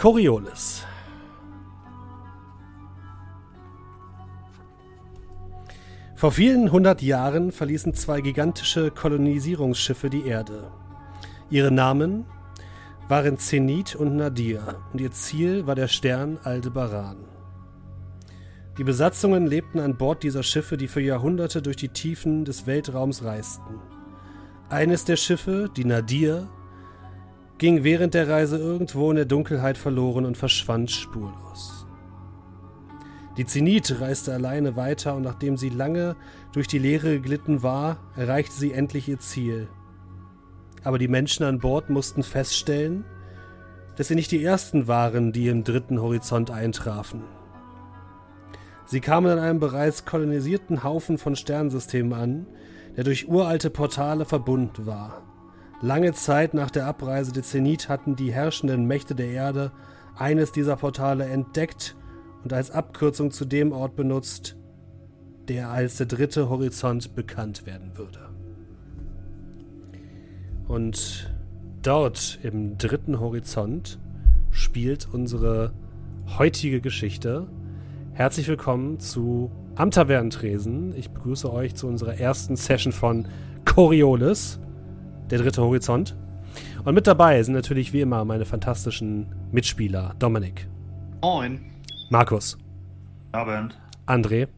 Coriolis. Vor vielen hundert Jahren verließen zwei gigantische Kolonisierungsschiffe die Erde. Ihre Namen waren Zenit und Nadir und ihr Ziel war der Stern Aldebaran. Die Besatzungen lebten an Bord dieser Schiffe, die für Jahrhunderte durch die Tiefen des Weltraums reisten. Eines der Schiffe, die Nadir, ging während der Reise irgendwo in der Dunkelheit verloren und verschwand spurlos. Die Zenit reiste alleine weiter und nachdem sie lange durch die Leere geglitten war, erreichte sie endlich ihr Ziel. Aber die Menschen an Bord mussten feststellen, dass sie nicht die ersten waren, die im dritten Horizont eintrafen. Sie kamen an einem bereits kolonisierten Haufen von Sternsystemen an, der durch uralte Portale verbunden war. Lange Zeit nach der Abreise der Zenit hatten die herrschenden Mächte der Erde eines dieser Portale entdeckt und als Abkürzung zu dem Ort benutzt, der als der dritte Horizont bekannt werden würde. Und dort im dritten Horizont spielt unsere heutige Geschichte. Herzlich willkommen zu Am Tavernentresen. Ich begrüße euch zu unserer ersten Session von Coriolis, der dritte Horizont. Und mit dabei sind natürlich wie immer meine fantastischen Mitspieler Dominik. Moin. Markus. Abend. André.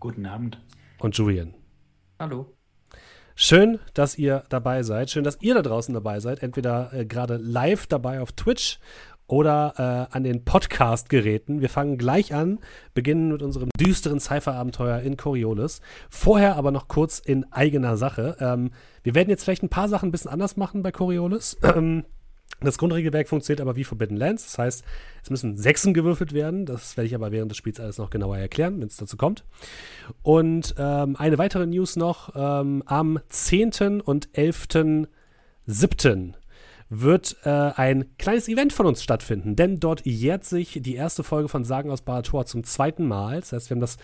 Guten Abend. Und Julian. Hallo. Schön, dass ihr dabei seid. Schön, dass ihr da draußen dabei seid. Entweder äh, gerade live dabei auf Twitch oder äh, an den Podcast-Geräten. Wir fangen gleich an, beginnen mit unserem düsteren Cypher-Abenteuer in Coriolis. Vorher aber noch kurz in eigener Sache. Ähm, wir werden jetzt vielleicht ein paar Sachen ein bisschen anders machen bei Coriolis. Das Grundregelwerk funktioniert aber wie Forbidden Lands. Das heißt, es müssen Sechsen gewürfelt werden. Das werde ich aber während des Spiels alles noch genauer erklären, wenn es dazu kommt. Und ähm, eine weitere News noch. Ähm, am 10. und 11.7 wird äh, ein kleines Event von uns stattfinden, denn dort jährt sich die erste Folge von Sagen aus Barator zum zweiten Mal. Das heißt, wir haben das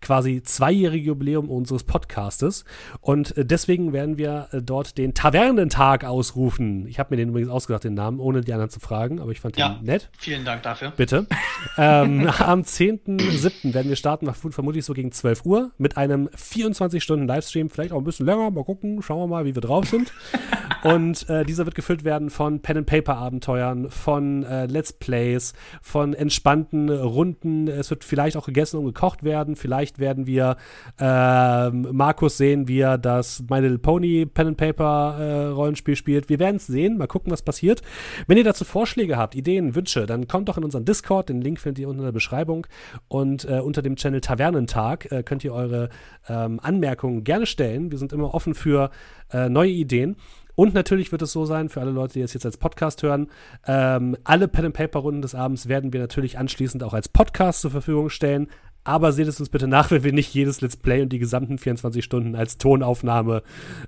quasi zweijährige Jubiläum unseres Podcastes und äh, deswegen werden wir äh, dort den Tavernentag ausrufen. Ich habe mir den übrigens ausgedacht, den Namen, ohne die anderen zu fragen, aber ich fand Ja. den nett. Vielen Dank dafür. Bitte. ähm, am 10.7. werden wir starten, vermutlich so gegen 12 Uhr, mit einem 24-Stunden-Livestream, vielleicht auch ein bisschen länger, mal gucken, schauen wir mal, wie wir drauf sind. Und äh, dieser wird gefüllt werden von Pen-and-Paper-Abenteuern, von äh, Let's Plays, von entspannten Runden. Es wird vielleicht auch gegessen und gekocht werden. Vielleicht werden wir ähm, Markus sehen, wie er das My Little Pony Pen-and-Paper-Rollenspiel spielt. Wir werden es sehen. Mal gucken, was passiert. Wenn ihr dazu Vorschläge habt, Ideen, Wünsche, dann kommt doch in unseren Discord. Den Link findet ihr unten in der Beschreibung. Und äh, unter dem Channel Tavernentag äh, könnt ihr eure ähm, Anmerkungen gerne stellen. Wir sind immer offen für äh, neue Ideen. Und natürlich wird es so sein, für alle Leute, die das jetzt als Podcast hören, ähm, alle Pen-and-Paper-Runden des Abends werden wir natürlich anschließend auch als Podcast zur Verfügung stellen. Aber seht es uns bitte nach, wenn wir nicht jedes Let's Play und die gesamten 24 Stunden als Tonaufnahme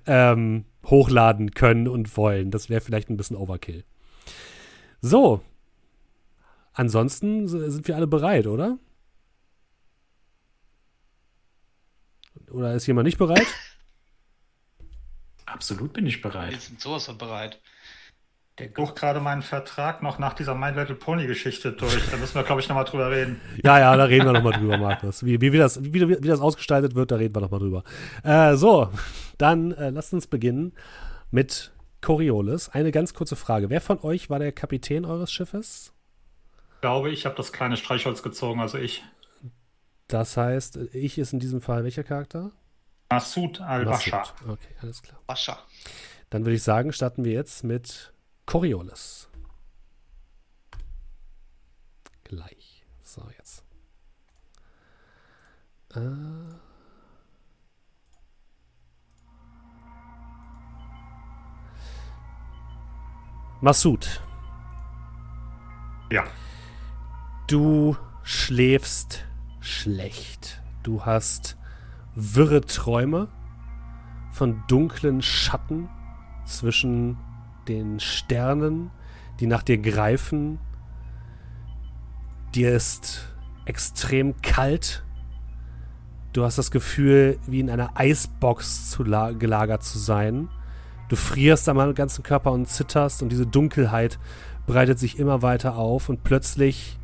ähm, hochladen können und wollen. Das wäre vielleicht ein bisschen Overkill. So. Ansonsten sind wir alle bereit, oder? Oder ist jemand nicht bereit? Absolut bin ich Wir bereit. sind sowas von bereit. Ich buch gerade meinen Vertrag noch nach dieser My Little Pony Geschichte durch. Da müssen wir, glaube ich, nochmal drüber reden. Ja, ja, da reden wir nochmal drüber, Markus. Wie, wie, wie, das, wie, wie das ausgestaltet wird, da reden wir nochmal drüber. Äh, so, dann äh, lasst uns beginnen mit Coriolis. Eine ganz kurze Frage. Wer von euch war der Kapitän eures Schiffes? Ich glaube, ich habe das kleine Streichholz gezogen, also ich. Das heißt, ich ist in diesem Fall welcher Charakter? Masud al-Bashar. Okay, alles klar. Wascher. Dann würde ich sagen, starten wir jetzt mit Coriolis. Gleich. So, jetzt. Äh. Massoud, Ja. du schläfst schlecht. Du hast wirre Träume von dunklen Schatten zwischen den Sternen, die nach dir greifen. Dir ist extrem kalt. Du hast das Gefühl, wie in einer Eisbox zu la- gelagert zu sein. Du frierst am ganzen Körper und zitterst und diese Dunkelheit breitet sich immer weiter auf und plötzlich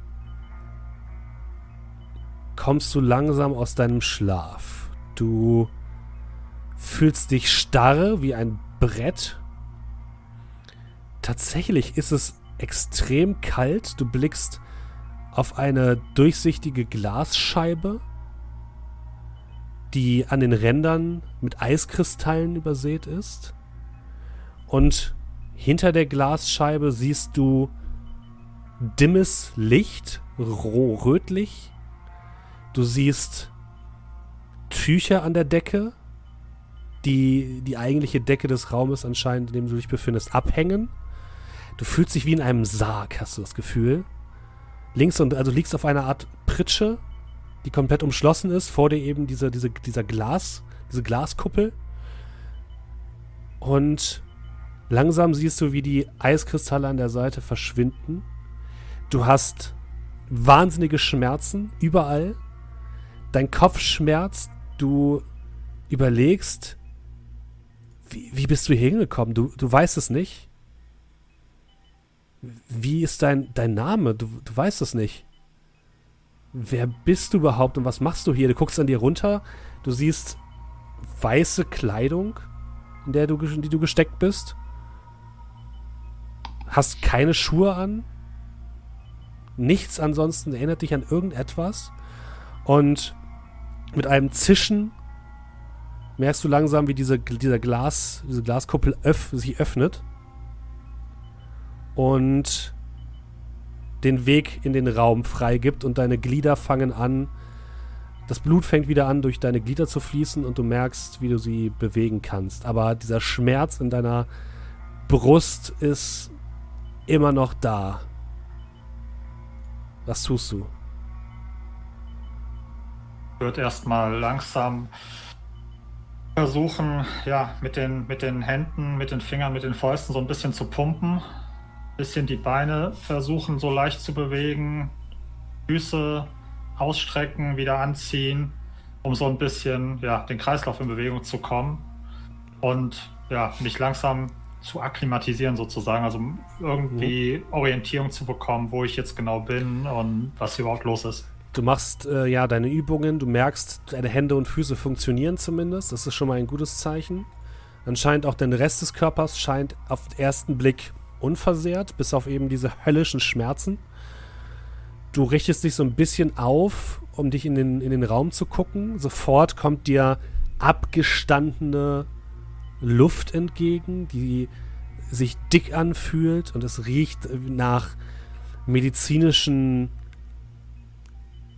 kommst du langsam aus deinem Schlaf. Du fühlst dich starr wie ein Brett. Tatsächlich ist es extrem kalt. Du blickst auf eine durchsichtige Glasscheibe, die an den Rändern mit Eiskristallen übersät ist. Und hinter der Glasscheibe siehst du dimmes Licht, rötlich. Du siehst Tücher an der Decke, die die eigentliche Decke des Raumes anscheinend, in dem du dich befindest, abhängen. Du fühlst dich wie in einem Sarg, hast du das Gefühl. Links und also liegst auf einer Art Pritsche, die komplett umschlossen ist, vor dir eben diese, diese, dieser Glas, diese Glaskuppel. Und langsam siehst du, wie die Eiskristalle an der Seite verschwinden. Du hast wahnsinnige Schmerzen überall. Dein Kopf schmerzt. Du überlegst, wie, wie bist du hier hingekommen? Du, du weißt es nicht. Wie ist dein, dein Name? Du, du weißt es nicht. Wer bist du überhaupt und was machst du hier? Du guckst an dir runter, du siehst weiße Kleidung, in der du, in die du gesteckt bist. Hast keine Schuhe an. Nichts ansonsten erinnert dich an irgendetwas. Und mit einem Zischen merkst du langsam, wie diese, dieser Glas, diese Glaskuppel öff, sich öffnet und den Weg in den Raum freigibt und deine Glieder fangen an, das Blut fängt wieder an, durch deine Glieder zu fließen und du merkst, wie du sie bewegen kannst. Aber dieser Schmerz in deiner Brust ist immer noch da. Was tust du? Wird erstmal langsam versuchen, ja, mit den, mit den Händen, mit den Fingern, mit den Fäusten so ein bisschen zu pumpen. Bisschen die Beine versuchen so leicht zu bewegen. Füße ausstrecken, wieder anziehen, um so ein bisschen, ja, den Kreislauf in Bewegung zu kommen. Und ja, mich langsam zu akklimatisieren sozusagen, also irgendwie mhm. Orientierung zu bekommen, wo ich jetzt genau bin und was hier überhaupt los ist. Du machst äh, ja deine Übungen, du merkst, deine Hände und Füße funktionieren zumindest. Das ist schon mal ein gutes Zeichen. Anscheinend auch dein Rest des Körpers scheint auf den ersten Blick unversehrt, bis auf eben diese höllischen Schmerzen. Du richtest dich so ein bisschen auf, um dich in den, in den Raum zu gucken. Sofort kommt dir abgestandene Luft entgegen, die sich dick anfühlt und es riecht nach medizinischen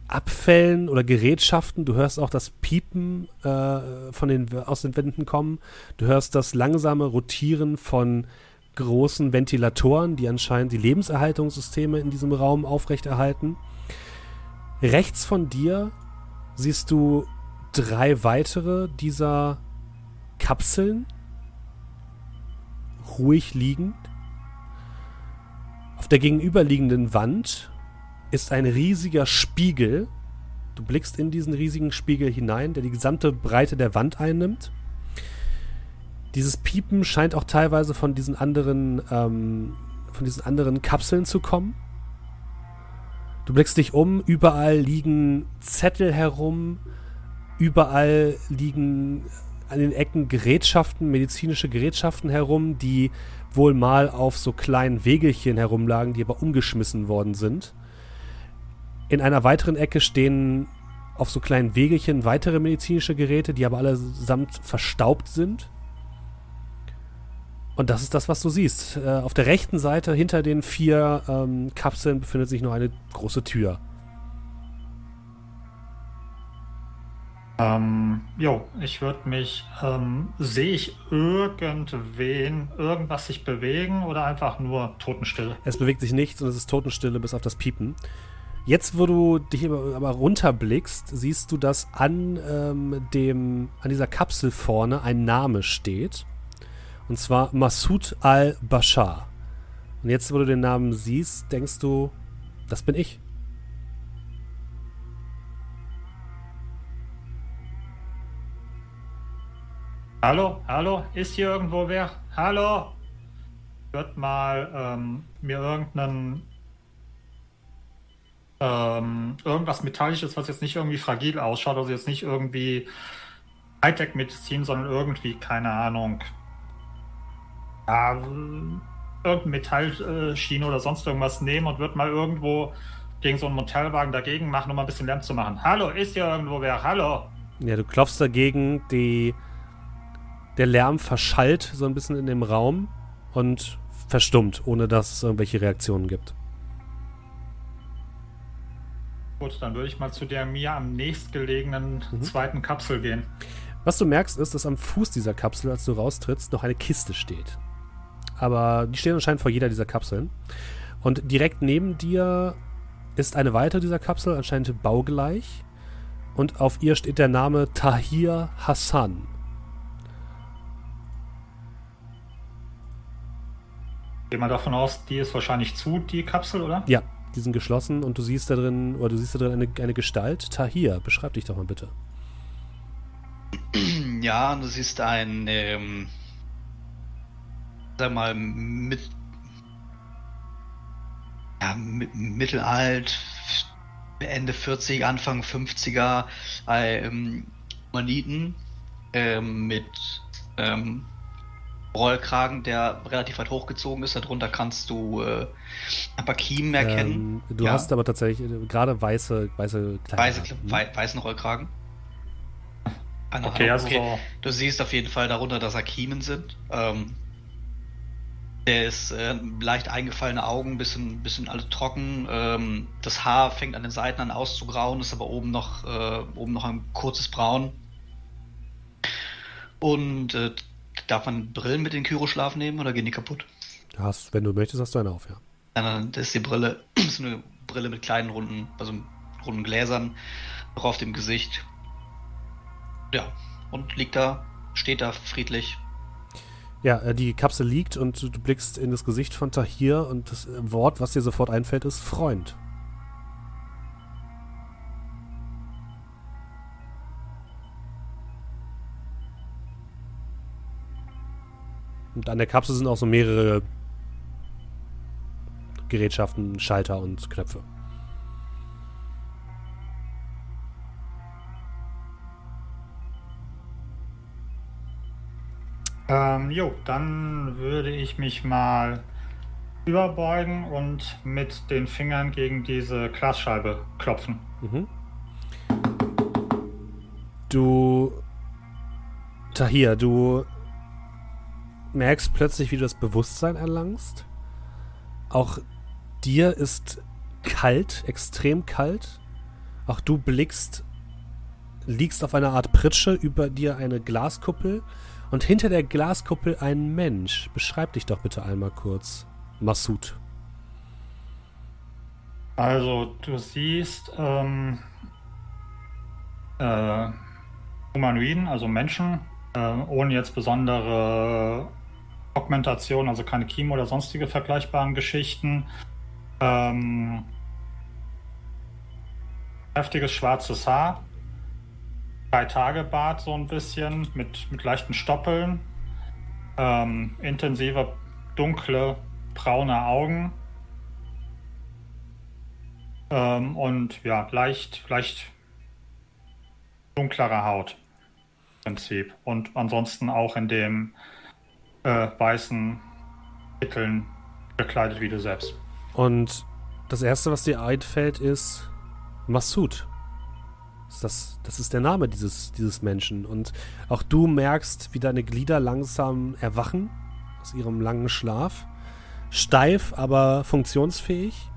Abfällen oder Gerätschaften. Du hörst auch das Piepen äh, von den, aus den Wänden kommen. Du hörst das langsame Rotieren von großen Ventilatoren, die anscheinend die Lebenserhaltungssysteme in diesem Raum aufrechterhalten. Rechts von dir siehst du drei weitere dieser Kapseln, ruhig liegend. Auf der gegenüberliegenden Wand ist ein riesiger Spiegel. Du blickst in diesen riesigen Spiegel hinein, der die gesamte Breite der Wand einnimmt. Dieses Piepen scheint auch teilweise von diesen anderen, ähm, von diesen anderen Kapseln zu kommen. Du blickst dich um, überall liegen Zettel herum, überall liegen an den Ecken Gerätschaften, medizinische Gerätschaften herum, die wohl mal auf so kleinen Wegelchen herumlagen, die aber umgeschmissen worden sind. In einer weiteren Ecke stehen auf so kleinen Wegelchen weitere medizinische Geräte, die aber allesamt verstaubt sind. Und das ist das, was du siehst. Äh, auf der rechten Seite hinter den vier ähm, Kapseln befindet sich noch eine große Tür. Ähm, jo, ich würde mich, ähm, sehe ich irgendwen, irgendwas sich bewegen oder einfach nur Totenstille? Es bewegt sich nichts und es ist Totenstille bis auf das Piepen. Jetzt, wo du dich aber runterblickst, siehst du, dass an ähm, dem, an dieser Kapsel vorne ein Name steht. Und zwar Massoud al-Bashar. Und jetzt, wo du den Namen siehst, denkst du, das bin ich. Hallo, hallo, ist hier irgendwo wer? Hallo? würde mal ähm, mir irgendeinen ähm, irgendwas Metallisches, was jetzt nicht irgendwie fragil ausschaut, also jetzt nicht irgendwie Hightech-Medizin, sondern irgendwie, keine Ahnung, ja, irgendein Metallschiene oder sonst irgendwas nehmen und würde mal irgendwo gegen so einen Motelwagen dagegen machen, um mal ein bisschen Lärm zu machen. Hallo, ist hier irgendwo wer? Hallo? Ja, du klopfst dagegen, die, der Lärm verschallt so ein bisschen in dem Raum und verstummt, ohne dass es irgendwelche Reaktionen gibt. Gut, dann würde ich mal zu der mir am nächstgelegenen mhm. zweiten Kapsel gehen. Was du merkst, ist, dass am Fuß dieser Kapsel, als du raustrittst, noch eine Kiste steht. Aber die steht anscheinend vor jeder dieser Kapseln. Und direkt neben dir ist eine weitere dieser Kapsel, anscheinend baugleich. Und auf ihr steht der Name Tahir Hassan. Gehen wir davon aus, die ist wahrscheinlich zu, die Kapsel, oder? Ja, die sind geschlossen und du siehst da drin, oder du siehst da drin eine, eine Gestalt. Tahir, beschreib dich doch mal bitte. Ja, du siehst ein, ähm, sag mal, mit, ja, mittelalt, Ende 40, Anfang 50er, ähm, Humaniten ähm, mit ähm, Rollkragen, der relativ weit hochgezogen ist. Darunter kannst du äh, ein paar Kiemen erkennen. Ähm, du ja. hast aber tatsächlich äh, gerade weiße, weiße Kleider. Weiße, wei weißen Rollkragen. Eine okay, also okay. So. Du siehst auf jeden Fall darunter, dass er Kiemen sind. Ähm, der ist äh, leicht eingefallene Augen, bisschen, bisschen alle trocken. Ähm, das Haar fängt an den Seiten an auszugrauen, ist aber oben noch, äh, oben noch ein kurzes Braun. Und äh, darf man Brillen mit in Kyroschlaf nehmen oder gehen die kaputt? Hast, wenn du möchtest, hast du eine auf, ja. Dann ist die Brille, ist eine Brille mit kleinen runden, also runden Gläsern, auf dem Gesicht. Ja, und liegt da, steht da friedlich, ja, äh, die Kapsel liegt und du blickst in das Gesicht von Tahir und das Wort, was dir sofort einfällt, ist Freund. Und an der Kapsel sind auch so mehrere Gerätschaften, Schalter und Knöpfe. Ähm, jo, dann würde ich mich mal überbeugen und mit den Fingern gegen diese Glasscheibe klopfen. Mhm. Du. Tahir, du merkst plötzlich, wie du das Bewusstsein erlangst. Auch dir ist kalt, extrem kalt. Auch du blickst, liegst auf einer Art Pritsche, über dir eine Glaskuppel und hinter der Glaskuppel ein Mensch. Beschreib dich doch bitte einmal kurz. Massoud. Also, du siehst ähm, äh, Humanoiden, also Menschen, äh, ohne jetzt besondere Augmentation, also keine Chemo oder sonstige vergleichbaren Geschichten. Ähm, heftiges schwarzes Haar, drei Tage Bart so ein bisschen mit, mit leichten Stoppeln, ähm, intensive dunkle braune Augen. Ähm, und ja leicht leicht dunklere Haut im Prinzip. Und ansonsten auch in dem äh, weißen Kitteln bekleidet wie du selbst. Und das erste, was dir einfällt, ist Massoud. Das, das ist der Name dieses, dieses Menschen. Und auch du merkst, wie deine Glieder langsam erwachen aus ihrem langen Schlaf. Steif, aber funktionsfähig.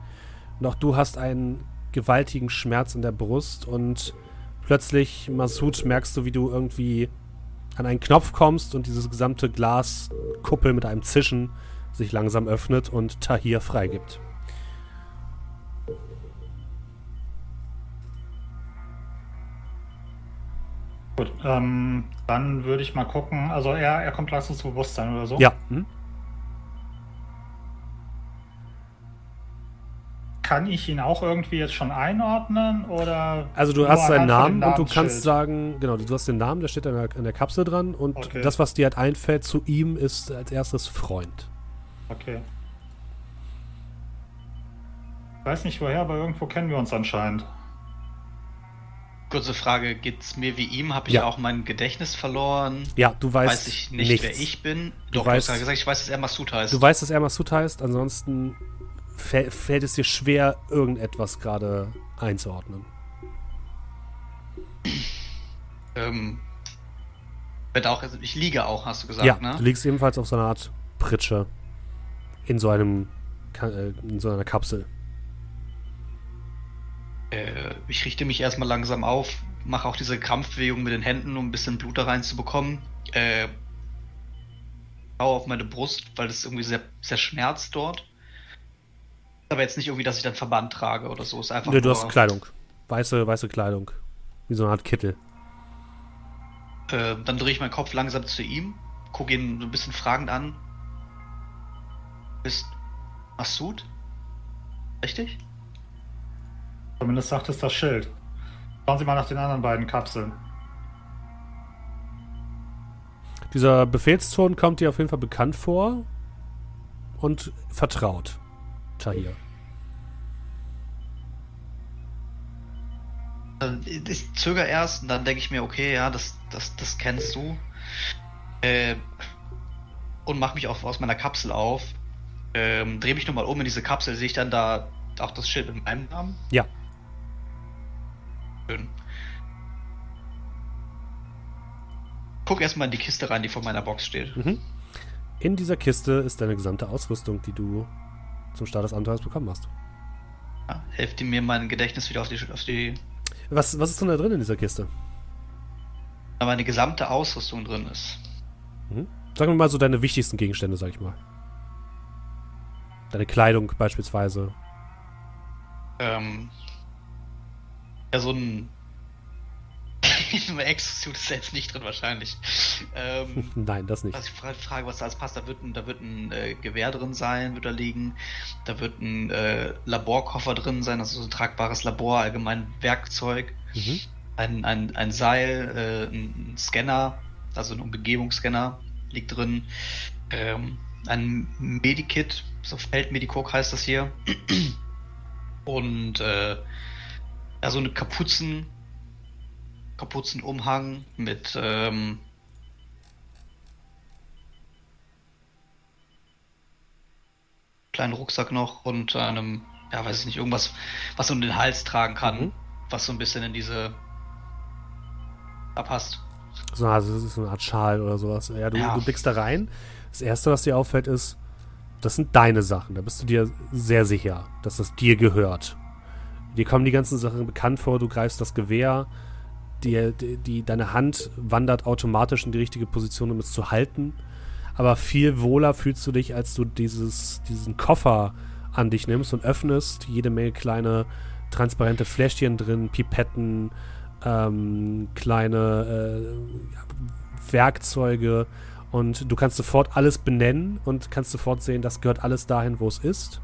Und auch du hast einen gewaltigen Schmerz in der Brust und plötzlich, Masud, merkst du, wie du irgendwie an einen Knopf kommst und dieses gesamte Glaskuppel mit einem Zischen sich langsam öffnet und Tahir freigibt. Gut, ähm, dann würde ich mal gucken. Also er, er kommt langsam zu Bewusstsein oder so. Ja. Hm? Kann ich ihn auch irgendwie jetzt schon einordnen oder? Also du hast seinen Namen und du kannst sagen, genau, du hast den Namen, der steht an der, an der Kapsel dran und okay. das, was dir halt einfällt zu ihm, ist als erstes Freund. Okay. Ich weiß nicht woher, aber irgendwo kennen wir uns anscheinend. Kurze Frage, geht's mir wie ihm? Habe ich ja. auch mein Gedächtnis verloren? Ja, du weißt Weiß ich nicht, nichts. wer ich bin? Du Doch, weißt, du hast gesagt, ich weiß, dass er Masud heißt. Du weißt, dass er Masud heißt, ansonsten fällt es dir schwer, irgendetwas gerade einzuordnen. Ähm, auch, also ich liege auch, hast du gesagt, ja, ne? du liegst ebenfalls auf so einer Art Pritsche in so einem äh, in so einer Kapsel. Äh, ich richte mich erstmal langsam auf, mache auch diese Krampfbewegung mit den Händen, um ein bisschen Blut da reinzubekommen. Äh, schaue auf meine Brust, weil das irgendwie sehr, sehr schmerzt dort. Aber jetzt nicht irgendwie, dass ich dann Verband trage oder so. Ist einfach nee, du hast Kleidung. Weiße, weiße Kleidung. Wie so eine Art Kittel. Äh, dann drehe ich meinen Kopf langsam zu ihm, gucke ihn so ein bisschen fragend an. Bist Massoud? Richtig? Zumindest sagt es das Schild. Schauen Sie mal nach den anderen beiden Kapseln. Dieser Befehlston kommt dir auf jeden Fall bekannt vor und vertraut, Tahir. Ich zögere erst und dann denke ich mir, okay, ja, das, das, das kennst du. Äh, und mache mich auch aus meiner Kapsel auf. Ähm, Drehe mich nochmal um in diese Kapsel, sehe ich dann da auch das Schild mit meinem Namen? Ja. Schön. Guck erstmal in die Kiste rein, die vor meiner Box steht. Mhm. In dieser Kiste ist deine gesamte Ausrüstung, die du zum Start des Abenteuers bekommen hast. Ja, hilft mir mein Gedächtnis wieder auf die, auf die. Was, was ist denn da drin in dieser Kiste? Da meine gesamte Ausrüstung drin ist. Mhm. Sagen wir mal so deine wichtigsten Gegenstände, sag ich mal. Deine Kleidung beispielsweise. Ähm, ja, so ein. Exosuit ist jetzt nicht drin wahrscheinlich. Ähm, Nein, das nicht. Was ich frage, was da alles passt, da wird ein, da wird ein äh, Gewehr drin sein, wird da liegen. Da wird ein äh, Laborkoffer drin sein, also so ein tragbares Labor, allgemein Werkzeug. Mhm. Ein, ein, ein Seil, äh, ein Scanner, also ein Umgebungsscanner liegt drin. Ähm, ein Medikit, so Feldmedikok heißt das hier. Und äh, ja, so eine Kapuzen, Kapuzenumhang mit ähm, kleinen Rucksack noch und einem, ja, weiß ich nicht, irgendwas, was um den Hals tragen kann, mhm. was so ein bisschen in diese abpasst. So, also das ist so eine Art Schal oder sowas. Ja, du, ja. du blickst da rein. Das erste, was dir auffällt, ist, das sind deine Sachen. Da bist du dir sehr sicher, dass das dir gehört. Dir kommen die ganzen Sachen bekannt vor, du greifst das Gewehr, die, die, deine Hand wandert automatisch in die richtige Position, um es zu halten. Aber viel wohler fühlst du dich, als du dieses, diesen Koffer an dich nimmst und öffnest. Jede Menge kleine transparente Fläschchen drin, Pipetten, ähm, kleine äh, Werkzeuge. Und du kannst sofort alles benennen und kannst sofort sehen, das gehört alles dahin, wo es ist.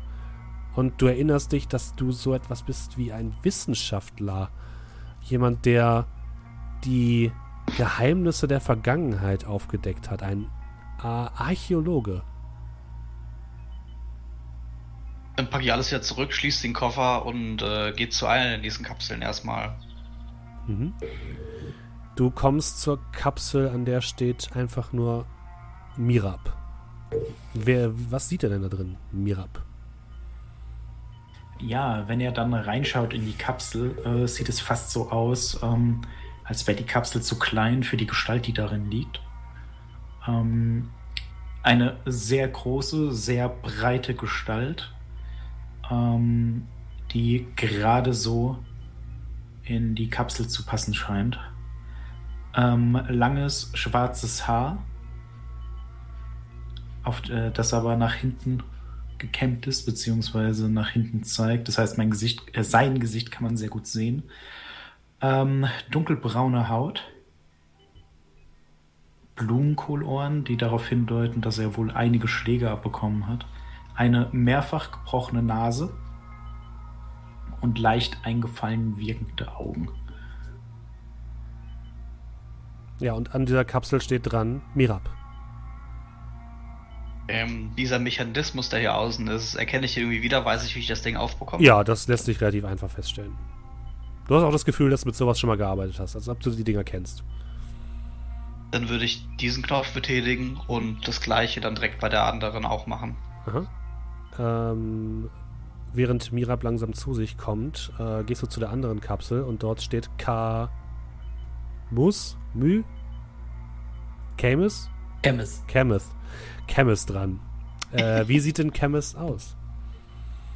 Und du erinnerst dich, dass du so etwas bist wie ein Wissenschaftler. Jemand, der die Geheimnisse der Vergangenheit aufgedeckt hat. Ein äh, Archäologe. Dann packe ich alles wieder zurück, schließe den Koffer und äh, gehe zu einer in diesen Kapseln erstmal. Mhm. Du kommst zur Kapsel, an der steht einfach nur Mirab. Wer, was sieht er denn da drin, Mirab? Ja, wenn er dann reinschaut in die Kapsel, äh, sieht es fast so aus, ähm, als wäre die Kapsel zu klein für die Gestalt, die darin liegt. Ähm, eine sehr große, sehr breite Gestalt, ähm, die gerade so in die Kapsel zu passen scheint. Ähm, langes schwarzes Haar, auf, äh, das aber nach hinten gekämmt ist, beziehungsweise nach hinten zeigt. Das heißt, mein Gesicht, äh, sein Gesicht kann man sehr gut sehen. Ähm, dunkelbraune Haut. Blumenkohlohren, die darauf hindeuten, dass er wohl einige Schläge abbekommen hat. Eine mehrfach gebrochene Nase und leicht eingefallen wirkende Augen. Ja, und an dieser Kapsel steht dran Mirab. Ähm, dieser Mechanismus, der hier außen ist, erkenne ich irgendwie wieder, weiß ich, wie ich das Ding aufbekomme. Ja, das lässt sich relativ einfach feststellen. Du hast auch das Gefühl, dass du mit sowas schon mal gearbeitet hast, als ob du die Dinger kennst. Dann würde ich diesen Knopf betätigen und das gleiche dann direkt bei der anderen auch machen. Aha. Ähm, während Mirab langsam zu sich kommt, äh, gehst du zu der anderen Kapsel und dort steht K. Mus? Mü? Camus? Camus. Camus. Camus dran. Äh, wie sieht denn Camus aus?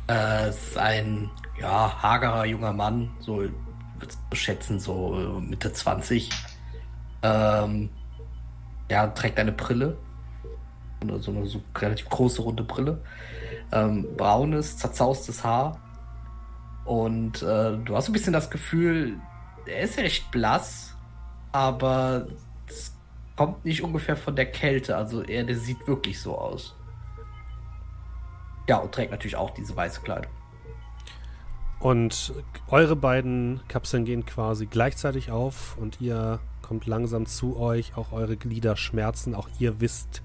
Äh, ist ein ja, hagerer junger Mann, so würde schätzen, so äh, Mitte 20. Ähm, ja, trägt eine Brille. So eine so relativ große runde Brille. Ähm, braunes, zerzaustes Haar. Und äh, du hast ein bisschen das Gefühl, er ist recht blass, aber es kommt nicht ungefähr von der Kälte. Also er der sieht wirklich so aus. Ja, und trägt natürlich auch diese weiße Kleidung. Und eure beiden Kapseln gehen quasi gleichzeitig auf und ihr kommt langsam zu euch. Auch eure Glieder schmerzen. Auch ihr wisst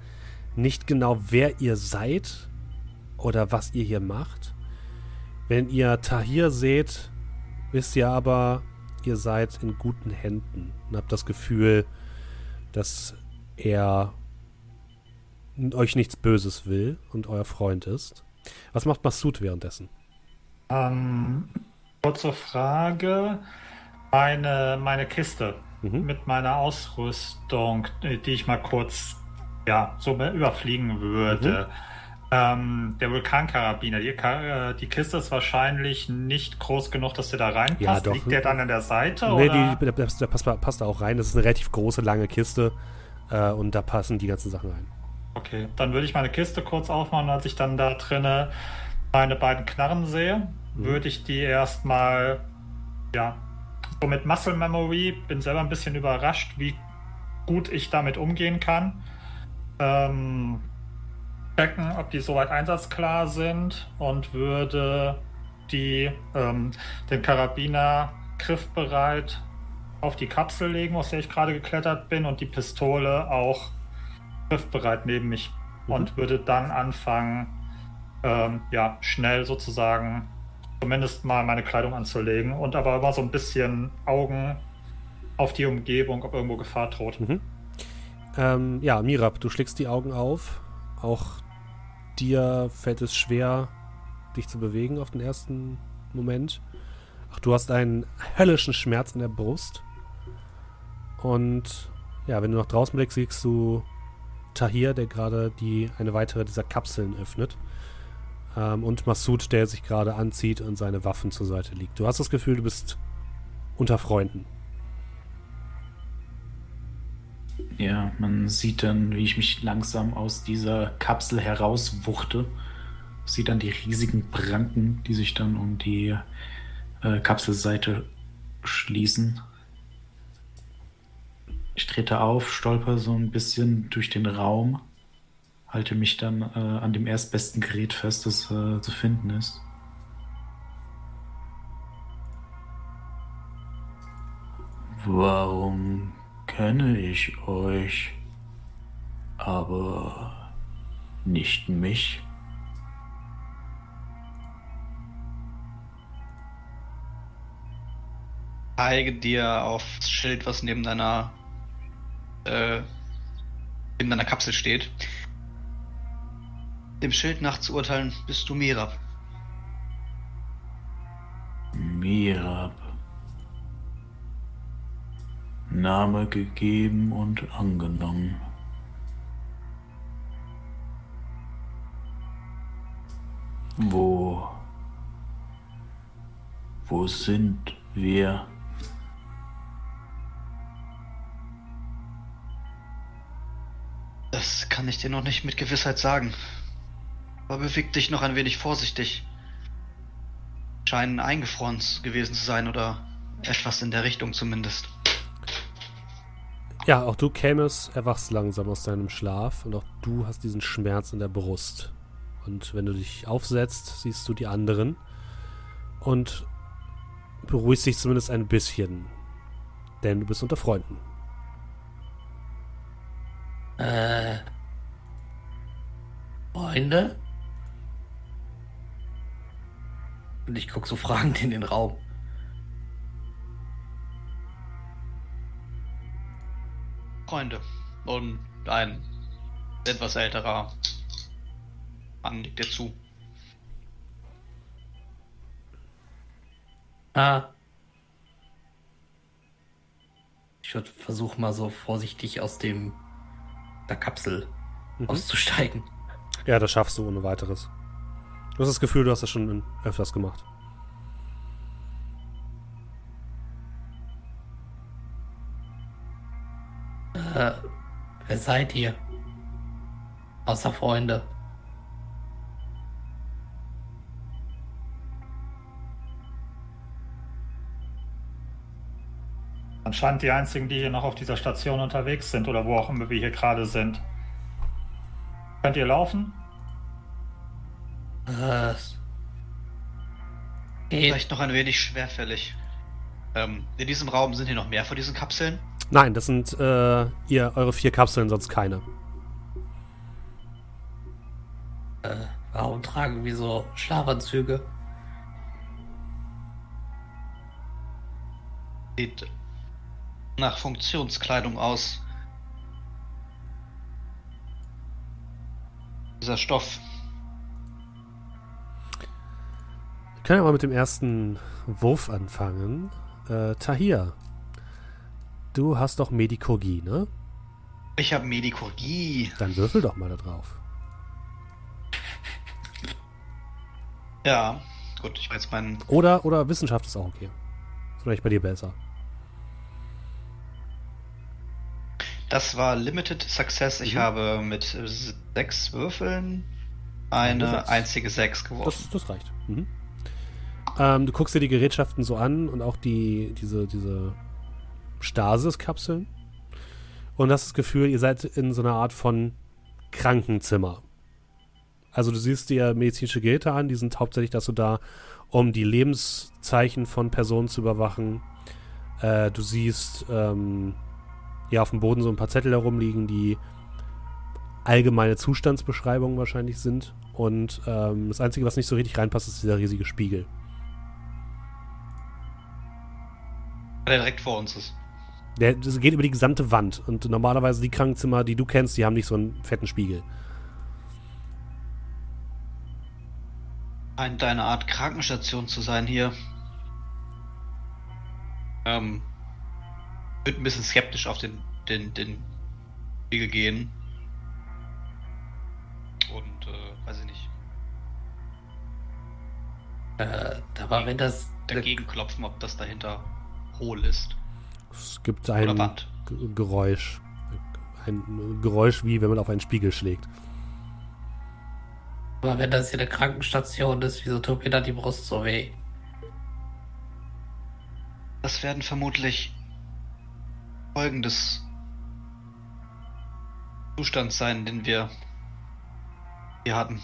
nicht genau, wer ihr seid oder was ihr hier macht. Wenn ihr Tahir seht, wisst ihr aber, ihr seid in guten Händen und habt das Gefühl, dass er euch nichts Böses will und euer Freund ist. Was macht Massoud währenddessen? Ähm, kurze Frage. Meine, meine Kiste mhm. mit meiner Ausrüstung, die ich mal kurz ja, so überfliegen würde. Mhm. Ähm, der Vulkankarabiner, die, äh, die, Kiste ist wahrscheinlich nicht groß genug, dass der da reinpasst. Ja. Liegt der dann an der Seite? Nee, oder? Die, der, der passt, passt, da auch rein. Das ist eine relativ große, lange Kiste äh, und da passen die ganzen Sachen rein. Okay, dann würde ich meine Kiste kurz aufmachen, als ich dann da drinne meine beiden Knarren sehe, mhm. würde ich die erstmal, ja, so mit Muscle Memory, bin selber ein bisschen überrascht, wie gut ich damit umgehen kann. Ähm, checken, ob die soweit einsatzklar sind und würde die, ähm, den Karabiner griffbereit auf die Kapsel legen, aus der ich gerade geklettert bin, und die Pistole auch griffbereit neben mich mhm. und würde dann anfangen, ähm, ja, schnell sozusagen zumindest mal meine Kleidung anzulegen und aber immer so ein bisschen Augen auf die Umgebung, ob irgendwo Gefahr droht. Mhm. Ähm, ja, Mirab, du schlägst die Augen auf. Auch dir fällt es schwer, dich zu bewegen auf den ersten Moment. Ach, du hast einen höllischen Schmerz in der Brust. Und ja, wenn du nach draußen blickst, siehst du Tahir, der gerade die eine weitere dieser Kapseln öffnet. Ähm, und Massoud, der sich gerade anzieht und seine Waffen zur Seite liegt. Du hast das Gefühl, du bist unter Freunden. Ja, man sieht dann, wie ich mich langsam aus dieser Kapsel herauswuchte. Sieht dann die riesigen Pranken, die sich dann um die äh, Kapselseite schließen. Ich trete auf, stolper so ein bisschen durch den Raum, halte mich dann äh, an dem erstbesten Gerät fest, das äh, zu finden ist. Warum kenne ich euch, aber nicht mich. Zeige dir aufs Schild, was neben deiner äh, in deiner Kapsel steht. Dem Schild nach zu urteilen, bist du Mirab. Mirab. Name gegeben und angenommen. Wo, wo sind wir? Das kann ich dir noch nicht mit Gewissheit sagen. Aber beweg dich noch ein wenig vorsichtig. Scheinen eingefroren gewesen zu sein oder etwas in der Richtung zumindest. Ja, auch du kämest, erwachst langsam aus deinem Schlaf und auch du hast diesen Schmerz in der Brust. Und wenn du dich aufsetzt, siehst du die anderen und beruhigst dich zumindest ein bisschen. Denn du bist unter Freunden. Äh. Freunde? Und ich gucke so fragend in den Raum. Freunde. Und ein etwas älterer Mann liegt dir zu. Ah. Ich würde versuchen, mal so vorsichtig aus dem der Kapsel mhm. auszusteigen. Ja, das schaffst du ohne weiteres. Du hast das Gefühl, du hast das schon öfters gemacht. Äh, wer seid ihr? Außer Freunde. Anscheinend die einzigen, die hier noch auf dieser Station unterwegs sind oder wo auch immer wir hier gerade sind. Könnt ihr laufen? Was? Vielleicht noch ein wenig schwerfällig. Ähm, in diesem Raum sind hier noch mehr von diesen Kapseln? Nein, das sind äh, ihr eure vier Kapseln, sonst keine. Äh, warum tragen wir so Schlafanzüge? Sieht nach Funktionskleidung aus. Dieser Stoff. Können ja mal mit dem ersten Wurf anfangen. Äh, Tahir, du hast doch Medikogie, ne? Ich habe Medikogie. Dann würfel doch mal da drauf. Ja, gut, ich weiß meinen. Oder, oder Wissenschaft ist auch okay. Ist vielleicht bei dir besser. Das war Limited Success. Ich mhm. habe mit sechs Würfeln eine einzige Sechs geworfen. Das, das reicht. Mhm. Ähm, du guckst dir die Gerätschaften so an und auch die, diese, diese Stasis-Kapseln und hast das Gefühl, ihr seid in so einer Art von Krankenzimmer. Also du siehst dir medizinische Geräte an, die sind hauptsächlich dazu da, um die Lebenszeichen von Personen zu überwachen. Äh, du siehst ähm, ja auf dem Boden so ein paar Zettel herumliegen, die allgemeine Zustandsbeschreibungen wahrscheinlich sind. Und ähm, das Einzige, was nicht so richtig reinpasst, ist dieser riesige Spiegel. Der direkt vor uns ist. Der das geht über die gesamte Wand. Und normalerweise die Krankenzimmer, die du kennst, die haben nicht so einen fetten Spiegel. Scheint eine Art Krankenstation zu sein hier. Ähm, würde ein bisschen skeptisch auf den, den, den Spiegel gehen. Und, äh, weiß ich nicht. Äh, da war, wenn das. Dagegen klopfen, ob das dahinter hohl ist. Es gibt ein Geräusch. Ein Geräusch, wie wenn man auf einen Spiegel schlägt. Aber wenn das hier eine Krankenstation ist, wieso tut mir da die Brust so weh? Das werden vermutlich Folgen des Zustands sein, den wir hier hatten.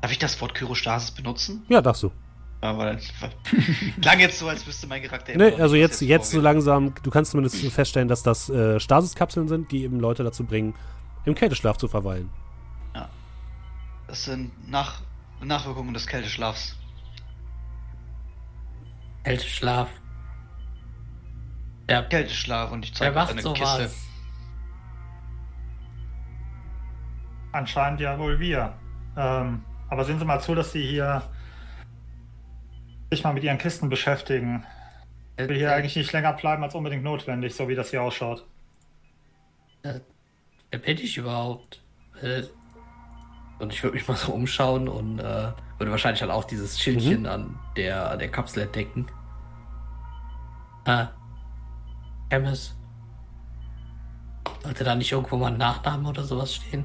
Darf ich das Wort Kyrostasis benutzen? Ja, darfst du. Aber klang jetzt so, als wüsste mein Charakter Nee, also jetzt, jetzt, jetzt so langsam, du kannst zumindest feststellen, dass das äh, Stasiskapseln sind, die eben Leute dazu bringen, im Kälteschlaf zu verweilen. Ja. Das sind Nach Nachwirkungen des Kälteschlafs. Kälteschlaf. Ja. Kälteschlaf und ich zeige eine sowas? Kiste. Anscheinend ja wohl wir. Ähm, aber sehen Sie mal zu, dass Sie hier sich mal mit Ihren Kisten beschäftigen. Ich will hier äh, eigentlich nicht länger bleiben als unbedingt notwendig, so wie das hier ausschaut. Äh, wer bin ich überhaupt? Äh, und ich würde mich mal so umschauen und äh, würde wahrscheinlich dann auch dieses Schildchen mhm. an, der, an der Kapsel entdecken. Ah, Chemist. Sollte da nicht irgendwo mal ein Nachname oder sowas stehen?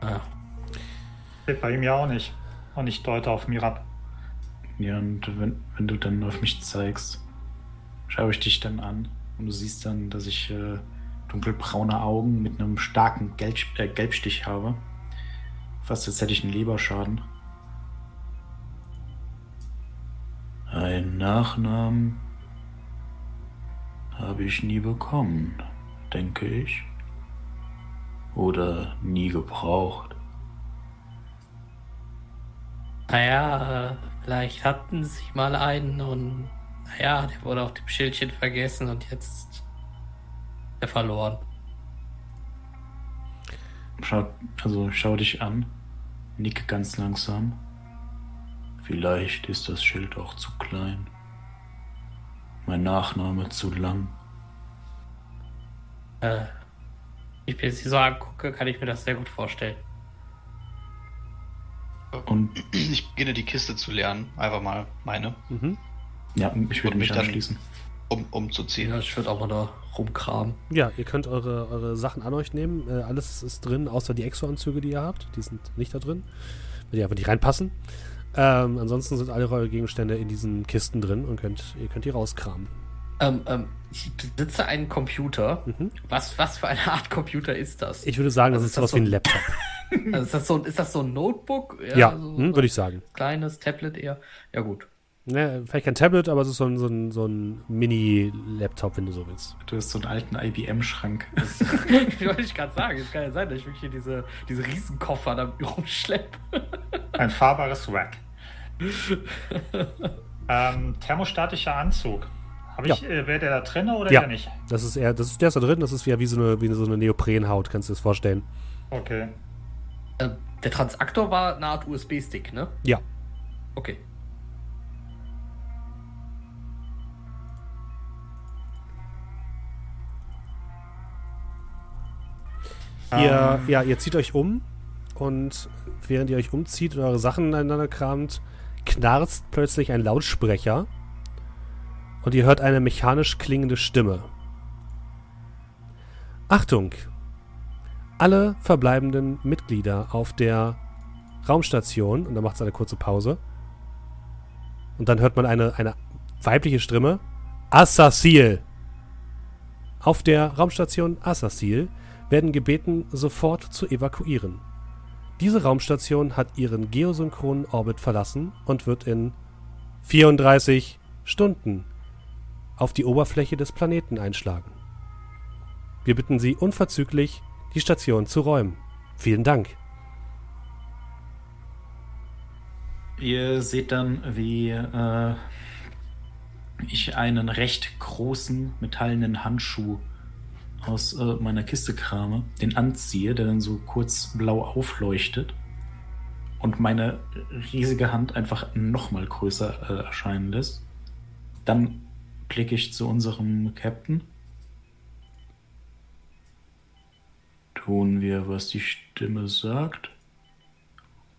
Ah. Steht bei ihm ja auch nicht. Und ich deute auf Mirab. Ja, und wenn, wenn du dann auf mich zeigst, schaue ich dich dann an. Und du siehst dann, dass ich äh, dunkelbraune Augen mit einem starken Gelb, äh, Gelbstich habe. Fast als hätte ich einen Leberschaden. Ein Nachnamen habe ich nie bekommen, denke ich. Oder nie gebraucht? Naja, äh, vielleicht hatten sie mal einen und naja, der wurde auf dem Schildchen vergessen und jetzt er verloren. Schau, also schau dich an, nick ganz langsam. Vielleicht ist das Schild auch zu klein. Mein Nachname zu lang. Äh, ich mir sie so angucke, kann ich mir das sehr gut vorstellen. Und ich beginne die Kiste zu lernen, einfach mal meine. Mhm. Ja, ich würde mich, mich anschließen. Um, umzuziehen. Ja, ich würde auch mal da rumkramen. Ja, ihr könnt eure, eure Sachen an euch nehmen. Äh, alles ist drin, außer die Exo-Anzüge, die ihr habt. Die sind nicht da drin, weil die einfach nicht reinpassen. Ähm, ansonsten sind alle eure Gegenstände in diesen Kisten drin und könnt, ihr könnt die rauskramen. Ähm, ähm, ich besitze einen Computer. Mhm. Was, was für eine Art Computer ist das? Ich würde sagen, also das ist sowas so wie ein Laptop. Also ist, das so, ist das so ein Notebook? Ja, ja so hm, würde ich sagen. Kleines Tablet eher. Ja, gut. Ne, vielleicht kein Tablet, aber es ist so ein, so ein, so ein Mini-Laptop, wenn du so willst. Du hast so einen alten IBM-Schrank. wollte ich gerade sagen. Es kann ja sein, dass ich wirklich hier diese, diese Riesenkoffer da rumschleppe. Ein fahrbares Rack. ähm, thermostatischer Anzug. Habe ich, ja. äh, wäre der da drin oder ja. nicht? Das ist eher, das ist, der ist da drin, das ist ja wie so eine, wie so eine Neoprenhaut, kannst du dir das vorstellen. Okay. Äh, der Transaktor war eine Art USB-Stick, ne? Ja. Okay. Ihr, um. ja, ihr zieht euch um und während ihr euch umzieht und eure Sachen ineinander kramt, knarzt plötzlich ein Lautsprecher und ihr hört eine mechanisch klingende Stimme. Achtung! Alle verbleibenden Mitglieder auf der Raumstation, und dann macht es eine kurze Pause, und dann hört man eine, eine weibliche Stimme, Assassil! Auf der Raumstation Assassil werden gebeten, sofort zu evakuieren. Diese Raumstation hat ihren geosynchronen Orbit verlassen und wird in 34 Stunden auf die Oberfläche des Planeten einschlagen. Wir bitten Sie unverzüglich, die Station zu räumen. Vielen Dank. Ihr seht dann, wie äh, ich einen recht großen metallenen Handschuh aus äh, meiner Kiste krame, den anziehe, der dann so kurz blau aufleuchtet und meine riesige Hand einfach nochmal größer äh, erscheinen lässt. Dann blicke ich zu unserem Captain. Tun wir, was die Stimme sagt?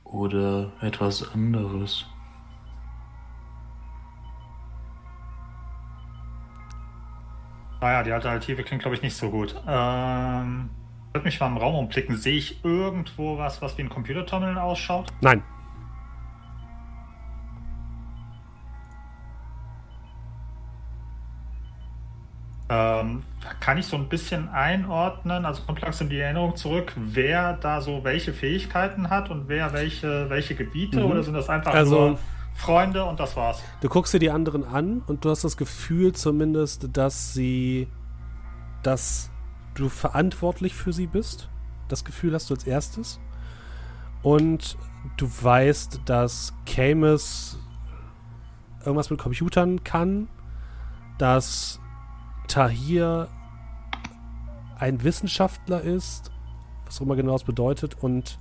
Oder etwas anderes? Naja, die Alternative klingt, glaube ich, nicht so gut. Ähm, ich würde mich mal im Raum umblicken. Sehe ich irgendwo was, was wie ein Computerterminal ausschaut? Nein. Ähm, kann ich so ein bisschen einordnen, also kommt langsam die Erinnerung zurück, wer da so welche Fähigkeiten hat und wer welche, welche Gebiete mhm. oder sind das einfach also, nur Freunde und das war's. Du guckst dir die anderen an und du hast das Gefühl zumindest, dass sie, dass du verantwortlich für sie bist. Das Gefühl hast du als erstes. Und du weißt, dass Camus irgendwas mit Computern kann, dass Tahir ein Wissenschaftler ist, was auch immer genau das bedeutet, und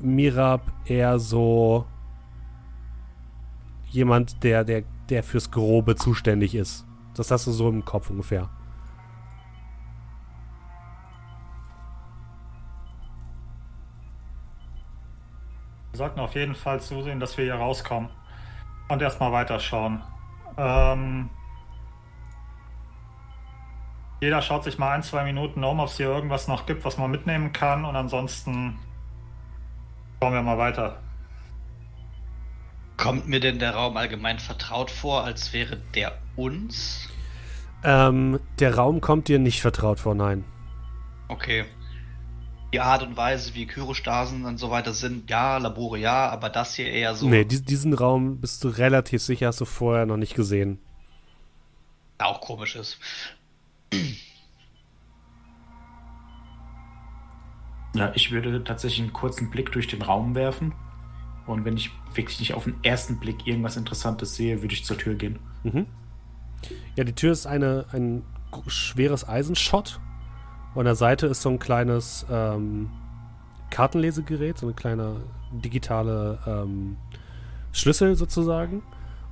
Mirab eher so jemand, der, der, der fürs Grobe zuständig ist. Das hast du so im Kopf ungefähr. Wir sollten auf jeden Fall zusehen, dass wir hier rauskommen. Und erstmal weiterschauen. Ähm, jeder schaut sich mal ein, zwei Minuten um, ob es hier irgendwas noch gibt, was man mitnehmen kann. Und ansonsten schauen wir mal weiter. Kommt mir denn der Raum allgemein vertraut vor, als wäre der uns? Ähm, der Raum kommt dir nicht vertraut vor, nein. Okay. Die Art und Weise, wie Kyrostasen und so weiter sind, ja, Labore ja, aber das hier eher so. Nee, diesen Raum bist du relativ sicher, hast du vorher noch nicht gesehen. Auch komisch ist. Ja, ich würde tatsächlich einen kurzen Blick durch den Raum werfen. Und wenn ich wirklich nicht auf den ersten Blick irgendwas Interessantes sehe, würde ich zur Tür gehen. Mhm. Ja, die Tür ist eine, ein schweres Eisenschott. Und an der Seite ist so ein kleines ähm, Kartenlesegerät, so eine kleine digitale ähm, Schlüssel sozusagen.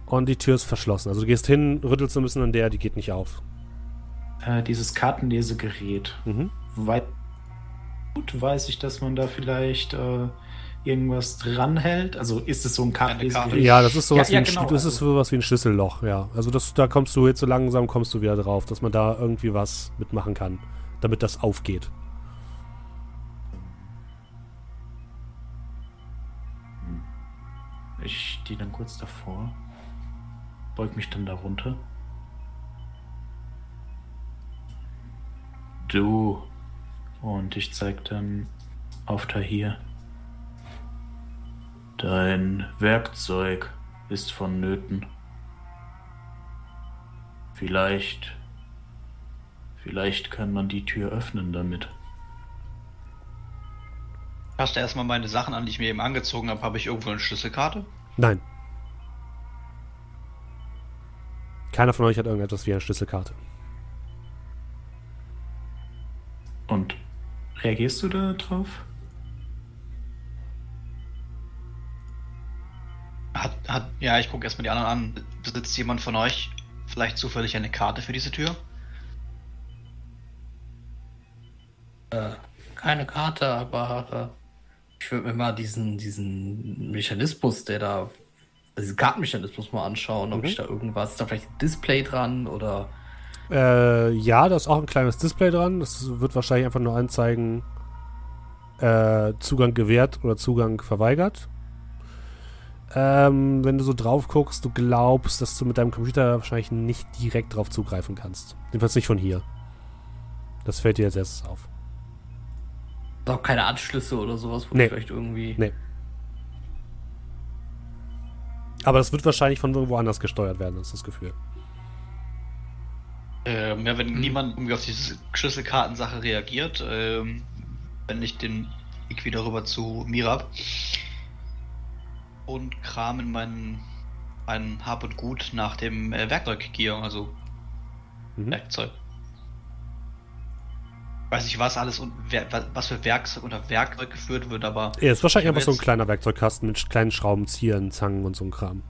Und die Tür ist verschlossen. Also du gehst hin, rüttelst ein bisschen an der, die geht nicht auf. Äh, dieses Kartenlesegerät. Mhm. Weit gut weiß ich, dass man da vielleicht äh, irgendwas dranhält. Also ist es so ein Kartenlesegerät? Ja, das ist sowas, ja, ja, wie, ein, genau, das ist also sowas wie ein Schlüsselloch, ja. Also das, da kommst du jetzt so langsam kommst du wieder drauf, dass man da irgendwie was mitmachen kann, damit das aufgeht. Ich stehe dann kurz davor, beug mich dann darunter. Du. Und ich zeig dann auf da hier. Dein Werkzeug ist vonnöten. Vielleicht. Vielleicht kann man die Tür öffnen damit. Passt erstmal meine Sachen an, die ich mir eben angezogen habe. Habe ich irgendwo eine Schlüsselkarte? Nein. Keiner von euch hat irgendetwas wie eine Schlüsselkarte. Und reagierst du da drauf? Hat, hat, ja, ich gucke erstmal die anderen an. Besitzt jemand von euch vielleicht zufällig eine Karte für diese Tür? Äh, keine Karte, aber äh, ich würde mir mal diesen, diesen Mechanismus, der da, diesen Kartenmechanismus mal anschauen, ob mhm. ich da irgendwas, ist da vielleicht ein Display dran oder. Äh, ja, da ist auch ein kleines Display dran. Das wird wahrscheinlich einfach nur anzeigen, äh, Zugang gewährt oder Zugang verweigert. Ähm, wenn du so drauf guckst, du glaubst, dass du mit deinem Computer wahrscheinlich nicht direkt drauf zugreifen kannst. Jedenfalls nicht von hier. Das fällt dir jetzt erst auf. Auch keine Anschlüsse oder sowas, wo nee. vielleicht irgendwie. Nee. Aber das wird wahrscheinlich von irgendwo anders gesteuert werden, ist das Gefühl. Ähm, ja, wenn hm. niemand irgendwie auf diese Schlüsselkartensache reagiert, ähm, wenn ich den Weg wieder rüber zu Mirab und kramen mein, mein Hab und Gut nach dem äh, Werkzeuggear, also mhm. Werkzeug weiß nicht, was alles und was für Werkzeug unter Werkzeug geführt wird, aber. Ja, ist wahrscheinlich einfach so ein kleiner Werkzeugkasten mit kleinen Schraubenziehern, Zangen und so ein Kram.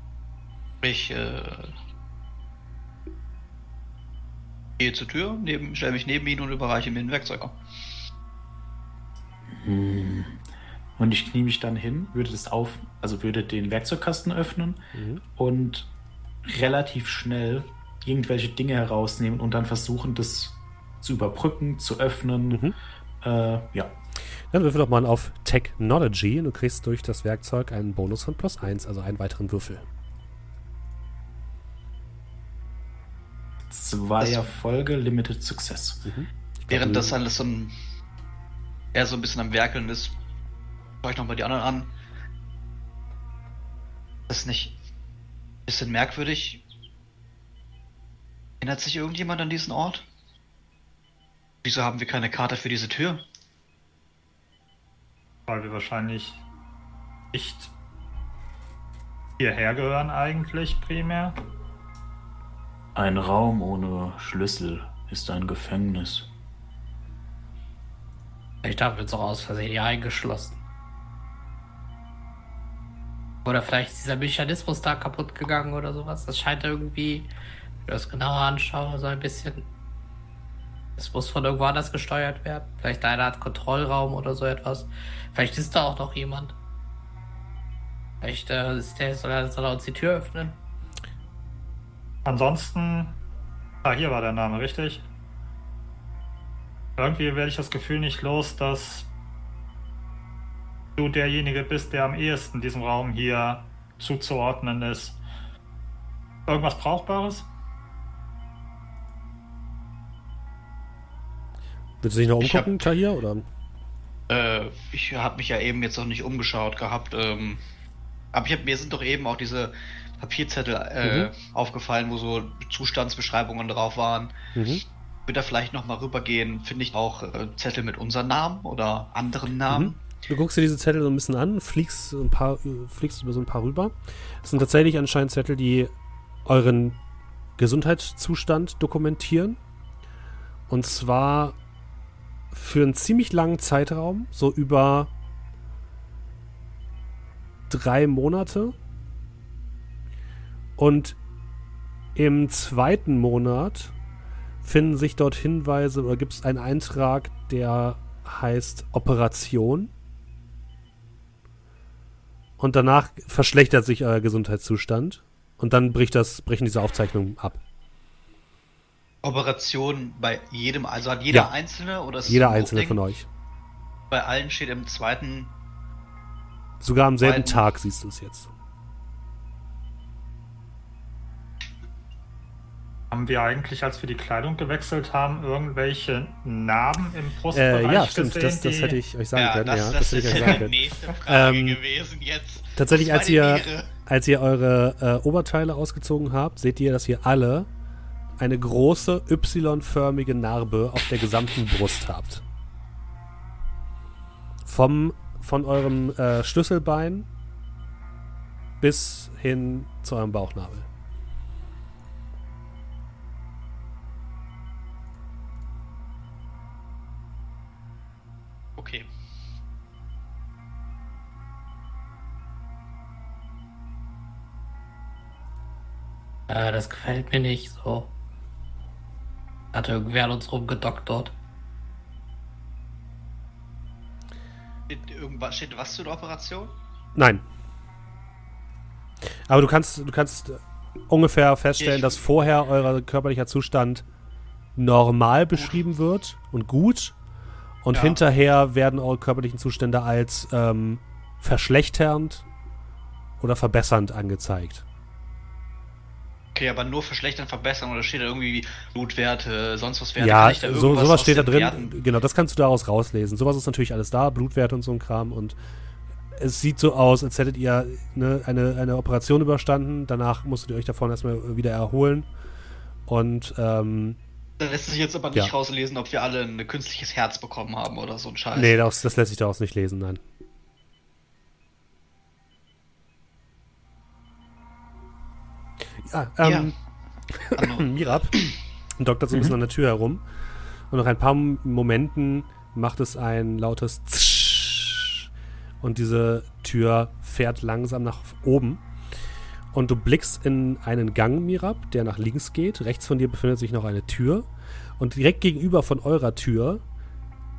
Ich äh, gehe zur Tür, neben, stelle mich neben ihn und überreiche mir den Werkzeuger. Hm. Und ich knie mich dann hin, würde das auf, also würde den Werkzeugkasten öffnen mhm. und relativ schnell irgendwelche Dinge herausnehmen und dann versuchen, das zu überbrücken, zu öffnen. Mhm. Äh, ja. Dann würfel doch mal auf Technology und du kriegst durch das Werkzeug einen Bonus von plus 1, also einen weiteren Würfel. Zwei das Erfolge, Limited Success. Mhm. Während das alles so ein, eher so ein bisschen am Werkeln ist, schaue ich nochmal die anderen an. Das ist nicht ein bisschen merkwürdig. Erinnert sich irgendjemand an diesen Ort? Wieso haben wir keine Karte für diese Tür? Weil wir wahrscheinlich nicht hierher gehören eigentlich primär. Ein Raum ohne Schlüssel ist ein Gefängnis. Ich dachte, wird auch aus Versehen hier eingeschlossen. Oder vielleicht ist dieser Mechanismus da kaputt gegangen oder sowas. Das scheint irgendwie, wenn ich das genauer anschaue, so ein bisschen es muss von irgendwo anders gesteuert werden. Vielleicht eine Art Kontrollraum oder so etwas. Vielleicht ist da auch noch jemand. Vielleicht äh, ist der, soll, er, soll er uns die Tür öffnen. Ansonsten. Ah, hier war der Name, richtig? Irgendwie werde ich das Gefühl nicht los, dass du derjenige bist, der am ehesten diesem Raum hier zuzuordnen ist. Irgendwas Brauchbares? Willst du dich noch umgucken, hab, Tahir, oder? Äh, ich habe mich ja eben jetzt noch nicht umgeschaut gehabt. Ähm, aber ich hab, mir sind doch eben auch diese Papierzettel äh, mhm. aufgefallen, wo so Zustandsbeschreibungen drauf waren. Mhm. würde da vielleicht nochmal rübergehen, finde ich auch äh, Zettel mit unserem Namen oder anderen Namen. Mhm. Du guckst dir diese Zettel so ein bisschen an, fliegst, ein paar, fliegst über so ein paar rüber. Das sind tatsächlich anscheinend Zettel, die euren Gesundheitszustand dokumentieren. Und zwar für einen ziemlich langen Zeitraum, so über drei Monate. Und im zweiten Monat finden sich dort Hinweise oder gibt es einen Eintrag, der heißt Operation. Und danach verschlechtert sich euer Gesundheitszustand. Und dann bricht das, brechen diese Aufzeichnungen ab. Operation bei jedem, also hat jeder ja. Einzelne oder ist Jeder Einzelne von euch. Bei allen steht im zweiten. Sogar am selben Tag siehst du es jetzt. Haben wir eigentlich, als wir die Kleidung gewechselt haben, irgendwelche Narben im Brustbereich äh, ja, stimmt, gesehen, das, das hätte ich euch sagen ja, können. Das, ja, das, das hätte ich euch sagen können. nächste Frage ähm, gewesen jetzt. Tatsächlich, als ihr, als ihr eure äh, Oberteile ausgezogen habt, seht ihr, dass ihr alle eine große Y-förmige Narbe auf der gesamten Brust habt. Vom, von eurem äh, Schlüsselbein bis hin zu eurem Bauchnabel. Äh, das gefällt mir nicht so. Hat irgendwer an uns rumgedoktert. Steht, irgendwas, steht was zu der Operation? Nein. Aber du kannst, du kannst ungefähr feststellen, ich dass vorher euer körperlicher Zustand normal beschrieben wird und gut. Und ja. hinterher werden eure körperlichen Zustände als ähm, verschlechternd oder verbessernd angezeigt. Okay, aber nur verschlechtern, verbessern oder steht da irgendwie Blutwerte, sonst was Werte? Ja, so, sowas steht da drin. Werten? Genau, das kannst du daraus rauslesen. Sowas ist natürlich alles da, Blutwerte und so ein Kram und es sieht so aus, als hättet ihr ne, eine, eine Operation überstanden. Danach musstet ihr euch davon erstmal wieder erholen. Und ähm, da lässt sich jetzt aber nicht ja. rauslesen, ob wir alle ein künstliches Herz bekommen haben oder so ein Scheiß. Nee, das, das lässt sich daraus nicht lesen, nein. Ja, ähm, ja. Mirab doktert so ein bisschen mhm. an der Tür herum. Und nach ein paar Momenten macht es ein lautes Zsch und diese Tür fährt langsam nach oben. Und du blickst in einen Gang, Mirab, der nach links geht. Rechts von dir befindet sich noch eine Tür. Und direkt gegenüber von eurer Tür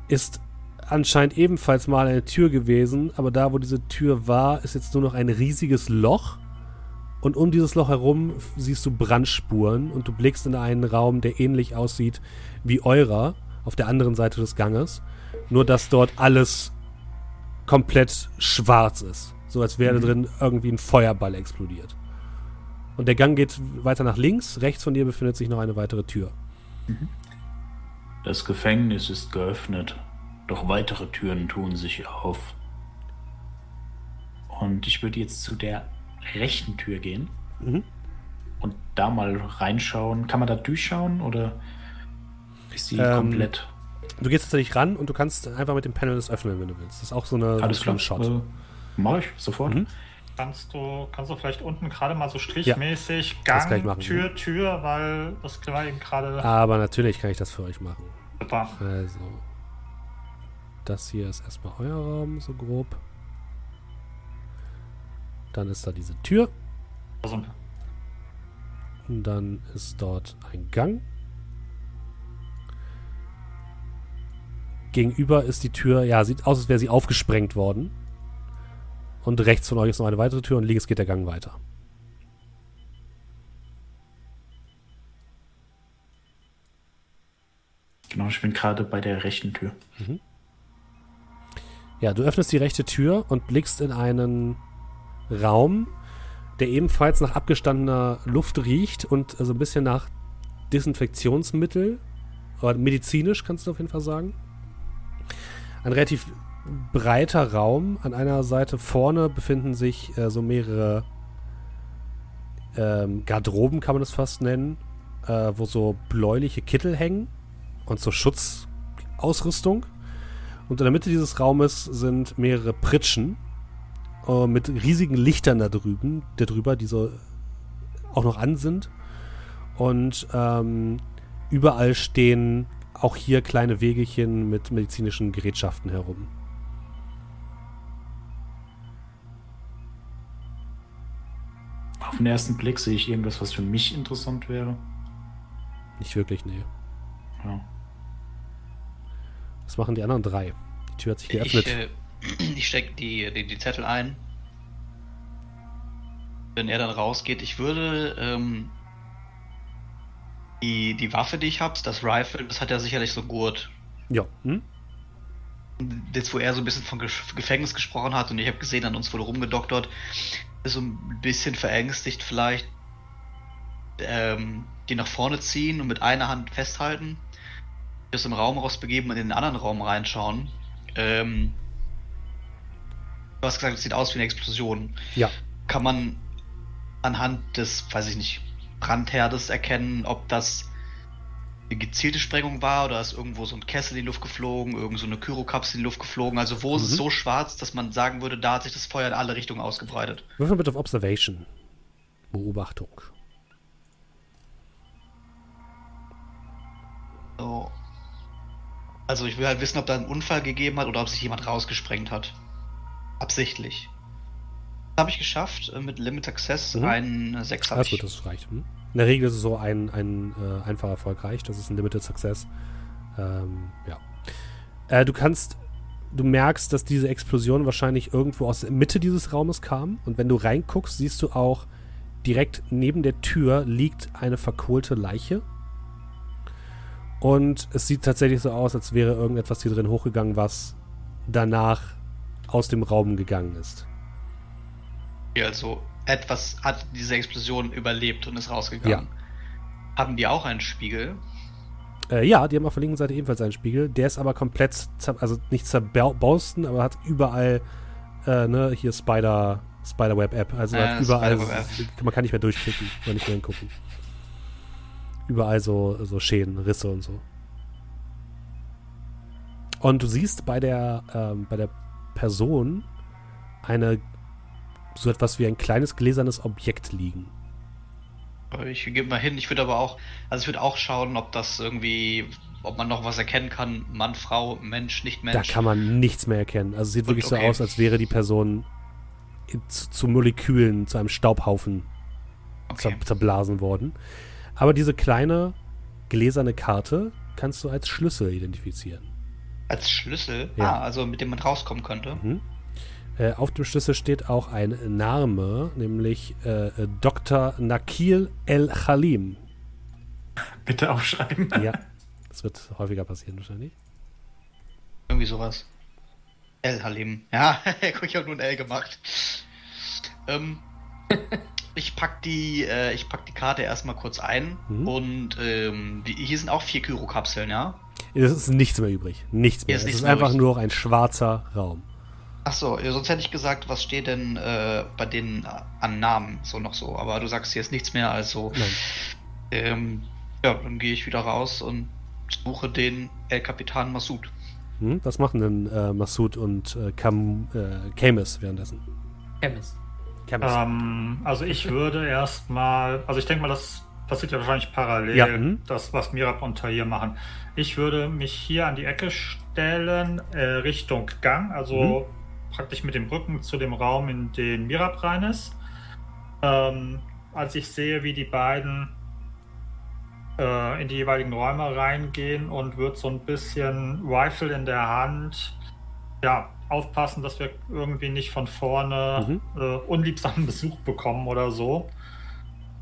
ist anscheinend ebenfalls mal eine Tür gewesen. Aber da, wo diese Tür war, ist jetzt nur noch ein riesiges Loch. Und um dieses Loch herum siehst du Brandspuren und du blickst in einen Raum, der ähnlich aussieht wie eurer, auf der anderen Seite des Ganges. Nur, dass dort alles komplett schwarz ist. So als wäre mhm. drin irgendwie ein Feuerball explodiert. Und der Gang geht weiter nach links. Rechts von dir befindet sich noch eine weitere Tür. Mhm. Das Gefängnis ist geöffnet, doch weitere Türen tun sich auf. Und ich würde jetzt zu der rechten Tür gehen mhm. und da mal reinschauen. Kann man da durchschauen oder ist sie ähm, komplett? Du gehst tatsächlich ran und du kannst einfach mit dem Panel das öffnen, wenn du willst. Das ist auch so eine Alles klar. Shot. Äh, mach ich sofort. Mhm. Kannst du, kannst du vielleicht unten gerade mal so strichmäßig ja, Gang, machen, Tür, ja. Tür, weil das war eben gerade. Aber natürlich kann ich das für euch machen. Super. Also. Das hier ist erstmal euer Raum, so grob. Dann ist da diese Tür. Und dann ist dort ein Gang. Gegenüber ist die Tür, ja, sieht aus, als wäre sie aufgesprengt worden. Und rechts von euch ist noch eine weitere Tür und links geht der Gang weiter. Genau, ich bin gerade bei der rechten Tür. Mhm. Ja, du öffnest die rechte Tür und blickst in einen Raum, der ebenfalls nach abgestandener Luft riecht und so also ein bisschen nach Desinfektionsmittel. Oder medizinisch kannst du auf jeden Fall sagen. Ein relativ breiter Raum. An einer Seite vorne befinden sich äh, so mehrere ähm, Garderoben, kann man das fast nennen, äh, wo so bläuliche Kittel hängen. und zur Schutzausrüstung. Und in der Mitte dieses Raumes sind mehrere Pritschen äh, mit riesigen Lichtern da drüben, da drüber, die so auch noch an sind. Und ähm, überall stehen auch hier kleine Wegelchen mit medizinischen Gerätschaften herum. Auf den ersten Blick sehe ich irgendwas, was für mich interessant wäre. Nicht wirklich, nee. Ja. Was machen die anderen drei? Die Tür hat sich geöffnet. Ich, äh, ich stecke die, die, die, Zettel ein. Wenn er dann rausgeht, ich würde ähm, die, die Waffe, die ich habe, das Rifle, das hat ja sicherlich so Gurt. Ja. Hm? Jetzt, wo er so ein bisschen von Gefängnis gesprochen hat und ich habe gesehen, an uns wurde rumgedoktert, so ein bisschen verängstigt vielleicht ähm, die nach vorne ziehen und mit einer Hand festhalten, aus dem Raum rausbegeben und in den anderen Raum reinschauen. Ähm, du hast gesagt, es sieht aus wie eine Explosion. Ja. Kann man anhand des, weiß ich nicht, Brandherdes erkennen, ob das eine gezielte Sprengung war oder ist irgendwo so ein Kessel in die Luft geflogen, irgend so eine Kyrokapsel in die Luft geflogen. Also wo mhm. ist es mhm. so schwarz, dass man sagen würde, da hat sich das Feuer in alle Richtungen ausgebreitet. Würfel bitte auf Observation. Beobachtung. So. Also ich will halt wissen, ob da einen Unfall gegeben hat oder ob sich jemand rausgesprengt hat. Absichtlich. Habe ich geschafft, äh, mit Limit Access mhm. einen 6 habe ich. das reicht. Hm? In der Regel ist es so ein, ein äh, einfacher Erfolg reicht. Das ist ein Limited Success. Ähm, ja. Äh, du kannst, du merkst, dass diese Explosion wahrscheinlich irgendwo aus der Mitte dieses Raumes kam. Und wenn du reinguckst, siehst du auch, direkt neben der Tür liegt eine verkohlte Leiche. Und es sieht tatsächlich so aus, als wäre irgendetwas hier drin hochgegangen, was danach aus dem Raum gegangen ist. Also etwas hat diese Explosion überlebt und ist rausgegangen. Ja. Haben die auch einen Spiegel? Äh, ja, die haben auf der linken Seite ebenfalls einen Spiegel. Der ist aber komplett, also nicht zerbausten, aber hat überall, äh, ne, hier Spider, Spiderweb App. Also äh, hat überall, man kann nicht mehr durchklicken, oder nicht mehr hingucken. Überall so, so Schäden, Risse und so. Und du siehst bei der, ähm, bei der Person eine so etwas wie ein kleines gläsernes Objekt liegen. Ich gebe mal hin, ich würde aber auch, also ich würde auch schauen, ob das irgendwie, ob man noch was erkennen kann, Mann, Frau, Mensch, nicht Mensch. Da kann man nichts mehr erkennen. Also es sieht wirklich okay. so aus, als wäre die Person zu, zu Molekülen, zu einem Staubhaufen okay. zerblasen worden. Aber diese kleine gläserne Karte kannst du als Schlüssel identifizieren. Als Schlüssel? Ja. Ah, also mit dem man rauskommen könnte. Mhm. Äh, auf dem Schlüssel steht auch ein Name, nämlich äh, Dr. Nakil El Khalim. Bitte aufschreiben. Ja, das wird häufiger passieren wahrscheinlich. Irgendwie sowas. El Halim. Ja, ich habe nur ein L gemacht. Ähm, ich pack die, äh, ich pack die Karte erstmal kurz ein mhm. und ähm, die, hier sind auch vier Kyrokapseln, ja? Es ist nichts mehr übrig. Nichts mehr. Ist es ist einfach übrig. nur ein schwarzer Raum. Achso, sonst hätte ich gesagt, was steht denn äh, bei denen an Namen so noch so. Aber du sagst jetzt nichts mehr, also. Ähm, ja, dann gehe ich wieder raus und suche den El Capitan Massoud. Hm, was machen denn äh, Massoud und äh, Cam, äh, Camus währenddessen? Camus. Ähm, also ich würde erstmal, also ich denke mal, das passiert ja wahrscheinlich parallel, ja, hm. das, was Mirab und Tahir machen. Ich würde mich hier an die Ecke stellen, äh, Richtung Gang, also mhm praktisch mit dem Rücken zu dem Raum, in den Mirab rein ist. Ähm, als ich sehe, wie die beiden äh, in die jeweiligen Räume reingehen und wird so ein bisschen Rifle in der Hand, ja, aufpassen, dass wir irgendwie nicht von vorne mhm. äh, unliebsamen Besuch bekommen oder so.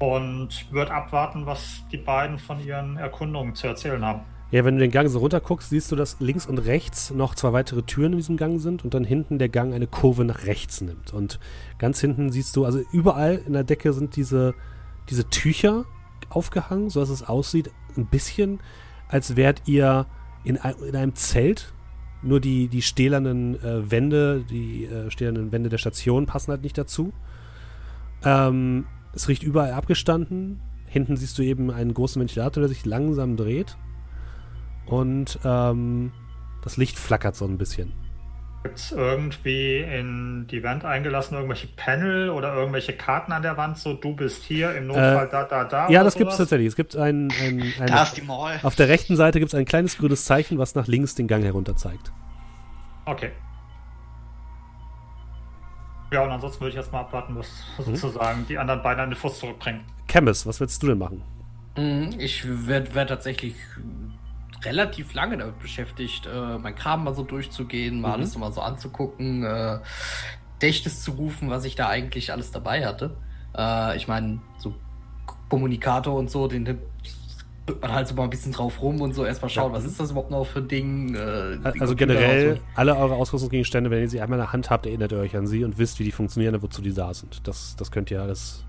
Und wird abwarten, was die beiden von ihren Erkundungen zu erzählen haben. Ja, wenn du den Gang so runter guckst, siehst du, dass links und rechts noch zwei weitere Türen in diesem Gang sind und dann hinten der Gang eine Kurve nach rechts nimmt. Und ganz hinten siehst du, also überall in der Decke sind diese, diese Tücher aufgehangen, sodass es aussieht, ein bisschen, als wärt ihr in, in einem Zelt. Nur die, die stählernen äh, Wände, die äh, stählernen Wände der Station passen halt nicht dazu. Ähm, es riecht überall abgestanden. Hinten siehst du eben einen großen Ventilator, der sich langsam dreht. und ähm, das Licht flackert so ein bisschen. Gibt es irgendwie in die Wand eingelassen irgendwelche Panel oder irgendwelche Karten an der Wand, so du bist hier, im Notfall äh, da, da, da? Ja, das gibt es tatsächlich. Es gibt ein, ein, ein Da ist die Mall. Auf der rechten Seite gibt es ein kleines grünes Zeichen, was nach links den Gang herunter zeigt. Okay. Ja, und ansonsten würde ich jetzt mal abwarten, was mhm. sozusagen die anderen beiden an den Fuß zurückbringen. Camus, was willst du denn machen? Mhm, ich werde werd tatsächlich relativ lange damit beschäftigt, äh, mein Kram mal so durchzugehen, mal mhm. alles mal so anzugucken, äh, Dächtes zu rufen, was ich da eigentlich alles dabei hatte. Äh, ich meine, so Kommunikator und so, den drückt man halt so mal ein bisschen drauf rum und so erstmal schauen, ja. was ist das überhaupt noch für ein Ding. Äh, also generell, alle eure Ausrüstungsgegenstände, wenn ihr sie einmal in der Hand habt, erinnert ihr euch an sie und wisst, wie die funktionieren und wozu die da sind. Das, das könnt ihr alles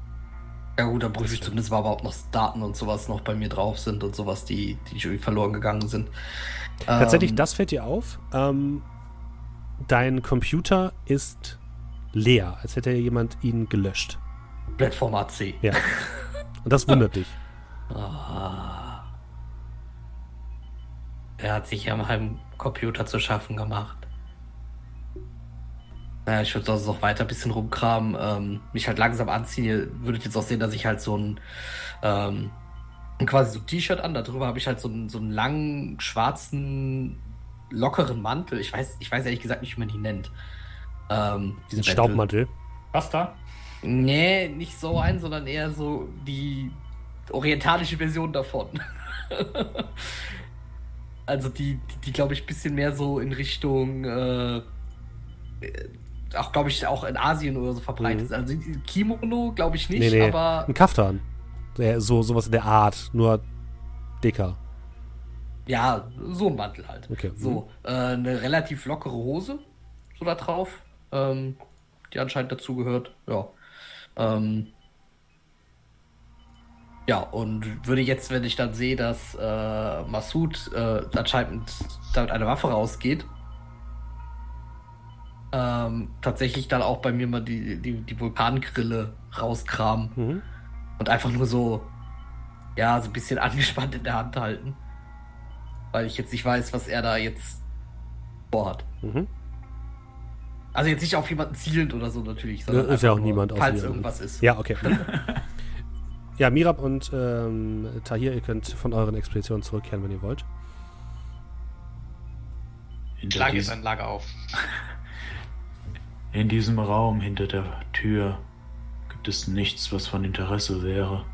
ja gut, dann prüfe ich zumindest mal überhaupt noch Daten und sowas noch bei mir drauf sind und sowas, die, die irgendwie verloren gegangen sind. Tatsächlich, ähm, das fällt dir auf. Ähm, dein Computer ist leer, als hätte jemand ihn gelöscht. Plattform C. Ja. Und das wundert dich. Ah. Er hat sich ja meinem Computer zu schaffen gemacht. Naja, ich würde sonst noch weiter ein bisschen rumkramen, ähm, mich halt langsam anziehen. Ihr würdet jetzt auch sehen, dass ich halt so ein ähm, quasi so T-Shirt an, darüber habe ich halt so einen, so einen langen, schwarzen, lockeren Mantel. Ich weiß, ich weiß ehrlich gesagt nicht, wie man die nennt. Ähm, diesen Staubmantel. Was da? Nee, nicht so ein, sondern eher so die orientalische Version davon. also die, die, die glaube ich, ein bisschen mehr so in Richtung äh, auch, glaube ich, auch in Asien oder so verbreitet mhm. Also Kimono, glaube ich nicht, nee, nee. aber. Ein Kaftan. So, sowas in der Art, nur dicker. Ja, so ein Mantel halt. Okay. So, äh, eine relativ lockere Hose, so da drauf, ähm, die anscheinend dazu gehört. Ja. Ähm, ja, und würde jetzt, wenn ich dann sehe, dass äh, Massoud äh, anscheinend damit eine Waffe rausgeht, ähm, tatsächlich dann auch bei mir mal die, die, die Vulkangrille rauskramen mhm. und einfach nur so, ja, so ein bisschen angespannt in der Hand halten. Weil ich jetzt nicht weiß, was er da jetzt vorhat. Mhm. Also jetzt nicht auf jemanden zielend oder so natürlich, sondern ist ja auch niemand falls irgendwas ist. Ja, okay. ja, Mirab und ähm, Tahir, ihr könnt von euren Expeditionen zurückkehren, wenn ihr wollt. Schlage jetzt ein Lager auf. In diesem Raum hinter der Tür gibt es nichts, was von Interesse wäre.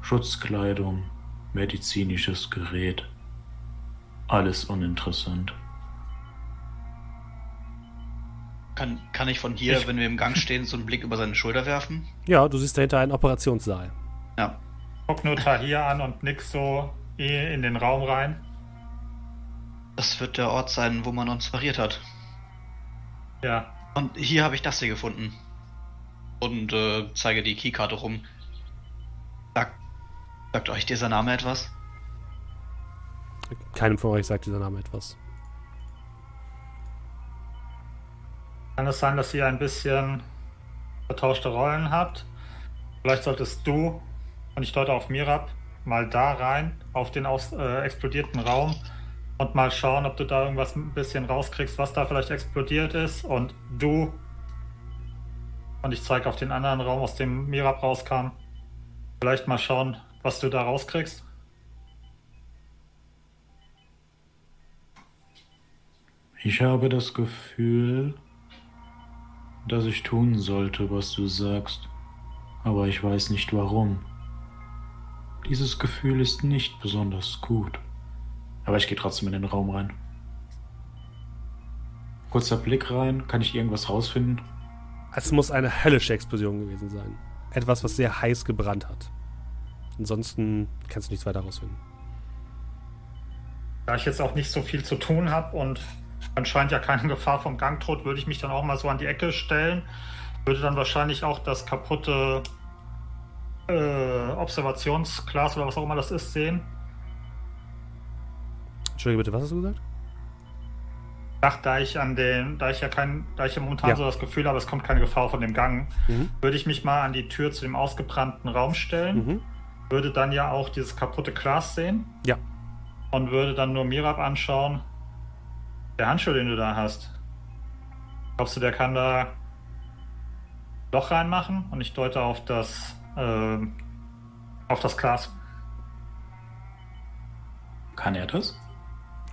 Schutzkleidung, medizinisches Gerät, alles uninteressant. Kann, kann ich von hier, ich, wenn wir im Gang stehen, so einen Blick über seine Schulter werfen? Ja, du siehst dahinter einen Operationssaal. Ja. Guck nur Tahir an und nix so in den Raum rein. Das wird der Ort sein, wo man uns pariert hat. Ja. Und hier habe ich das hier gefunden. Und äh, zeige die Keykarte rum. Sag, sagt euch dieser Name etwas? Keinem von euch sagt dieser Name etwas. Kann es sein, dass ihr ein bisschen vertauschte Rollen habt? Vielleicht solltest du, und ich deute auf Mirab, mal da rein, auf den aus, äh, explodierten Raum und mal schauen, ob du da irgendwas ein bisschen rauskriegst, was da vielleicht explodiert ist. Und du. Und ich zeige auf den anderen Raum, aus dem Mirab rauskam. Vielleicht mal schauen, was du da rauskriegst. Ich habe das Gefühl, dass ich tun sollte, was du sagst, aber ich weiß nicht warum. Dieses Gefühl ist nicht besonders gut. Aber ich gehe trotzdem in den Raum rein. Kurzer Blick rein, kann ich irgendwas rausfinden? Es muss eine höllische Explosion gewesen sein. Etwas, was sehr heiß gebrannt hat. Ansonsten kannst du nichts weiter rausfinden. Da ich jetzt auch nicht so viel zu tun habe und anscheinend ja keine Gefahr vom Gangtod, würde ich mich dann auch mal so an die Ecke stellen. Würde dann wahrscheinlich auch das kaputte äh, Observationsglas oder was auch immer das ist sehen Entschuldige bitte, was hast du gesagt? Ach, da ich an den, da ich ja kein, da ich ja momentan ja. so das Gefühl habe, es kommt keine Gefahr von dem Gang, mhm. würde ich mich mal an die Tür zu dem ausgebrannten Raum stellen. Mhm. Würde dann ja auch dieses kaputte Glas sehen. Ja. und würde dann nur Mirab anschauen. Der Handschuh, den du da hast. Glaubst du, der kann da Loch reinmachen? Und ich deute auf das, äh, auf das Glas. Kann er das?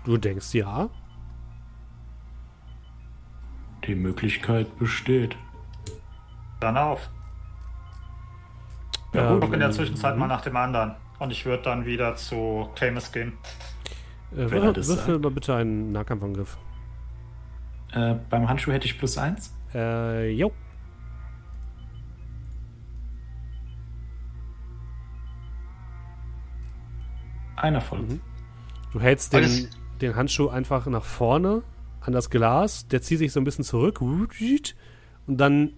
Du denkst ja. Die Möglichkeit besteht. Dann auf. Ja, ähm, guck in der Zwischenzeit mal nach dem anderen. Und ich würde dann wieder zu Clamus gehen. Äh, würfel mal bitte einen Nahkampfangriff. Äh, beim Handschuh hätte ich plus eins. Äh, jo. Einer voll. Mhm. Du hältst den, den Handschuh einfach nach vorne an das Glas. Der zieht sich so ein bisschen zurück. Und dann,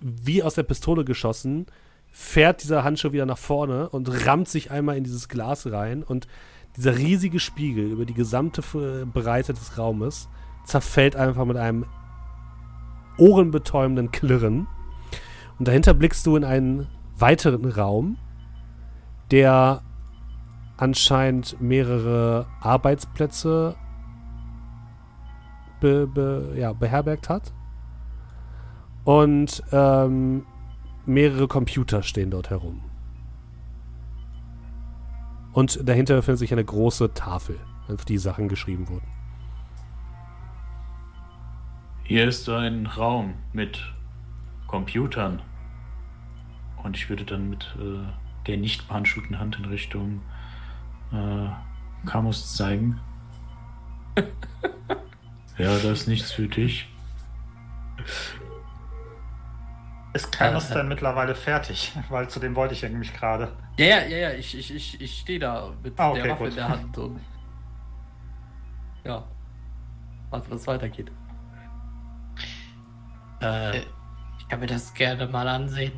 wie aus der Pistole geschossen, fährt dieser Handschuh wieder nach vorne und rammt sich einmal in dieses Glas rein. Und dieser riesige Spiegel über die gesamte Breite des Raumes zerfällt einfach mit einem ohrenbetäubenden Klirren. Und dahinter blickst du in einen weiteren Raum, der anscheinend mehrere Arbeitsplätze be, be, ja, beherbergt hat. Und ähm, mehrere Computer stehen dort herum. Und dahinter befindet sich eine große Tafel, auf die Sachen geschrieben wurden. Hier ist ein Raum mit Computern. Und ich würde dann mit äh, der nicht behandschuhten Hand in Richtung äh, zeigen. ja, das ist nichts für dich. Ist äh, denn mittlerweile fertig? Weil zu dem wollte ich nämlich gerade. Ja, ja, ja, ja, ich, ich, ich, ich stehe da mit ah, okay, der Waffe gut. in der Hand und. Ja. Warte, was weitergeht. Äh, ich kann mir das gerne mal ansehen.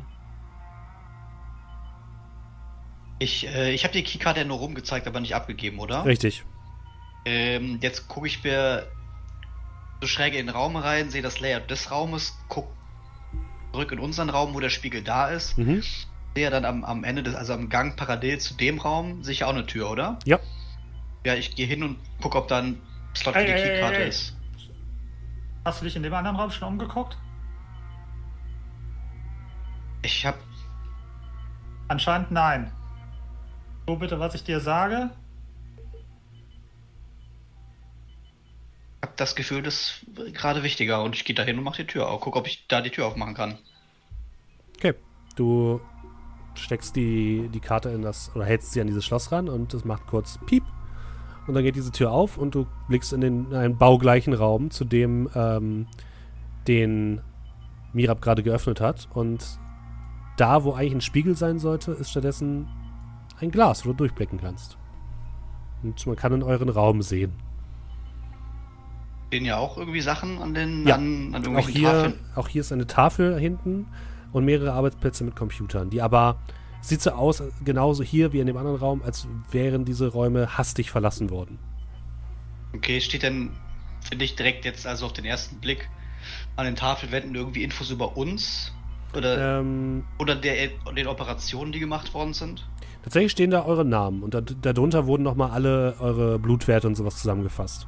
Ich, äh, ich habe die Keykarte ja nur rumgezeigt, aber nicht abgegeben, oder? Richtig. Ähm, jetzt gucke ich mir so schräg in den Raum rein, sehe das Layout des Raumes, gucke zurück in unseren Raum, wo der Spiegel da ist. Mhm. Sehe dann am, am Ende des, also am Gang parallel zu dem Raum, sicher auch eine Tür, oder? Ja. Ja, ich gehe hin und gucke, ob da ein Slot für die Keykarte ist. Hast du dich in dem anderen Raum schon umgeguckt? Ich hab. Anscheinend nein. So bitte, was ich dir sage. Das Gefühl, ist gerade wichtiger und ich gehe da hin und mach die Tür auf. Guck, ob ich da die Tür aufmachen kann. Okay. Du steckst die, die Karte in das, oder hältst sie an dieses Schloss ran und es macht kurz Piep. Und dann geht diese Tür auf und du blickst in, den, in einen baugleichen Raum, zu dem ähm, den Mirab gerade geöffnet hat. Und da, wo eigentlich ein Spiegel sein sollte, ist stattdessen ein Glas, wo du durchblicken kannst. Und man kann in euren Raum sehen. Sehen ja auch irgendwie Sachen an den ja. an, an auch hier, Tafeln. Auch hier ist eine Tafel hinten und mehrere Arbeitsplätze mit Computern, die aber sieht so aus, genauso hier wie in dem anderen Raum, als wären diese Räume hastig verlassen worden. Okay, steht denn für dich direkt jetzt also auf den ersten Blick an den Tafelwänden irgendwie Infos über uns? Oder, ähm, oder der, den Operationen, die gemacht worden sind? Tatsächlich stehen da eure Namen und da, darunter wurden nochmal alle eure Blutwerte und sowas zusammengefasst.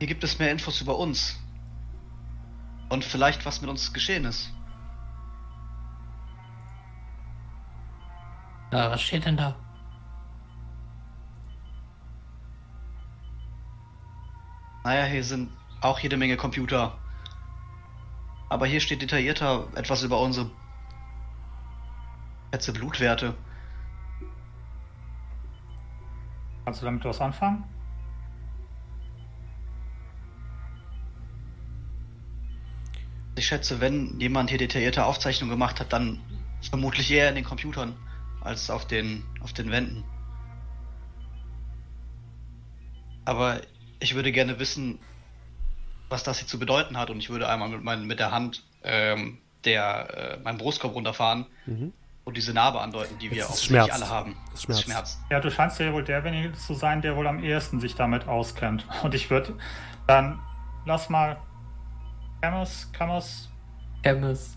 Hier gibt es mehr Infos über uns. Und vielleicht, was mit uns geschehen ist. Ja, was steht denn da? Naja, hier sind auch jede Menge Computer. Aber hier steht detaillierter etwas über unsere letzte Blutwerte. Kannst du damit was anfangen? Ich schätze, wenn jemand hier detaillierte Aufzeichnungen gemacht hat, dann vermutlich eher in den Computern als auf den, auf den Wänden. Aber ich würde gerne wissen, was das hier zu bedeuten hat und ich würde einmal mit, mein, mit der Hand ähm, der, äh, meinen Brustkorb runterfahren mhm. und diese Narbe andeuten, die wir auch nicht alle haben. Es schmerzt. schmerzt. Ja, du scheinst ja wohl derjenige zu sein, der wohl am ehesten sich damit auskennt. Und ich würde dann, lass mal Camus, Camus, Chemist.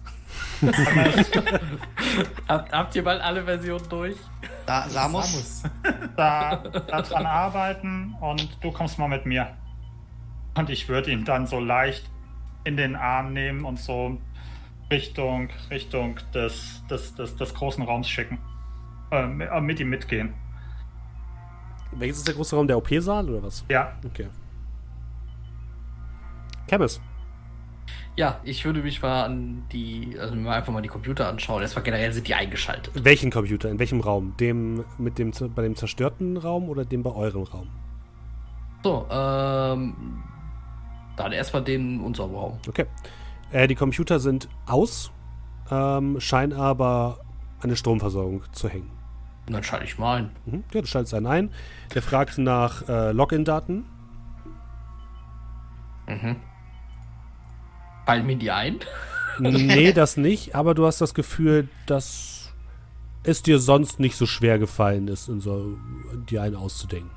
habt, habt ihr mal alle Versionen durch? Da, Samus. Samus. Da, daran arbeiten und du kommst mal mit mir. Und ich würde ihn dann so leicht in den Arm nehmen und so Richtung, Richtung des, des, des, des großen Raums schicken. Äh, mit ihm mitgehen. Welches ist der große Raum? Der OP-Saal oder was? Ja. Okay. Chemist. Ja, ich würde mich mal an die, also mir einfach mal die Computer anschauen. Erstmal generell sind die eingeschaltet. Welchen Computer? In welchem Raum? Dem mit dem bei dem zerstörten Raum oder dem bei eurem Raum? So, ähm, dann erstmal den in unserem Raum. Okay. Äh, die Computer sind aus, ähm, scheinen aber eine Stromversorgung zu hängen. Dann schalte ich mal ein. Mhm. Ja, du schaltest einen ein. Der fragt nach äh, Login-Daten. Mhm. Fallen mir die ein? nee, das nicht, aber du hast das Gefühl, dass es dir sonst nicht so schwer gefallen ist, in so, dir einen auszudenken.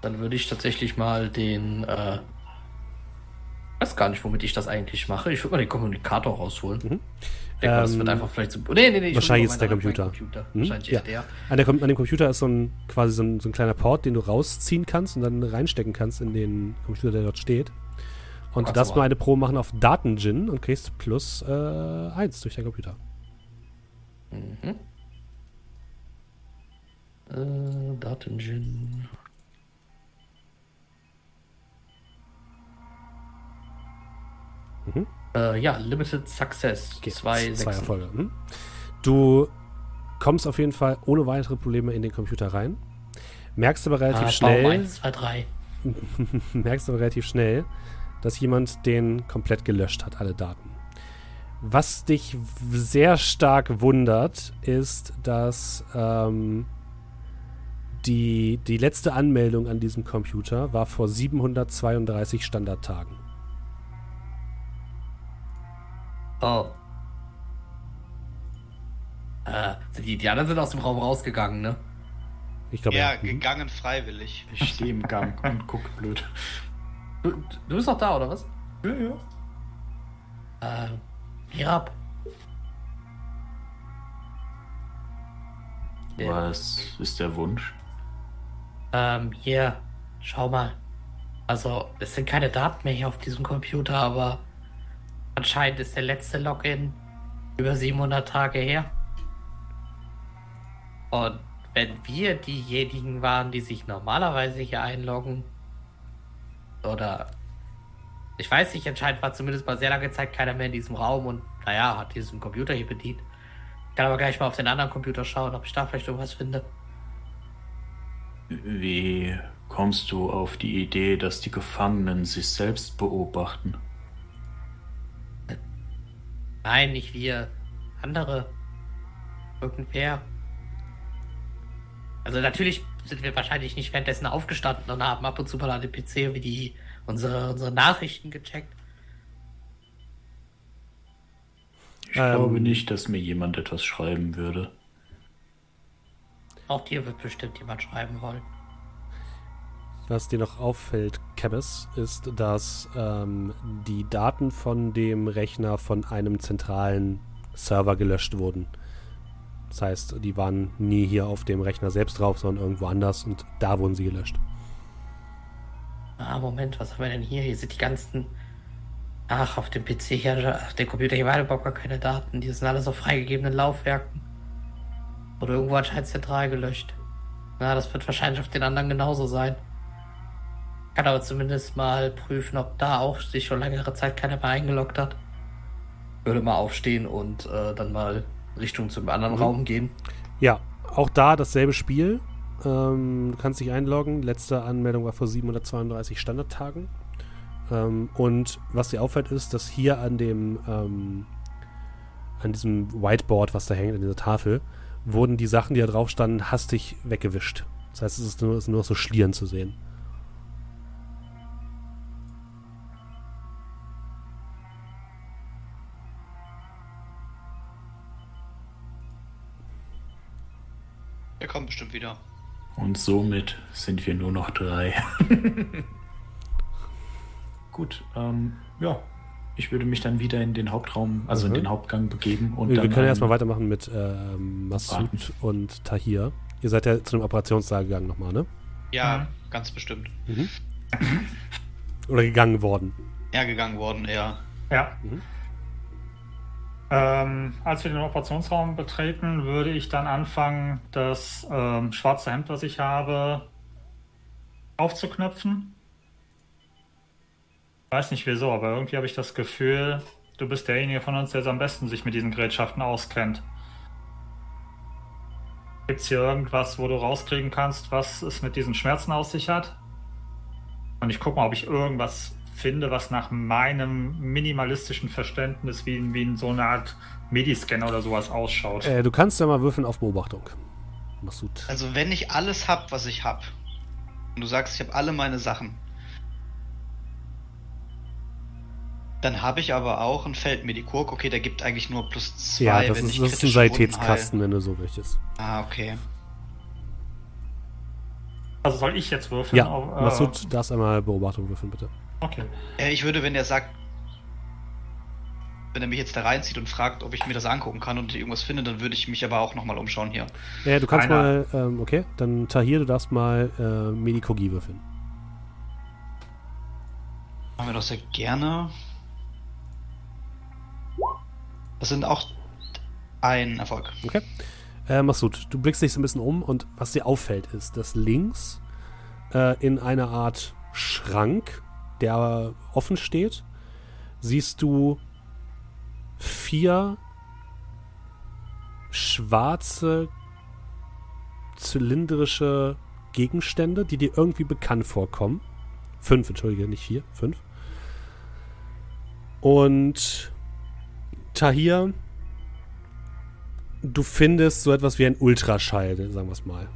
Dann würde ich tatsächlich mal den, äh, weiß gar nicht, womit ich das eigentlich mache. Ich würde mal den Kommunikator rausholen. Mhm. Denke ähm, das wird einfach vielleicht so. Nee, nee, nee. Wahrscheinlich ist der Computer. Computer. Mhm. Wahrscheinlich ja. der. An, der. an dem Computer ist so ein quasi so ein, so ein kleiner Port, den du rausziehen kannst und dann reinstecken kannst in den Computer, der dort steht. Und du darfst nur eine Pro machen auf Datengin und kriegst plus äh, 1 durch deinen Computer. Mhm. Äh, Datengin. Mhm. Äh, ja, Limited Success. Okay, zwei, zwei Erfolge. Mhm. Du kommst auf jeden Fall ohne weitere Probleme in den Computer rein. Merkst aber relativ ah, schnell. Baum 1, 2, 3. merkst aber relativ schnell, dass jemand den komplett gelöscht hat, alle Daten. Was dich sehr stark wundert, ist, dass ähm, die, die letzte Anmeldung an diesem Computer war vor 732 Standardtagen. Oh. Äh, die, die anderen sind aus dem Raum rausgegangen, ne? Ich glaube, ja, ja, gegangen freiwillig. Ich stehe im Gang und guck blöd. Du, du bist noch da, oder was? Ja, ja. Äh, hier ab. Was ist der Wunsch? Ähm, hier, schau mal. Also, es sind keine Daten mehr hier auf diesem Computer, aber anscheinend ist der letzte Login über 700 Tage her. Und wenn wir diejenigen waren, die sich normalerweise hier einloggen, oder ich weiß nicht, anscheinend war zumindest mal sehr lange Zeit keiner mehr in diesem Raum und naja, hat diesen Computer hier bedient. Ich kann aber gleich mal auf den anderen Computer schauen, ob ich da vielleicht irgendwas finde. Wie kommst du auf die Idee, dass die Gefangenen sich selbst beobachten? Nein, nicht wir. Andere. Irgendwer. Also natürlich sind wir wahrscheinlich nicht währenddessen aufgestanden und haben ab und zu mal an den PC wie die unsere, unsere Nachrichten gecheckt. Ich ähm, glaube nicht, dass mir jemand etwas schreiben würde. Auch dir wird bestimmt jemand schreiben wollen. Was dir noch auffällt, Kebes, ist, dass ähm, die Daten von dem Rechner von einem zentralen Server gelöscht wurden. Das heißt, die waren nie hier auf dem Rechner selbst drauf, sondern irgendwo anders und da wurden sie gelöscht. Ah, Moment, was haben wir denn hier? Hier sind die ganzen. Ach, auf dem PC hier, auf dem Computer hier waren überhaupt gar keine Daten. Die sind alles auf freigegebenen Laufwerken. Oder irgendwo anscheinend zentral gelöscht. Na, das wird wahrscheinlich auf den anderen genauso sein. Kann aber zumindest mal prüfen, ob da auch sich schon längere Zeit keiner mehr eingeloggt hat. Würde mal aufstehen und äh, dann mal Richtung zum anderen mhm. Raum gehen. Ja, auch da dasselbe Spiel. Ähm, du kannst dich einloggen. Letzte Anmeldung war vor 732 Standardtagen. Ähm, und was dir auffällt, ist, dass hier an dem ähm, an diesem Whiteboard, was da hängt, an dieser Tafel, wurden die Sachen, die da drauf standen, hastig weggewischt. Das heißt, es ist nur, es ist nur noch so Schlieren zu sehen. Er kommt bestimmt wieder. Und somit sind wir nur noch drei. Gut, ähm, ja, ich würde mich dann wieder in den Hauptraum, also mhm. in den Hauptgang begeben. Und wir, wir können erstmal weitermachen mit äh, Massoud und Tahir. Ihr seid ja zu dem Operationssaal gegangen nochmal, ne? Ja, mhm. ganz bestimmt. Mhm. Oder gegangen worden? Ja, gegangen worden, eher. Ja. Mhm. Ähm, als wir den Operationsraum betreten, würde ich dann anfangen, das ähm, schwarze Hemd, was ich habe, aufzuknöpfen weiß nicht wieso, aber irgendwie habe ich das Gefühl, du bist derjenige von uns, der am besten sich mit diesen Gerätschaften auskennt. Gibt es hier irgendwas, wo du rauskriegen kannst, was es mit diesen Schmerzen aus sich hat? Und ich gucke mal, ob ich irgendwas finde, was nach meinem minimalistischen Verständnis wie, wie in so eine Art Mediscanner oder sowas ausschaut. Äh, du kannst ja mal würfeln auf Beobachtung. Masud. Also wenn ich alles hab, was ich hab, und du sagst, ich habe alle meine Sachen, Dann habe ich aber auch ein Feldmedikurg. Okay, der gibt eigentlich nur plus zwei. Ja, das, ist, das ist ein Sanitätskasten, wenn du so möchtest. Ah, okay. Also soll ich jetzt würfeln? Ja, auf, äh, Masud, darfst einmal Beobachtung würfeln, bitte. Okay. Ja, ich würde, wenn er sagt, wenn er mich jetzt da reinzieht und fragt, ob ich mir das angucken kann und irgendwas finde, dann würde ich mich aber auch nochmal umschauen hier. Ja, du kannst Einer. mal, ähm, okay, dann Tahir, du darfst mal äh, Medikogie würfeln. Machen wir das sehr gerne. Das sind auch ein Erfolg. Okay. Äh, Masud, du blickst dich so ein bisschen um und was dir auffällt ist, dass links äh, in einer Art Schrank, der offen steht, siehst du vier schwarze zylindrische Gegenstände, die dir irgendwie bekannt vorkommen. Fünf, entschuldige, nicht vier, fünf. Und Tahir, du findest so etwas wie ein Ultraschall, sagen wir es mal.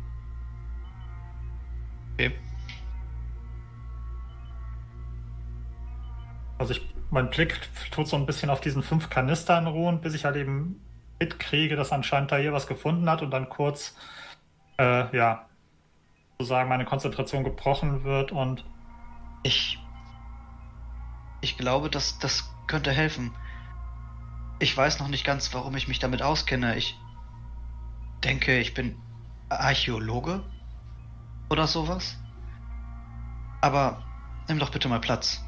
Also ich, mein Blick tut so ein bisschen auf diesen fünf Kanistern ruhen, bis ich halt eben mitkriege, dass anscheinend Tahir was gefunden hat und dann kurz, äh, ja, sozusagen meine Konzentration gebrochen wird und ich ich glaube, dass das könnte helfen. Ich weiß noch nicht ganz, warum ich mich damit auskenne. Ich denke, ich bin Archäologe oder sowas. Aber nimm doch bitte mal Platz.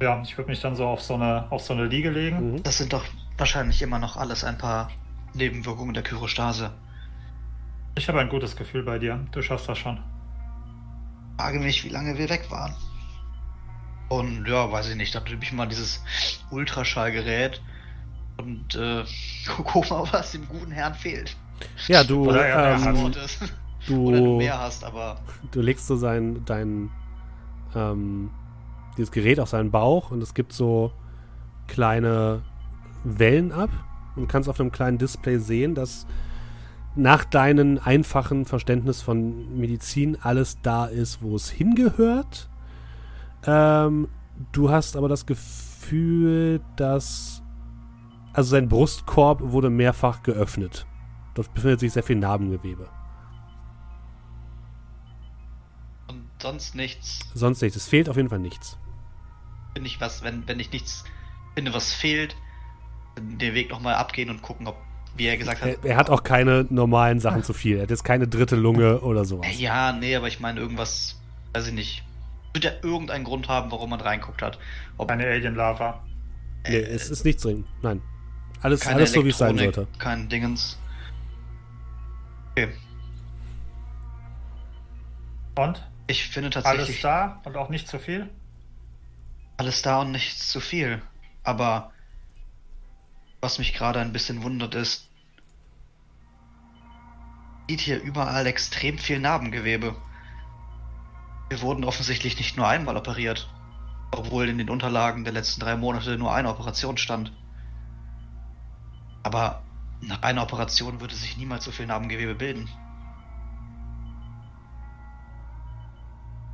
Ja, ich würde mich dann so auf so eine, auf so eine Liege legen. Mhm. Das sind doch wahrscheinlich immer noch alles ein paar Nebenwirkungen der Kyrostase. Ich habe ein gutes Gefühl bei dir. Du schaffst das schon. Ich frage mich, wie lange wir weg waren. Und ja, weiß ich nicht, da nehme ich mal dieses Ultraschallgerät und äh, guck mal, was dem guten Herrn fehlt. Ja, du. Oder er ähm, du, Oder du mehr hast, aber. Du legst so sein, dein, ähm, dieses Gerät auf seinen Bauch und es gibt so kleine Wellen ab und kannst auf einem kleinen Display sehen, dass nach deinem einfachen Verständnis von Medizin alles da ist, wo es hingehört. Ähm, du hast aber das Gefühl, dass also sein Brustkorb wurde mehrfach geöffnet. Dort befindet sich sehr viel Narbengewebe. Und sonst nichts. Sonst nichts. Es fehlt auf jeden Fall nichts. Finde ich was, wenn, wenn ich nichts finde, was fehlt, den Weg nochmal abgehen und gucken, ob, wie er gesagt hat. Er, er, hat auch keine normalen Sachen zu viel. Er hat jetzt keine dritte Lunge oder sowas. Ja, nee, aber ich meine irgendwas, weiß ich nicht. Wird er irgendeinen Grund haben, warum man reinguckt hat. Ob eine Alien-Lava. Nee, äh, es ist nichts drin. Nein. Alles, alles so, wie es sein sollte. Kein Dingens. Okay. Und? Ich finde tatsächlich. Alles da und auch nicht zu viel? Alles da und nicht zu viel. Aber was mich gerade ein bisschen wundert ist, sieht hier überall extrem viel Narbengewebe. Wir wurden offensichtlich nicht nur einmal operiert, obwohl in den Unterlagen der letzten drei Monate nur eine Operation stand. Aber nach einer Operation würde sich niemals so viel Narbengewebe bilden.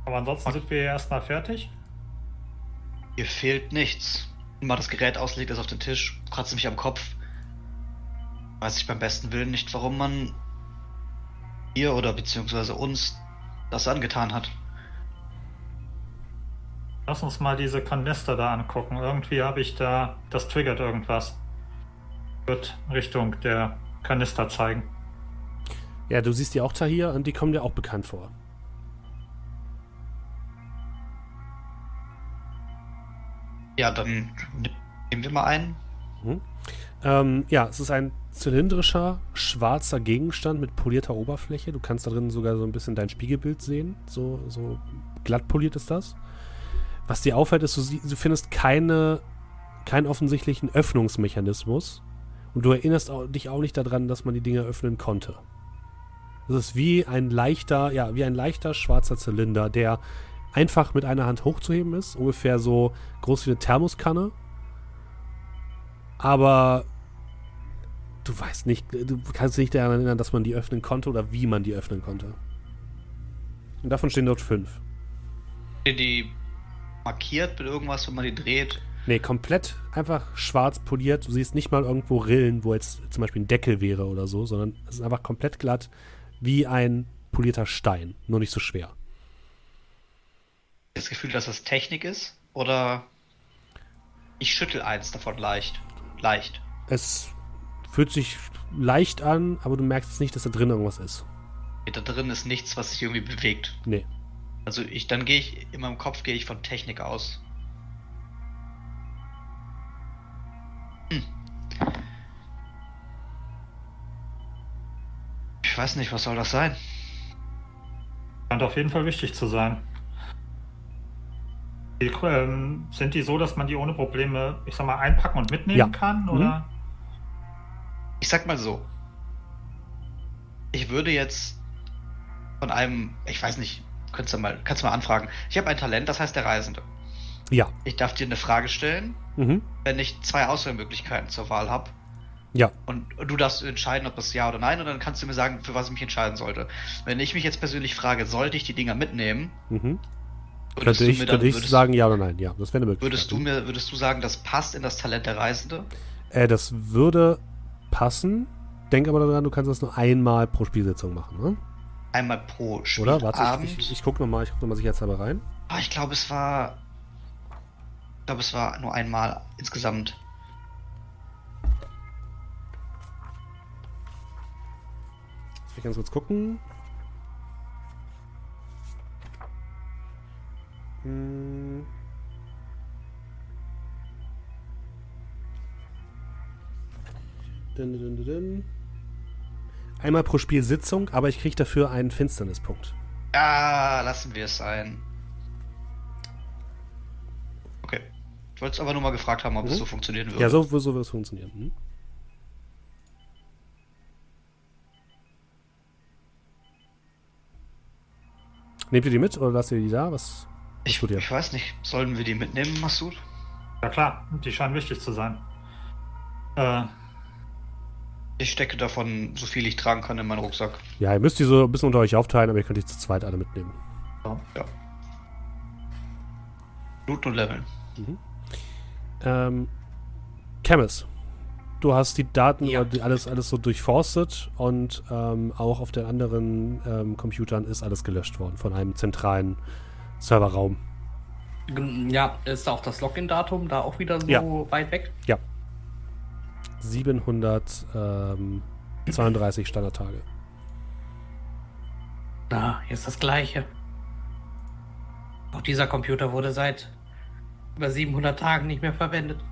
Aber ansonsten sind wir erstmal fertig. Hier fehlt nichts. Mal das Gerät auslegt, das auf den Tisch, kratze mich am Kopf. Weiß ich beim besten Willen nicht, warum man ihr oder beziehungsweise uns das angetan hat. Lass uns mal diese Kanister da angucken. Irgendwie habe ich da. Das triggert irgendwas. Wird Richtung der Kanister zeigen. Ja, du siehst die auch Tahir und die kommen dir auch bekannt vor. Ja, dann nehmen wir mal einen. Mhm. Ähm, ja, es ist ein zylindrischer, schwarzer Gegenstand mit polierter Oberfläche. Du kannst da drin sogar so ein bisschen dein Spiegelbild sehen. So, so glatt poliert ist das. Was dir auffällt, ist, du, du findest keine, keinen offensichtlichen Öffnungsmechanismus. Und du erinnerst auch, dich auch nicht daran, dass man die Dinge öffnen konnte. Das ist wie ein leichter, ja, wie ein leichter schwarzer Zylinder, der einfach mit einer Hand hochzuheben ist. Ungefähr so groß wie eine Thermoskanne. Aber du weißt nicht, du kannst dich nicht daran erinnern, dass man die öffnen konnte oder wie man die öffnen konnte. Und davon stehen dort fünf. Die markiert mit irgendwas, wenn man die dreht? Nee, komplett einfach schwarz poliert. Du siehst nicht mal irgendwo Rillen, wo jetzt zum Beispiel ein Deckel wäre oder so, sondern es ist einfach komplett glatt wie ein polierter Stein, nur nicht so schwer. Das Gefühl, dass das Technik ist? Oder ich schüttel eins davon leicht. Leicht. Es fühlt sich leicht an, aber du merkst nicht, dass da drin irgendwas ist. Da drin ist nichts, was sich irgendwie bewegt. Nee. Also ich, dann gehe ich, in meinem Kopf gehe ich von Technik aus. Hm. Ich weiß nicht, was soll das sein? Scheint auf jeden Fall wichtig zu sein. Die, ähm, sind die so, dass man die ohne Probleme, ich sag mal, einpacken und mitnehmen ja. kann? Oder? Mhm. Ich sag mal so. Ich würde jetzt von einem, ich weiß nicht, kannst du mal, kannst du mal anfragen. Ich habe ein Talent, das heißt der Reisende. Ja. Ich darf dir eine Frage stellen, mhm. wenn ich zwei Auswahlmöglichkeiten zur Wahl habe. Ja. Und, du darfst entscheiden, ob das ja oder nein, und dann kannst du mir sagen, für was ich mich entscheiden sollte. Wenn ich mich jetzt persönlich frage, sollte ich die Dinger mitnehmen? Mhm. Könnte ich, könnte ich sagen ja oder nein? Ja, das wäre eine Möglichkeit. Würdest du mir, würdest du sagen, das passt in das Talent der Reisende? Äh, das würde passen. Denk aber daran, du kannst das nur einmal pro Spielsitzung machen, ne? Einmal pro Spiel. Oder? Warte, ich, ich, ich guck nochmal, ich guck nochmal sicherheitshalber rein. Oh, ich glaube, es war. Ich glaube, es war nur einmal insgesamt. Will ich ganz kurz gucken. Hm. Dun, dun, dun, Einmal pro Spiel Sitzung, aber ich kriege dafür einen Finsternispunkt. Ja, lassen wir es sein. Okay. Ich wollte es aber nur mal gefragt haben, ob mhm. es so funktionieren würde. Ja, so, so wird es funktionieren. Mhm. Nehmt ihr die mit oder lasst ihr die da? Was, ich, ich weiß nicht. Sollen wir die mitnehmen, Masud? Ja klar, die scheinen wichtig zu sein. Äh, ich stecke davon so viel ich tragen kann in meinen Rucksack. Ja, ihr müsst die so ein bisschen unter euch aufteilen, aber ihr könnt die zu zweit alle mitnehmen. Ja. ja. Loot und Leveln. Mhm. Ähm, Chemis, du hast die Daten ja. die alles, alles so durchforstet und ähm, auch auf den anderen ähm, Computern ist alles gelöscht worden von einem zentralen Serverraum. Ja, ist auch das Login-Datum da auch wieder so ja. weit weg? Ja. 732 Standardtage. Da, ist das gleiche. Auch dieser Computer wurde seit über 700 Tagen nicht mehr verwendet.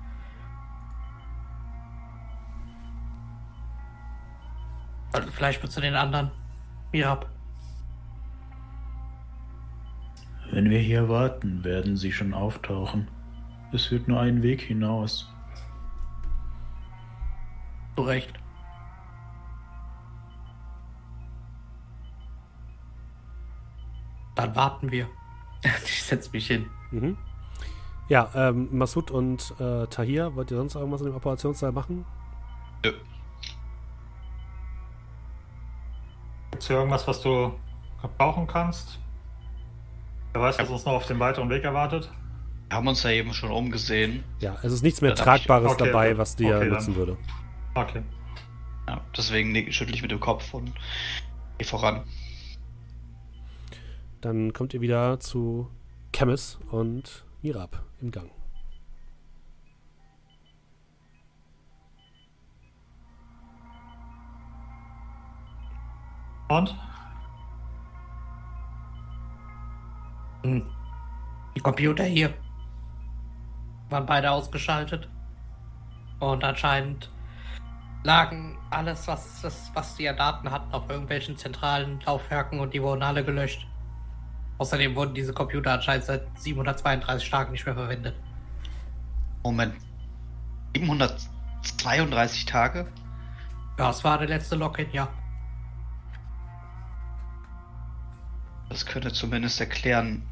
Vielleicht zu den anderen. Mirab. Wenn wir hier warten, werden sie schon auftauchen. Es führt nur einen Weg hinaus. Zu Recht. Dann warten wir. ich setze mich hin. Mhm. Ja, ähm, Masud und äh, Tahir, wollt ihr sonst irgendwas in dem Operationssaal machen? Ja. Gibt es hier irgendwas, was du brauchen kannst? Wer weiß, was uns noch auf dem weiteren Weg erwartet? Wir haben uns ja eben schon umgesehen. Ja, es ist nichts mehr Tragbares okay, dabei, was dir okay, nutzen dann. würde. Okay. Ja, deswegen schüttle ich mit dem Kopf und gehe voran. Dann kommt ihr wieder zu Chemis und Mirab im Gang. Und? Hm. Die Computer hier waren beide ausgeschaltet. Und anscheinend lagen alles, was, was, was die Daten hatten, auf irgendwelchen zentralen Laufwerken und die wurden alle gelöscht. Außerdem wurden diese Computer anscheinend seit 732 Tagen nicht mehr verwendet. Moment. 732 Tage? Ja, das war der letzte Login, ja. Das könnte zumindest erklären,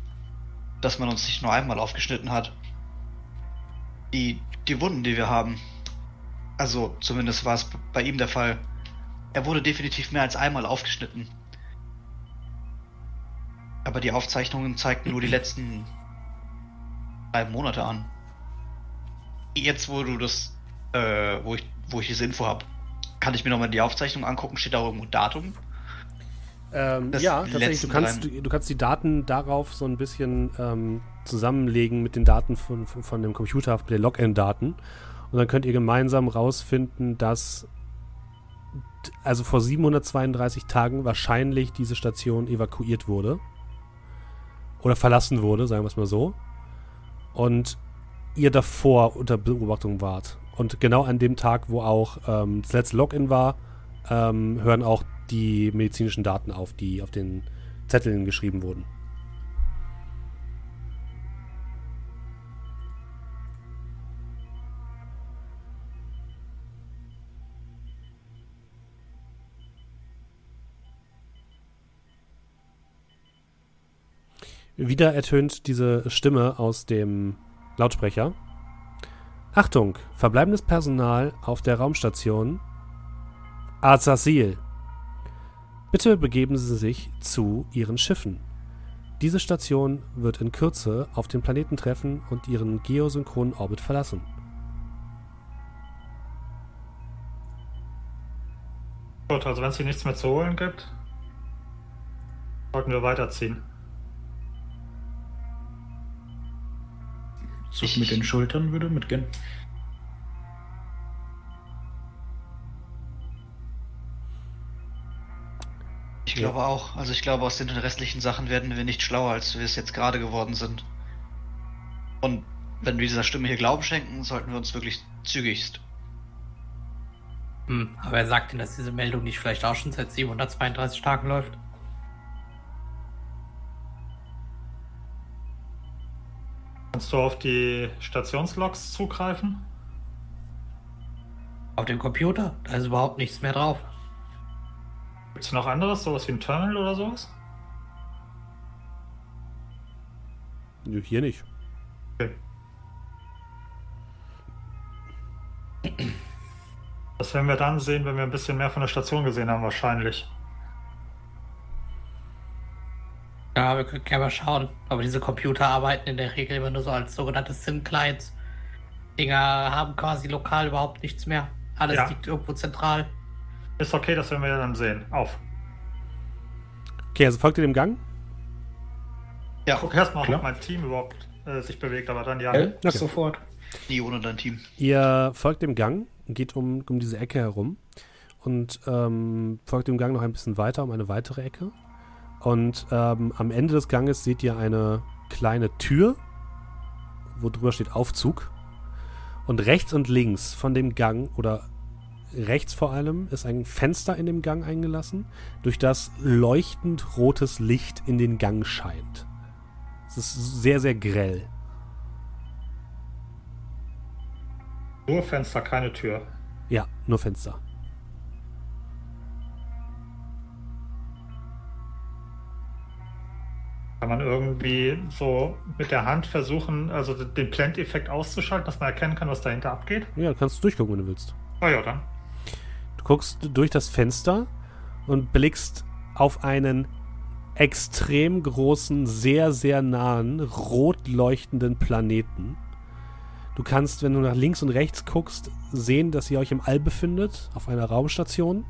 dass man uns nicht nur einmal aufgeschnitten hat. Die, die Wunden, die wir haben. Also zumindest war es bei ihm der Fall. Er wurde definitiv mehr als einmal aufgeschnitten. Aber die Aufzeichnungen zeigten nur die letzten drei Monate an. Jetzt, wo du das, äh, wo ich, wo ich diese Info habe, kann ich mir nochmal die Aufzeichnung angucken. Steht da irgendwo Datum? Ähm, ja, tatsächlich. Du kannst, du, du, kannst die Daten darauf so ein bisschen ähm, zusammenlegen mit den Daten von, von, von dem Computer, mit den Login-Daten. Und dann könnt ihr gemeinsam rausfinden, dass also vor 732 Tagen wahrscheinlich diese Station evakuiert wurde. Oder verlassen wurde, sagen wir es mal so. Und ihr davor unter Beobachtung wart. Und genau an dem Tag, wo auch ähm, das letzte Login war, ähm, hören auch die medizinischen Daten auf, die auf den Zetteln geschrieben wurden. Wieder ertönt diese Stimme aus dem Lautsprecher. Achtung, verbleibendes Personal auf der Raumstation Azasil. Bitte begeben Sie sich zu Ihren Schiffen. Diese Station wird in Kürze auf den Planeten treffen und ihren geosynchronen Orbit verlassen. Gut, also wenn es hier nichts mehr zu holen gibt, sollten wir weiterziehen. Zug mit den Schultern würde mitgehen. Ich glaube auch. Also ich glaube, aus den restlichen Sachen werden wir nicht schlauer, als wir es jetzt gerade geworden sind. Und wenn wir dieser Stimme hier Glauben schenken, sollten wir uns wirklich zügigst. Hm, aber er sagt Ihnen, dass diese Meldung nicht vielleicht auch schon seit 732 Tagen läuft? Kannst du auf die Stationslogs zugreifen? Auf dem Computer? Da ist überhaupt nichts mehr drauf. Gibt es noch anderes, sowas wie ein Terminal oder sowas? Hier nicht. Okay. Das werden wir dann sehen, wenn wir ein bisschen mehr von der Station gesehen haben, wahrscheinlich. Ja, wir können gerne mal schauen. Aber diese Computer arbeiten in der Regel immer nur so als sogenannte SIM-Clients. Dinger haben quasi lokal überhaupt nichts mehr. Alles ja. liegt irgendwo zentral. Ist okay, das werden wir dann sehen. Auf. Okay, also folgt ihr dem Gang? Ja. Guck erst mal, ob mein Team überhaupt äh, sich bewegt, aber dann ja. Okay. Sofort. Nie ohne dein Team. Ihr folgt dem Gang, geht um, um diese Ecke herum und ähm, folgt dem Gang noch ein bisschen weiter um eine weitere Ecke. Und ähm, am Ende des Ganges seht ihr eine kleine Tür, wo drüber steht Aufzug. Und rechts und links von dem Gang oder rechts vor allem ist ein Fenster in dem Gang eingelassen, durch das leuchtend rotes Licht in den Gang scheint. Es ist sehr, sehr grell. Nur Fenster, keine Tür. Ja, nur Fenster. Kann man irgendwie so mit der Hand versuchen, also den Blend-Effekt auszuschalten, dass man erkennen kann, was dahinter abgeht? Ja, kannst du durchgucken, wenn du willst. Ah ja, dann. Du guckst durch das Fenster und blickst auf einen extrem großen, sehr, sehr nahen, rot leuchtenden Planeten. Du kannst, wenn du nach links und rechts guckst, sehen, dass ihr euch im All befindet, auf einer Raumstation.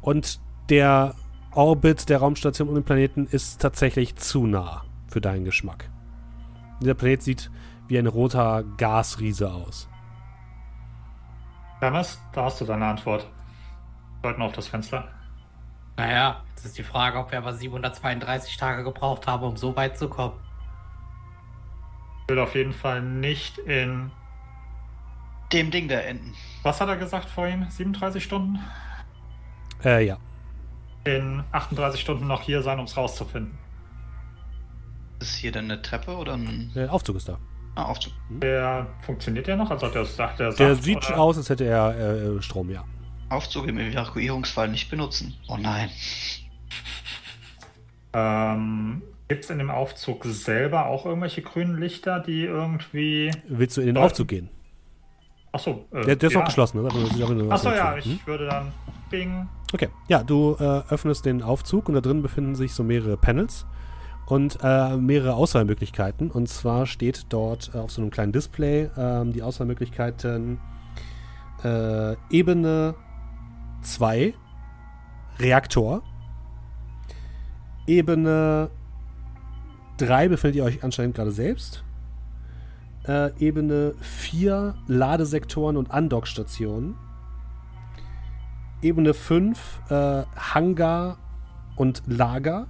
Und der Orbit der Raumstation um den Planeten ist tatsächlich zu nah für deinen Geschmack. Dieser Planet sieht wie ein roter Gasriese aus. Hermes, da hast du deine Antwort. Sollten auf das Fenster. Naja, jetzt ist die Frage, ob wir aber 732 Tage gebraucht haben, um so weit zu kommen. Ich will auf jeden Fall nicht in dem Ding da enden. Was hat er gesagt vorhin? 37 Stunden? Äh, ja. In 38 Stunden noch hier sein, um es rauszufinden. Ist hier denn eine Treppe oder ein. Der Aufzug ist da. Ah, Aufzug. Der funktioniert ja noch? Also der sagt, der, der sieht oder? aus, als hätte er äh, Strom, ja. Aufzug im Evakuierungsfall nicht benutzen. Oh nein. Ähm, Gibt es in dem Aufzug selber auch irgendwelche grünen Lichter, die irgendwie. Willst du in den Aufzug gehen? Achso. Äh, der, der, ist ja. noch geschlossen, ne? Achso, ja, ich mhm. würde dann. Bing. Okay. Ja, du äh, öffnest den Aufzug und da drin befinden sich so mehrere Panels und äh, mehrere Auswahlmöglichkeiten. Und zwar steht dort äh, auf so einem kleinen Display ähm, die Auswahlmöglichkeiten äh, Ebene 2 Reaktor. Ebene 3 befindet ihr euch anscheinend gerade selbst. Äh, Ebene 4 Ladesektoren und Andockstationen. Ebene 5 äh, Hangar und Lager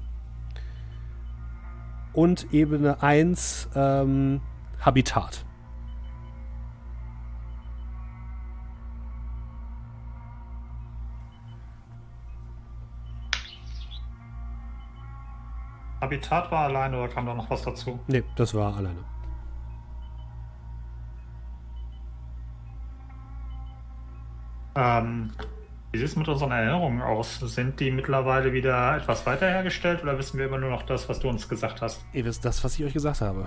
und Ebene 1 ähm, Habitat. Habitat war alleine oder kam da noch was dazu? Nee, das war alleine. Ähm, wie sieht es mit unseren Erinnerungen aus? Sind die mittlerweile wieder etwas weiter hergestellt oder wissen wir immer nur noch das, was du uns gesagt hast? Ihr wisst das, was ich euch gesagt habe.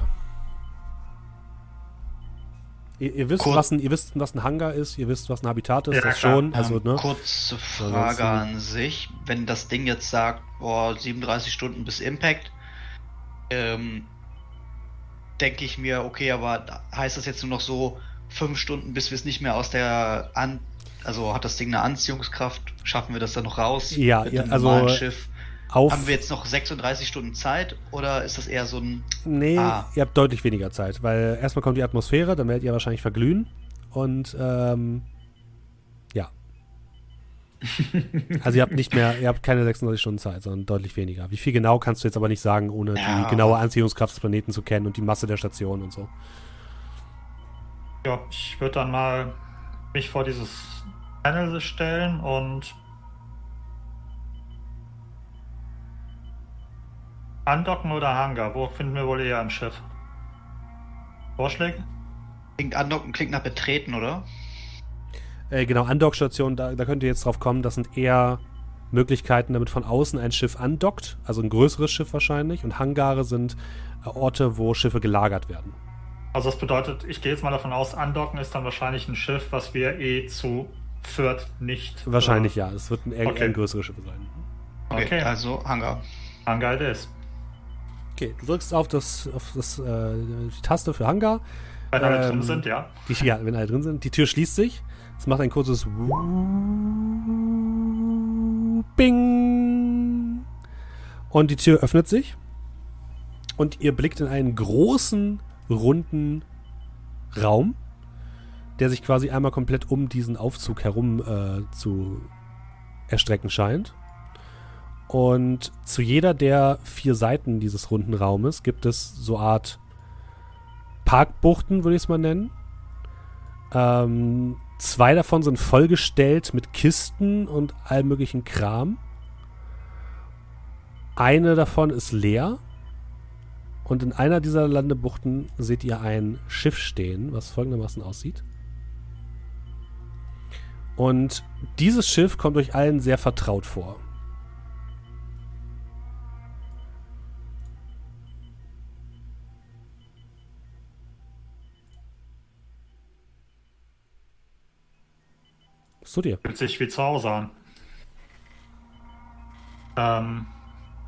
Ihr, ihr wisst, was ein, ihr wisst, was ein Hangar ist, ihr wisst, was ein Habitat ist, ja, das klar. schon. Also, ähm, ne? Kurze Frage an sich. Wenn das Ding jetzt sagt, boah, 37 Stunden bis Impact, ähm, denke ich mir, okay, aber heißt das jetzt nur noch so fünf Stunden, bis wir es nicht mehr aus der An also hat das Ding eine Anziehungskraft? Schaffen wir das dann noch raus? Ja, mit ja also Schiff? Haben wir jetzt noch 36 Stunden Zeit oder ist das eher so ein. Nee, ah. ihr habt deutlich weniger Zeit, weil erstmal kommt die Atmosphäre, dann werdet ihr wahrscheinlich verglühen und ähm, ja. also ihr habt nicht mehr, ihr habt keine 36 Stunden Zeit, sondern deutlich weniger. Wie viel genau kannst du jetzt aber nicht sagen, ohne ja. die genaue Anziehungskraft des Planeten zu kennen und die Masse der Station und so. Ja, ich würde dann mal mich vor dieses Panel stellen und andocken oder Hangar? Wo finden wir wohl eher ein Schiff? Vorschläge? Klingt andocken klingt nach betreten, oder? Äh, genau, Andockstation, da, da könnt ihr jetzt drauf kommen, das sind eher Möglichkeiten, damit von außen ein Schiff andockt, also ein größeres Schiff wahrscheinlich, und Hangare sind äh, Orte, wo Schiffe gelagert werden. Also das bedeutet, ich gehe jetzt mal davon aus, andocken ist dann wahrscheinlich ein Schiff, was wir eh zu Fürth nicht. Wahrscheinlich äh, ja. Es wird ein, eher, okay. ein größeres Schiff sein. Okay, okay, also Hangar. Hangar it is. Okay, du drückst auf, das, auf das, äh, die Taste für Hangar. Wenn alle ähm, drin sind, ja. Die, ja, wenn alle drin sind. Die Tür schließt sich. Es macht ein kurzes Bing. Und die Tür öffnet sich. Und ihr blickt in einen großen, runden Raum der sich quasi einmal komplett um diesen Aufzug herum äh, zu erstrecken scheint. Und zu jeder der vier Seiten dieses runden Raumes gibt es so Art Parkbuchten, würde ich es mal nennen. Ähm, zwei davon sind vollgestellt mit Kisten und allem möglichen Kram. Eine davon ist leer. Und in einer dieser Landebuchten seht ihr ein Schiff stehen, was folgendermaßen aussieht. Und dieses Schiff kommt euch allen sehr vertraut vor. Tut ihr? Fühlt sich wie zu Hause an. Ähm,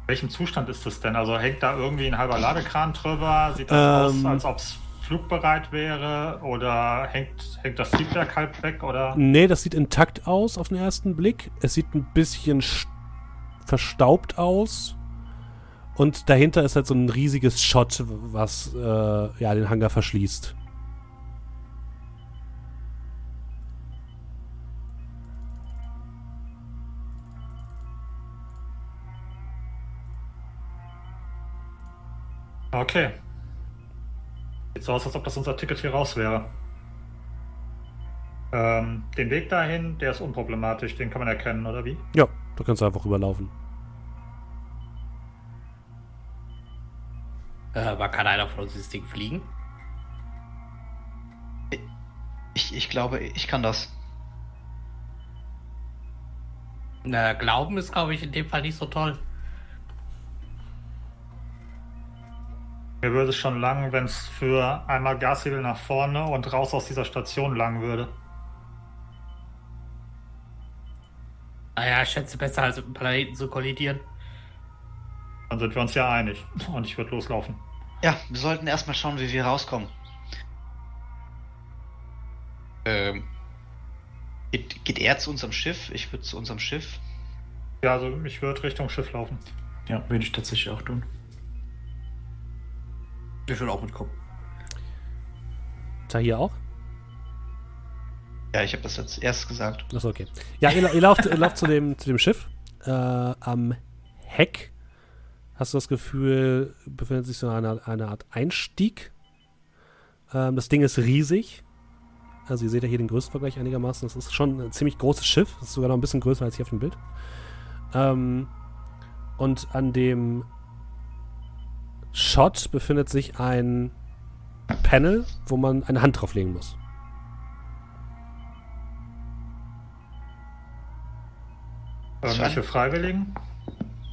welchem Zustand ist das denn? Also hängt da irgendwie ein halber Ladekran drüber? Sieht das ähm, aus, als ob es flugbereit wäre oder hängt, hängt das Triebwerk halb weg oder? Nee, das sieht intakt aus auf den ersten Blick. Es sieht ein bisschen verstaubt aus Und dahinter ist halt so ein riesiges Shot, was äh, ja, den Hangar verschließt. Okay. Sieht so aus, als ob das unser Ticket hier raus wäre. Ähm, den Weg dahin, der ist unproblematisch, den kann man erkennen, oder wie? Ja, da kannst du einfach rüberlaufen. Äh, aber kann einer von uns dieses Ding fliegen? Ich, ich glaube, ich kann das. Na, Glauben ist, glaube ich, in dem Fall nicht so toll. Mir würde es schon lang, wenn es für einmal Gashebel nach vorne und raus aus dieser Station lang würde. Naja, ich schätze besser, als mit dem Planeten zu kollidieren. Dann sind wir uns ja einig. Und ich würde loslaufen. Ja, wir sollten erstmal schauen, wie wir rauskommen. Ähm. Geht, geht er zu unserem Schiff? Ich würde zu unserem Schiff. Ja, also ich würde Richtung Schiff laufen. Ja, würde ich tatsächlich auch tun. Ich würde auch mitkommen. Tahir auch? Ja, ich habe das jetzt erst gesagt. Achso, okay. Ja, ihr, ihr lauft, ihr lauft zu, dem, zu dem Schiff. Äh, am Heck hast du das Gefühl, befindet sich so eine, eine Art Einstieg. Ähm, das Ding ist riesig. Also ihr seht ja hier den Größenvergleich einigermaßen. Das ist schon ein ziemlich großes Schiff. Das ist sogar noch ein bisschen größer als hier auf dem Bild. Ähm, und an dem Shot befindet sich ein Panel, wo man eine Hand drauflegen muss. Was für, für Freiwilligen?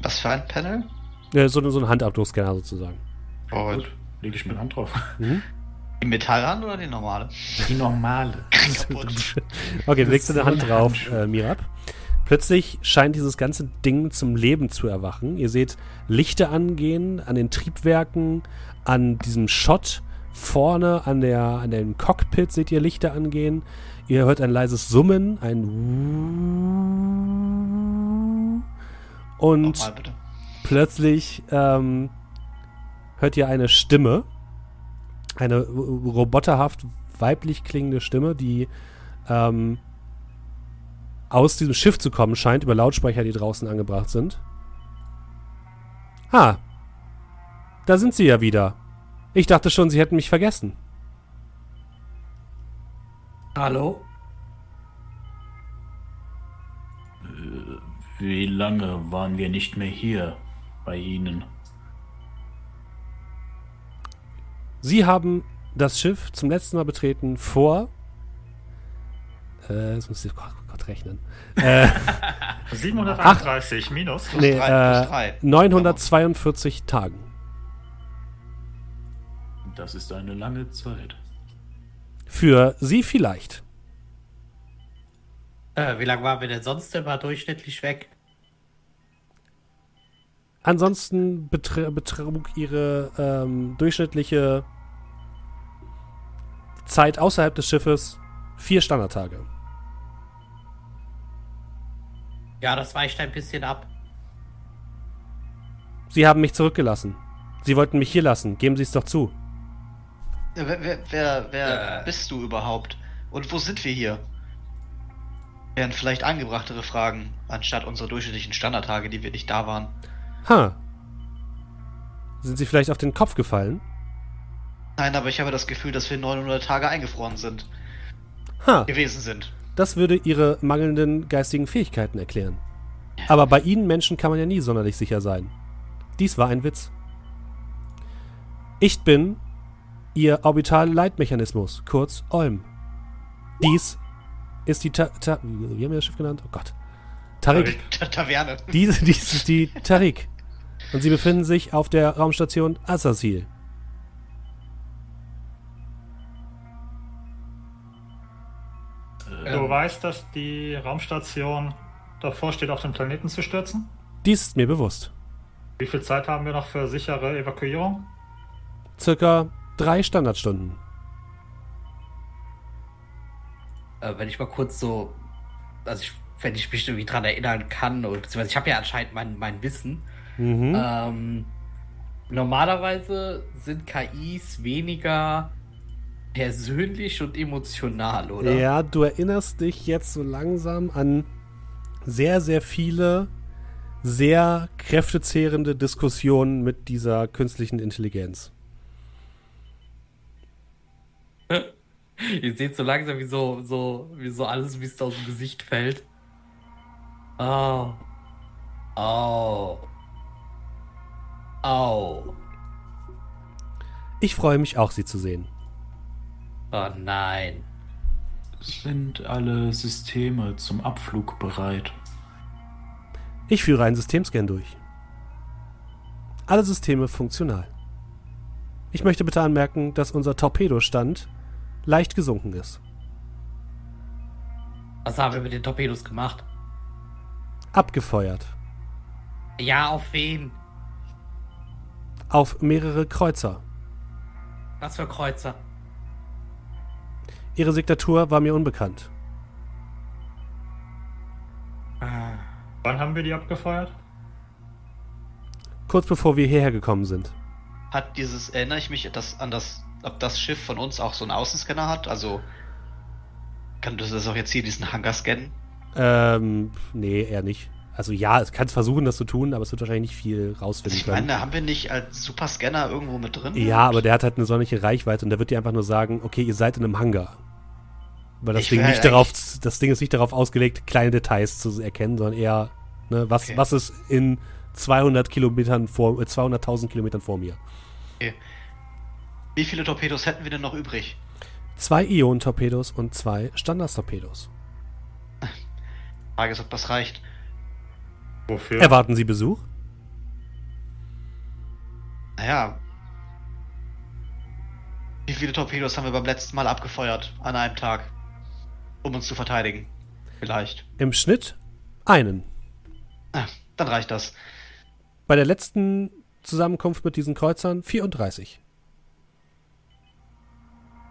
Was für ein Panel? Ja, so, so ein Handabdruckscanner sozusagen. Oh, gut. Lege ich meine Hand drauf. Mhm. Die Metallhand oder die normale? Die normale. okay, du legst deine Hand drauf, äh, Mirab. Plötzlich scheint dieses ganze Ding zum Leben zu erwachen. Ihr seht Lichter angehen an den Triebwerken, an diesem Shot vorne an der an dem Cockpit seht ihr Lichter angehen. Ihr hört ein leises Summen, ein und mal, plötzlich ähm, hört ihr eine Stimme, eine roboterhaft weiblich klingende Stimme, die ähm, aus diesem Schiff zu kommen scheint, über Lautsprecher, die draußen angebracht sind. Ah, da sind sie ja wieder. Ich dachte schon, sie hätten mich vergessen. Hallo? Äh, wie lange waren wir nicht mehr hier bei Ihnen? Sie haben das Schiff zum letzten Mal betreten vor. Äh, jetzt muss ich Gott rechnen. Äh, 738 ach, minus. Nee, äh, 942 Tagen. Das ist eine lange Zeit. Für Sie vielleicht. Äh, wie lange waren wir denn sonst immer durchschnittlich weg? Ansonsten betrug Ihre ähm, durchschnittliche Zeit außerhalb des Schiffes vier Standardtage. Ja, das weicht ein bisschen ab. Sie haben mich zurückgelassen. Sie wollten mich hier lassen. Geben Sie es doch zu. Wer, wer, wer, wer äh. bist du überhaupt? Und wo sind wir hier? Wären vielleicht angebrachtere Fragen, anstatt unsere durchschnittlichen Standardtage, die wir nicht da waren. Ha. Sind Sie vielleicht auf den Kopf gefallen? Nein, aber ich habe das Gefühl, dass wir 900 Tage eingefroren sind. Ha. Gewesen sind. Das würde ihre mangelnden geistigen Fähigkeiten erklären. Aber bei ihnen Menschen kann man ja nie sonderlich sicher sein. Dies war ein Witz. Ich bin ihr Orbital-Leitmechanismus, kurz OLM. Dies ist die Ta, Ta wie haben wir das Schiff genannt? Oh Gott. Tarik. Taverne. Dies, dies ist die Tarik. Und sie befinden sich auf der Raumstation Azasil. Du ähm, weißt, dass die Raumstation davor steht, auf den Planeten zu stürzen? Dies ist mir bewusst. Wie viel Zeit haben wir noch für sichere Evakuierung? Circa drei Standardstunden. Äh, wenn ich mal kurz so, also ich, wenn ich mich irgendwie dran erinnern kann, oder beziehungsweise ich habe ja anscheinend mein, mein Wissen. Mhm. Ähm, Normalerweise sind KIs weniger persönlich und emotional, oder? Ja, du erinnerst dich jetzt so langsam an sehr, sehr viele sehr kräftezehrende Diskussionen mit dieser künstlichen Intelligenz. Ihr seht so langsam, wie so, so, wie so alles, wie es aus dem Gesicht fällt. Oh. Oh. Oh. Ich freue mich auch, Sie zu sehen. Oh nein. Sind alle Systeme zum Abflug bereit? Ich führe einen Systemscan durch. Alle Systeme funktional. Ich möchte bitte anmerken, dass unser Torpedostand leicht gesunken ist. Was haben wir mit den Torpedos gemacht? Abgefeuert. Ja, auf wen? Auf mehrere Kreuzer. Was für Kreuzer? Ihre Signatur war mir unbekannt. Ah. Wann haben wir die abgefeuert? Kurz bevor wir hierher gekommen sind. Hat dieses, erinnere ich mich das, an das, ob das Schiff von uns auch so einen Außenscanner hat? Also, kann du das auch jetzt hier diesen Hangar scannen? Ähm, nee, eher nicht. Also ja, es kann versuchen, das zu tun, aber es wird wahrscheinlich nicht viel rausfinden also ich meine, haben wir nicht als Superscanner irgendwo mit drin? Ja, aber der hat halt eine solche Reichweite und der wird dir einfach nur sagen, okay, ihr seid in einem Hangar. Weil das ich Ding nicht darauf, das Ding ist nicht darauf ausgelegt, kleine Details zu erkennen, sondern eher, ne, was, okay. was ist in 200 Kilometern vor, 200.000 äh, Kilometern vor mir. Okay. Wie viele Torpedos hätten wir denn noch übrig? Zwei Ionen-Torpedos und zwei Standard-Torpedos. Frage ist, ob das reicht. Wofür? Erwarten Sie Besuch? Naja. Wie viele Torpedos haben wir beim letzten Mal abgefeuert an einem Tag? Um uns zu verteidigen. Vielleicht. Im Schnitt einen. Ah, dann reicht das. Bei der letzten Zusammenkunft mit diesen Kreuzern 34.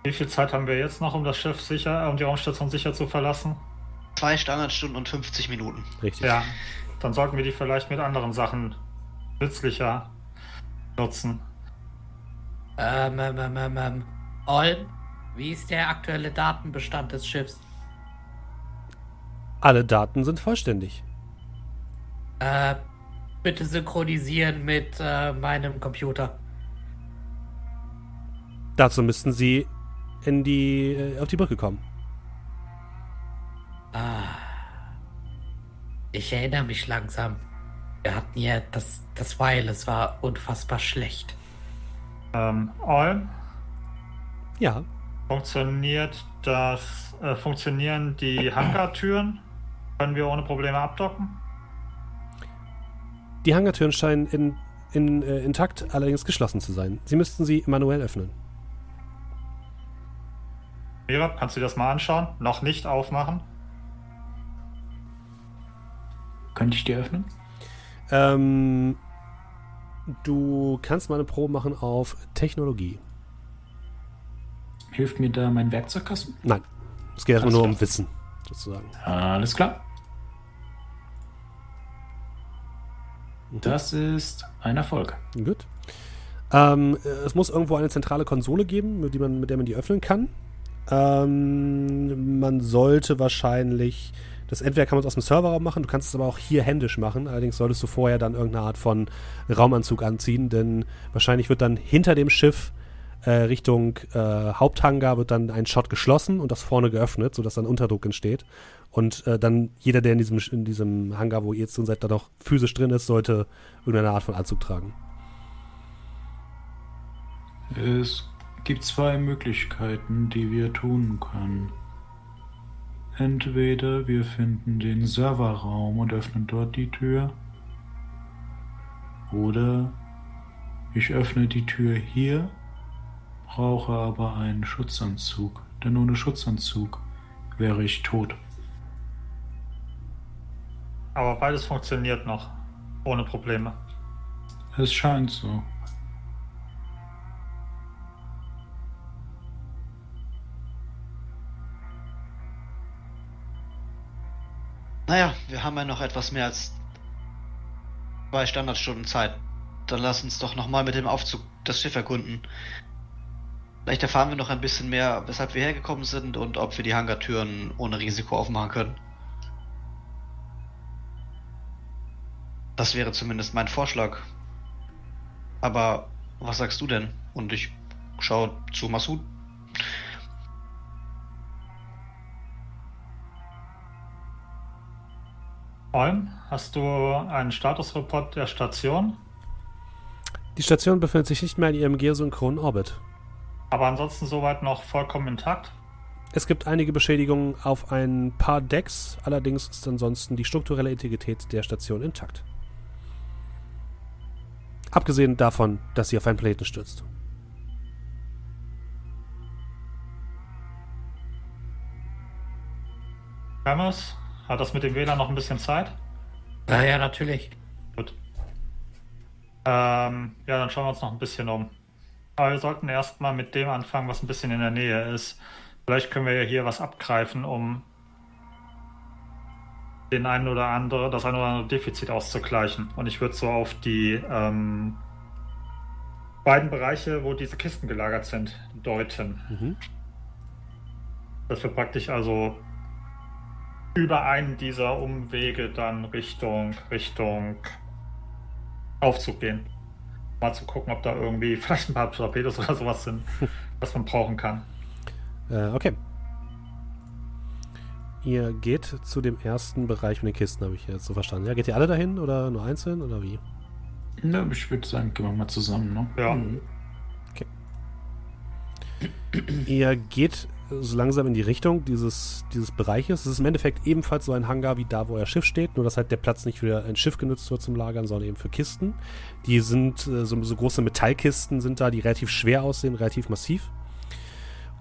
Wie viel Zeit haben wir jetzt noch, um das Schiff sicher, um die Raumstation sicher zu verlassen? Zwei Standardstunden und 50 Minuten. Richtig. Ja, dann sollten wir die vielleicht mit anderen Sachen nützlicher nutzen. Ähm, ähm, ähm, ähm, ähm Olm, wie ist der aktuelle Datenbestand des Schiffs? Alle Daten sind vollständig. Äh, bitte synchronisieren mit äh, meinem Computer. Dazu müssten Sie in die äh, auf die Brücke kommen. Ah. Ich erinnere mich langsam. Wir hatten ja das, das Wireless war unfassbar schlecht. Ähm, Olm? Ja. Funktioniert das, äh, funktionieren die Hangartüren? Können wir ohne Probleme abdocken? Die Hangartüren scheinen in, in, äh, intakt, allerdings geschlossen zu sein. Sie müssten sie manuell öffnen. Mira, kannst du dir das mal anschauen? Noch nicht aufmachen? Könnte ich die öffnen? Ähm, du kannst mal eine Probe machen auf Technologie. Hilft mir da mein Werkzeugkasten? Nein. Es geht erstmal nur um Wissen, sozusagen. Alles klar. Das ist ein Erfolg. Gut. Ähm, es muss irgendwo eine zentrale Konsole geben, mit, man, mit der man die öffnen kann. Ähm, man sollte wahrscheinlich, das entweder kann man es aus dem Serverraum machen, du kannst es aber auch hier händisch machen. Allerdings solltest du vorher dann irgendeine Art von Raumanzug anziehen, denn wahrscheinlich wird dann hinter dem Schiff äh, Richtung äh, Haupthangar wird dann ein Shot geschlossen und das vorne geöffnet, sodass dann Unterdruck entsteht. Und äh, dann jeder, der in diesem, in diesem Hangar, wo ihr jetzt drin seid, da noch physisch drin ist, sollte irgendeine Art von Anzug tragen. Es gibt zwei Möglichkeiten, die wir tun können. Entweder wir finden den Serverraum und öffnen dort die Tür. Oder ich öffne die Tür hier, brauche aber einen Schutzanzug, denn ohne Schutzanzug wäre ich tot. Aber beides funktioniert noch. Ohne Probleme. Es scheint so. Naja, wir haben ja noch etwas mehr als zwei Standardstunden Zeit. dann lass uns doch nochmal mit dem Aufzug das Schiff erkunden. Vielleicht erfahren wir noch ein bisschen mehr, weshalb wir hergekommen sind und ob wir die Hangartüren ohne Risiko aufmachen können. Das wäre zumindest mein Vorschlag. Aber was sagst du denn? Und ich schaue zu Masud. Olm, hast du einen Statusreport der Station? Die Station befindet sich nicht mehr in ihrem geosynchronen Orbit. Aber ansonsten soweit noch vollkommen intakt? Es gibt einige Beschädigungen auf ein paar Decks, allerdings ist ansonsten die strukturelle Integrität der Station intakt. Abgesehen davon, dass sie auf einen Planeten stürzt. Hermes, hat das mit dem WLAN noch ein bisschen Zeit? Ja, ja, natürlich. Gut. Ähm, ja, dann schauen wir uns noch ein bisschen um. Aber wir sollten erstmal mit dem anfangen, was ein bisschen in der Nähe ist. Vielleicht können wir ja hier was abgreifen, um den einen oder andere, das eine oder andere Defizit auszugleichen. Und ich würde so auf die ähm, beiden Bereiche, wo diese Kisten gelagert sind, deuten. Mhm. Dass wir praktisch also über einen dieser Umwege dann Richtung, Richtung Aufzug gehen. Mal zu gucken, ob da irgendwie vielleicht ein paar Torpedos oder sowas sind, was man brauchen kann. Äh, okay. Ihr geht zu dem ersten Bereich mit den Kisten, habe ich jetzt so verstanden. Ja, geht ihr alle dahin oder nur einzeln oder wie? Ja, ich würde sagen, gehen wir mal zusammen, ne? Ja. Mhm. Okay. ihr geht so langsam in die Richtung dieses, dieses Bereiches. Es ist im Endeffekt ebenfalls so ein Hangar wie da, wo euer Schiff steht, nur dass halt der Platz nicht für ein Schiff genutzt wird zum Lagern, sondern eben für Kisten. Die sind, äh, so, so große Metallkisten sind da, die relativ schwer aussehen, relativ massiv.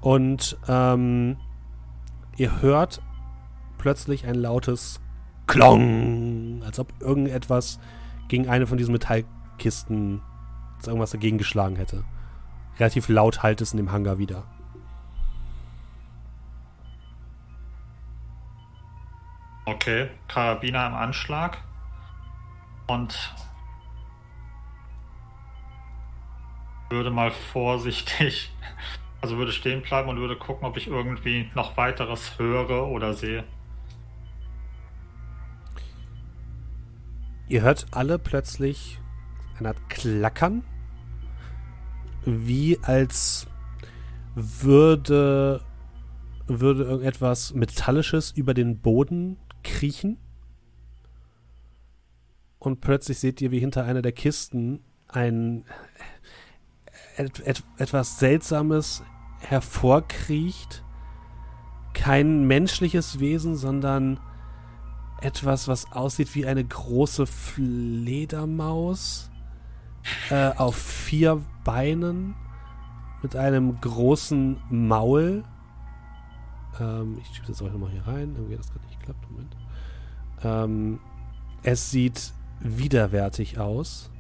Und ähm, ihr hört plötzlich ein lautes Klong, als ob irgendetwas gegen eine von diesen Metallkisten irgendwas dagegen geschlagen hätte. Relativ laut halt es in dem Hangar wieder. Okay, Karabiner im Anschlag. Und würde mal vorsichtig, also würde stehen bleiben und würde gucken, ob ich irgendwie noch weiteres höre oder sehe. Ihr hört alle plötzlich eine Art Klackern, wie als würde, würde irgendetwas Metallisches über den Boden kriechen. Und plötzlich seht ihr, wie hinter einer der Kisten ein et, et, etwas Seltsames hervorkriecht. Kein menschliches Wesen, sondern etwas, was aussieht wie eine große Fledermaus äh, auf vier Beinen mit einem großen Maul. Ähm, ich schiebe das auch nochmal hier rein. Irgendwie hat das gerade nicht geklappt. Moment. Ähm, es sieht widerwärtig aus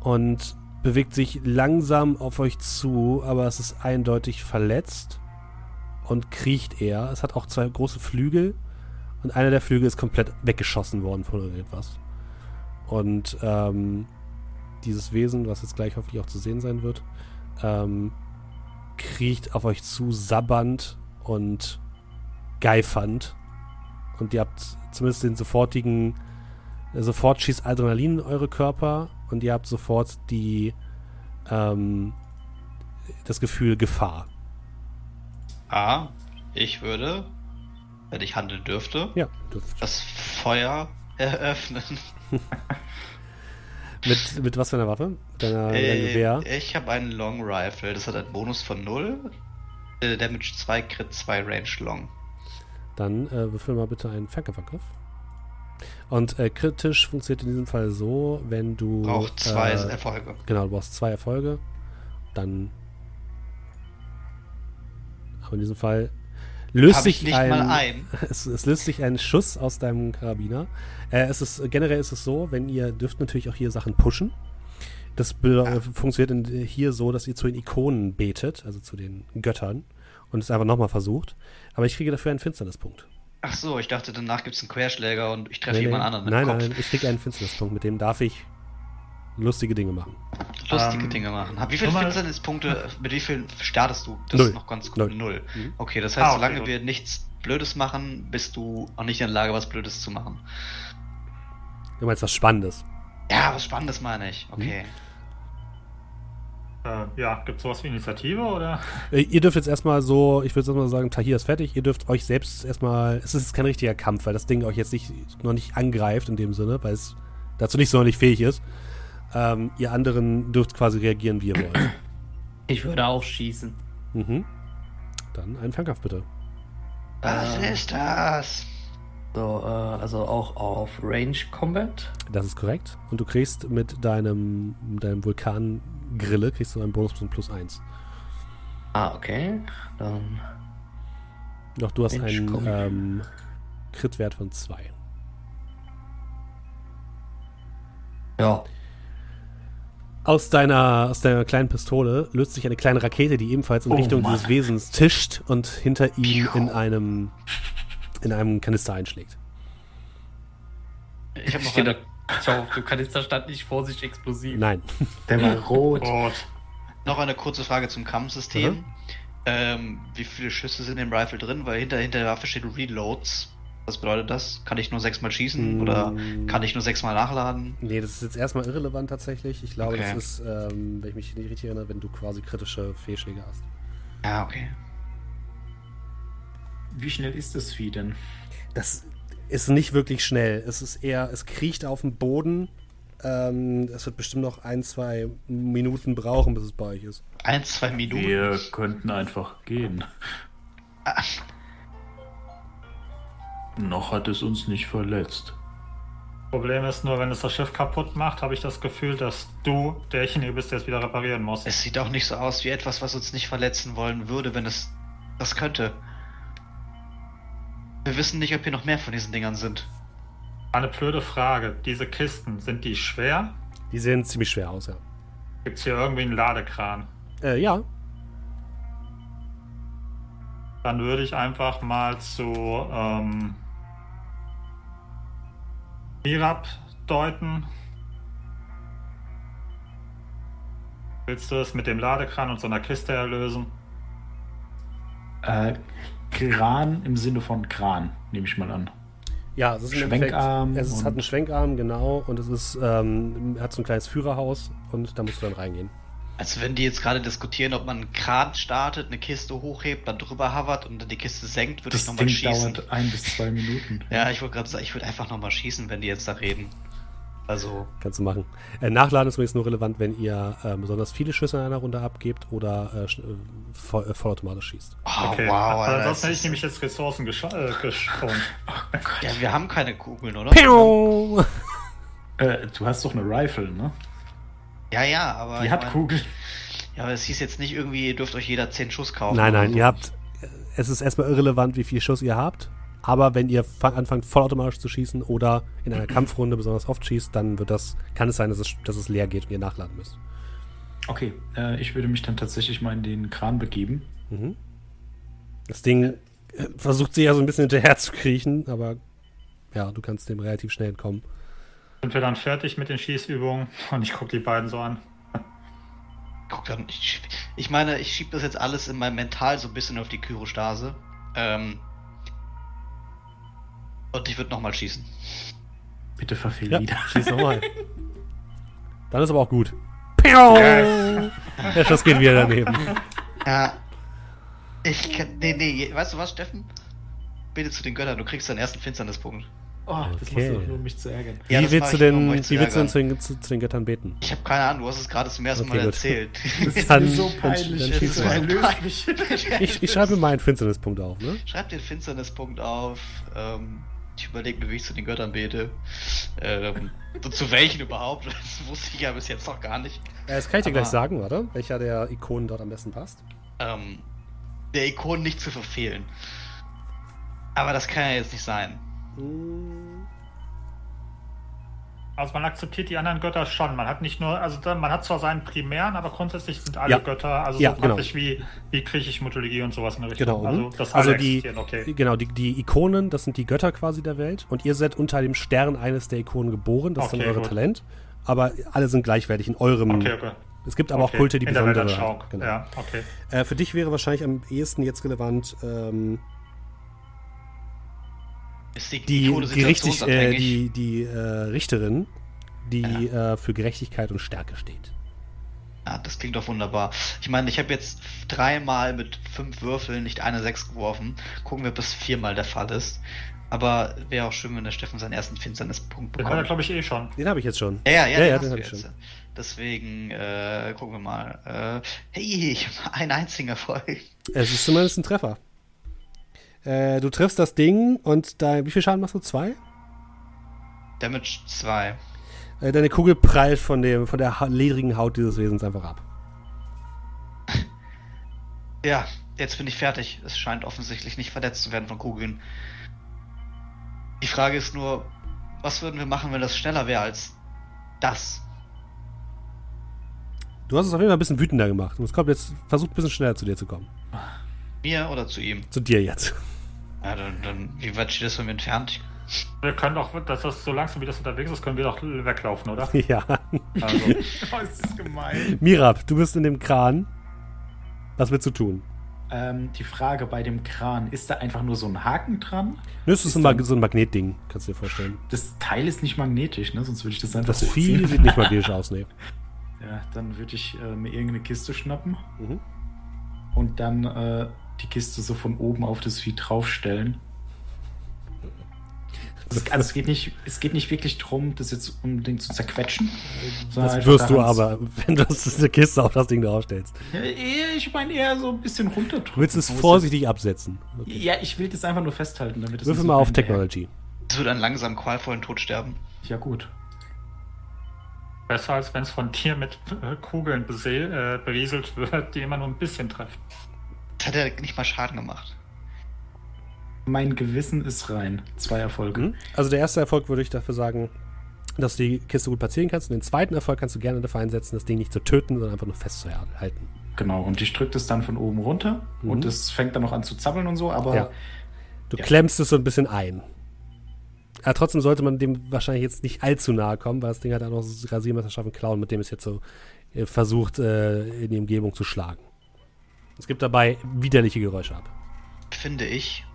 und bewegt sich langsam auf euch zu, aber es ist eindeutig verletzt und kriecht eher. Es hat auch zwei große Flügel und einer der Flügel ist komplett weggeschossen worden von irgendetwas. Und ähm, dieses Wesen, was jetzt gleich hoffentlich auch zu sehen sein wird, ähm, kriecht auf euch zu, sabbernd und geifernd. Und ihr habt zumindest den sofortigen, äh, sofort schießt Adrenalin in eure Körper und ihr habt sofort die, ähm, das Gefühl Gefahr. Ah, ich würde wenn ich handeln dürfte, ja, dürfte. das Feuer eröffnen. mit, mit was für einer Waffe? Deiner, äh, Gewehr? Ich habe einen Long Rifle, das hat einen Bonus von 0. Äh, Damage 2, Crit 2, Range Long. Dann äh, würfel mal bitte einen Fernkampfangriff. Und äh, kritisch funktioniert in diesem Fall so, wenn du. Brauchst zwei äh, Erfolge. Genau, du brauchst zwei Erfolge. Dann. Aber in diesem Fall löst sich ein, ein. Es, es, löst sich ein Schuss aus deinem Karabiner. Äh, es ist, generell ist es so, wenn ihr dürft natürlich auch hier Sachen pushen. Das ja. funktioniert in, hier so, dass ihr zu den Ikonen betet, also zu den Göttern, und es einfach nochmal versucht. Aber ich kriege dafür einen Finsternispunkt. Ach so, ich dachte, danach gibt es einen Querschläger und ich treffe nee, jemand nee. anderen. Mit nein, Kopf. nein, ich kriege einen Finsternispunkt, mit dem darf ich lustige Dinge machen. Lustige ähm, Dinge machen. Wie viele Finsternispunkte, mit wie vielen startest du? Das Null. ist noch ganz gut. Null. Null. Mhm. Okay, das heißt, ah, okay, solange gut. wir nichts Blödes machen, bist du auch nicht in der Lage, was Blödes zu machen. Du meinst was Spannendes? Ja, was Spannendes meine ich. Okay. Mhm. Äh, ja, gibt es sowas wie Initiative oder? Äh, ihr dürft jetzt erstmal so, ich würde erstmal sagen, Tahir ist fertig. Ihr dürft euch selbst erstmal, es ist kein richtiger Kampf, weil das Ding euch jetzt nicht, noch nicht angreift in dem Sinne, weil es dazu nicht sonderlich fähig ist. Ähm, ihr anderen dürft quasi reagieren, wie ihr wollt. Ich würde auch schießen. Mhm. Dann einen Fernkampf bitte. Was ähm, ist das? So, äh, also auch auf Range Combat. Das ist korrekt. Und du kriegst mit deinem, deinem Vulkangrille kriegst du einen Bonus von plus 1. Ah, okay. Dann. Doch, du hast Range einen ähm, Crit-Wert von 2. Ja. Aus deiner, aus deiner kleinen Pistole löst sich eine kleine Rakete, die ebenfalls in oh, Richtung Mann. dieses Wesens tischt und hinter ihm in einem in einem Kanister einschlägt. Ich habe noch eine... Schau, der Kanister stand nicht vor sich explosiv. Nein. Der war rot. rot. Noch eine kurze Frage zum Kampfsystem. Mhm. Ähm, wie viele Schüsse sind im Rifle drin? Weil hinter, hinter der Waffe steht Reloads. Was bedeutet das? Kann ich nur sechsmal schießen mm. oder kann ich nur sechsmal nachladen? Nee, das ist jetzt erstmal irrelevant tatsächlich. Ich glaube, okay. das ist, ähm, wenn ich mich nicht richtig erinnere, wenn du quasi kritische Fehlschläge hast. Ja, okay. Wie schnell ist das Vieh denn? Das ist nicht wirklich schnell. Es ist eher, es kriecht auf dem Boden. Ähm, es wird bestimmt noch ein, zwei Minuten brauchen, bis es bei euch ist. Ein, zwei Minuten? Wir könnten einfach gehen. Noch hat es uns nicht verletzt. Problem ist nur, wenn es das Schiff kaputt macht, habe ich das Gefühl, dass du derjenige bist, der es wieder reparieren muss. Es sieht auch nicht so aus wie etwas, was uns nicht verletzen wollen würde, wenn es das könnte. Wir wissen nicht, ob hier noch mehr von diesen Dingern sind. Eine blöde Frage. Diese Kisten, sind die schwer? Die sehen ziemlich schwer aus, ja. Gibt es hier irgendwie einen Ladekran? Äh, ja. Dann würde ich einfach mal zu ähm, deuten. Willst du es mit dem Ladekran und so einer Kiste erlösen? Äh, Kran im Sinne von Kran, nehme ich mal an. Ja, es ist Schwenkarm. Endeffekt, es ist, hat einen Schwenkarm, genau, und es ist, ähm, hat so ein kleines Führerhaus und da musst du dann reingehen. Als wenn die jetzt gerade diskutieren, ob man einen Kran startet, eine Kiste hochhebt, dann drüber hovert und dann die Kiste senkt, würde ich nochmal schießen. Das dauert ein bis zwei Minuten. Ja, ich wollte gerade sagen, ich würde einfach nochmal schießen, wenn die jetzt da reden. Also. Kannst du machen. Äh, Nachladen ist übrigens nur relevant, wenn ihr äh, besonders viele Schüsse in einer Runde abgebt oder äh, äh voll, äh, vollautomatisch schießt. Oh, okay. wow. Alter, ansonsten hätte ich nämlich jetzt Ressourcen geschont. Äh, oh ja, wir haben keine Kugeln, oder? Piu! du hast doch eine Rifle, ne? Ja, ja, aber. Die hat mein, Kugeln. Ja, aber es hieß jetzt nicht irgendwie, ihr dürft euch jeder 10 Schuss kaufen. Nein, nein, so. ihr habt. Es ist erstmal irrelevant, wie viel Schuss ihr habt. Aber wenn ihr anfangt, vollautomatisch zu schießen oder in einer Kampfrunde besonders oft schießt, dann wird das, kann es sein, dass es, dass es leer geht und ihr nachladen müsst. Okay, äh, ich würde mich dann tatsächlich mal in den Kran begeben. Mhm. Das Ding äh, versucht sich ja so ein bisschen hinterher zu kriechen, aber ja, du kannst dem relativ schnell entkommen. Sind wir dann fertig mit den Schießübungen? Und ich gucke die beiden so an. Guck dann, ich, ich meine, ich schiebe das jetzt alles in meinem Mental so ein bisschen auf die Kyrostase. Ähm, und ich würde nochmal schießen. Bitte verfehl ja, wieder. Schieß nochmal. Dann ist aber auch gut. Yes. Der Schuss geht wieder daneben. Ja. Ich kann. Nee, nee, weißt du was, Steffen? Bitte zu den Göttern, du kriegst deinen ersten Finsternispunkt. Oh, okay. das machst du nur, um mich zu ärgern. Ja, wie willst du denn, wie willst du denn zu den, zu, zu den, Göttern beten? Ich habe keine Ahnung, du hast es gerade zum ersten okay, Mal gut. erzählt. Das ist dann, so peinlich. Dann, dann so peinlich. ich, ich schreibe meinen Finsternispunkt auf, ne? Schreib den Finsternispunkt auf. Ähm, ich überlege mir, wie ich zu den Göttern bete. Ähm, zu welchen überhaupt? Das wusste ich ja bis jetzt noch gar nicht. Äh, das kann ich dir Aber, gleich sagen, warte. Welcher der Ikonen dort am besten passt? Ähm, der Ikonen nicht zu verfehlen. Aber das kann ja jetzt nicht sein. Hm. Also man akzeptiert die anderen Götter schon. Man hat nicht nur, also man hat zwar seinen primären, aber grundsätzlich sind alle ja. Götter, also ja, so genau. praktisch wie, wie griechische Mythologie und sowas in der Richtung. Genau. Also, das also die, okay. genau, die, die Ikonen, das sind die Götter quasi der Welt und ihr seid unter dem Stern eines der Ikonen geboren, das okay, ist dann eure gut. Talent. aber alle sind gleichwertig in eurem. Okay, okay. Es gibt aber okay. auch Kulte, die in besondere. Genau. Ja, okay. Äh, für dich wäre wahrscheinlich am ehesten jetzt relevant ähm, die, die, die, richtig, äh, die, die äh, Richterin, die ja. äh, für Gerechtigkeit und Stärke steht. Ja, das klingt doch wunderbar. Ich meine, ich habe jetzt dreimal mit fünf Würfeln nicht eine Sechs geworfen. Gucken wir, ob das viermal der Fall ist. Aber wäre auch schön, wenn der Steffen seinen ersten Finsternispunkt bekommt. Den hat er, glaube ich, eh schon. Den habe ich jetzt schon. Ja, ja, ja, ja, ja den, den habe ich schon. Deswegen äh, gucken wir mal. Äh, hey, ein einziger Erfolg. Es ist zumindest ein Treffer. Äh, du triffst das Ding und da, wie viel Schaden machst du? Zwei? Damage 2. Äh, deine Kugel prallt von, dem, von der ledrigen Haut dieses Wesens einfach ab. Ja, jetzt bin ich fertig. Es scheint offensichtlich nicht verletzt zu werden von Kugeln. Die Frage ist nur, was würden wir machen, wenn das schneller wäre als das? Du hast es auf jeden Fall ein bisschen wütender gemacht. Und es kommt jetzt, versucht ein bisschen schneller zu dir zu kommen. Mir oder zu ihm? Zu dir jetzt. Ja, dann, dann wie weit steht das von mir entfernt? Wir können doch, das ist so langsam wie das unterwegs ist, können wir doch weglaufen, oder? Ja. Also. oh, ist das gemein. Mirab, du bist in dem Kran. Was willst du tun? Ähm, die Frage bei dem Kran, ist da einfach nur so ein Haken dran? Nö, es ist, ist ein, so ein Magnetding, kannst du dir vorstellen. Das Teil ist nicht magnetisch, ne? Sonst würde ich das einfach Das Vieh sieht nicht magnetisch aus, ne? Ja, dann würde ich äh, mir irgendeine Kiste schnappen mhm. und dann äh, die Kiste so von oben auf das Vieh draufstellen. Es, also es geht, nicht, es geht nicht wirklich darum, das jetzt unbedingt zu zerquetschen. Das wirst du aber, wenn du eine Kiste auf das Ding draufstellst. Ja, ich meine eher so ein bisschen runterdrücken. Du willst es vorsichtig absetzen. Okay. Ja, ich will das einfach nur festhalten, damit es. Würfel mal auf Technology. Es wird einen langsam qualvollen Tod sterben. Ja, gut. Besser als wenn es von dir mit äh, Kugeln äh, berieselt wird, die immer nur ein bisschen treffen. Das hat er nicht mal Schaden gemacht. Mein Gewissen ist rein. Zwei Erfolge. Mhm. Also der erste Erfolg würde ich dafür sagen, dass du die Kiste gut platzieren kannst. Und den zweiten Erfolg kannst du gerne dafür einsetzen, das Ding nicht zu töten, sondern einfach nur festzuhalten. Genau, und ich drücke das dann von oben runter mhm. und es fängt dann noch an zu zappeln und so, aber. Ja. Du ja. klemmst es so ein bisschen ein. Aber trotzdem sollte man dem wahrscheinlich jetzt nicht allzu nahe kommen, weil das Ding hat auch noch das Rasiermesser klauen, mit dem es jetzt so äh, versucht, äh, in die Umgebung zu schlagen. Es gibt dabei widerliche Geräusche ab. Finde ich.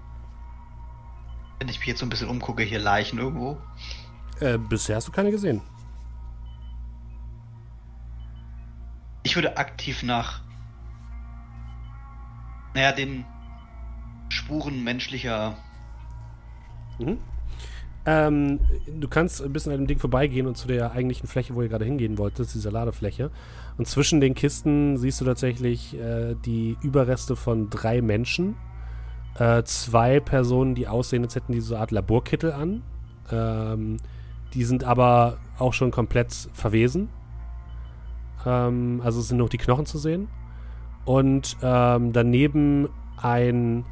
Wenn ich mich jetzt so ein bisschen umgucke, hier Leichen irgendwo. Äh, bisher hast du keine gesehen. Ich würde aktiv nach. Naja, den Spuren menschlicher. Mhm. Ähm, du kannst ein bisschen an dem Ding vorbeigehen und zu der eigentlichen Fläche, wo ihr gerade hingehen wolltet, dieser Ladefläche. Und zwischen den Kisten siehst du tatsächlich äh, die Überreste von drei Menschen. Äh, zwei Personen, die aussehen, als hätten die so eine Art Laborkittel an. Ähm, die sind aber auch schon komplett verwesen. Ähm, also sind noch die Knochen zu sehen. Und ähm, daneben ein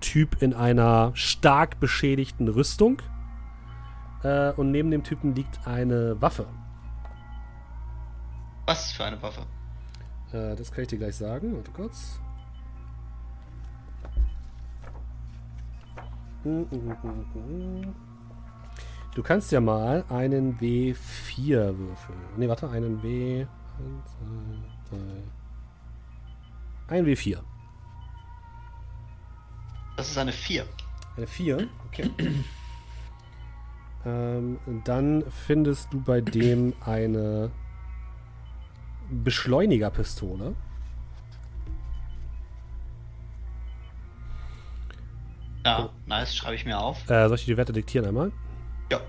Typ in einer stark beschädigten Rüstung äh, und neben dem Typen liegt eine Waffe. Was für eine Waffe? Äh, das kann ich dir gleich sagen. Warte kurz. Du kannst ja mal einen W4 würfeln. Ne, warte, einen W. 1, 2, 3. Ein W4. Das ist eine 4. Eine 4? Okay. Ähm, dann findest du bei dem eine Beschleunigerpistole. Ja, nice, schreibe ich mir auf. Äh, soll ich die Werte diktieren einmal? Ja.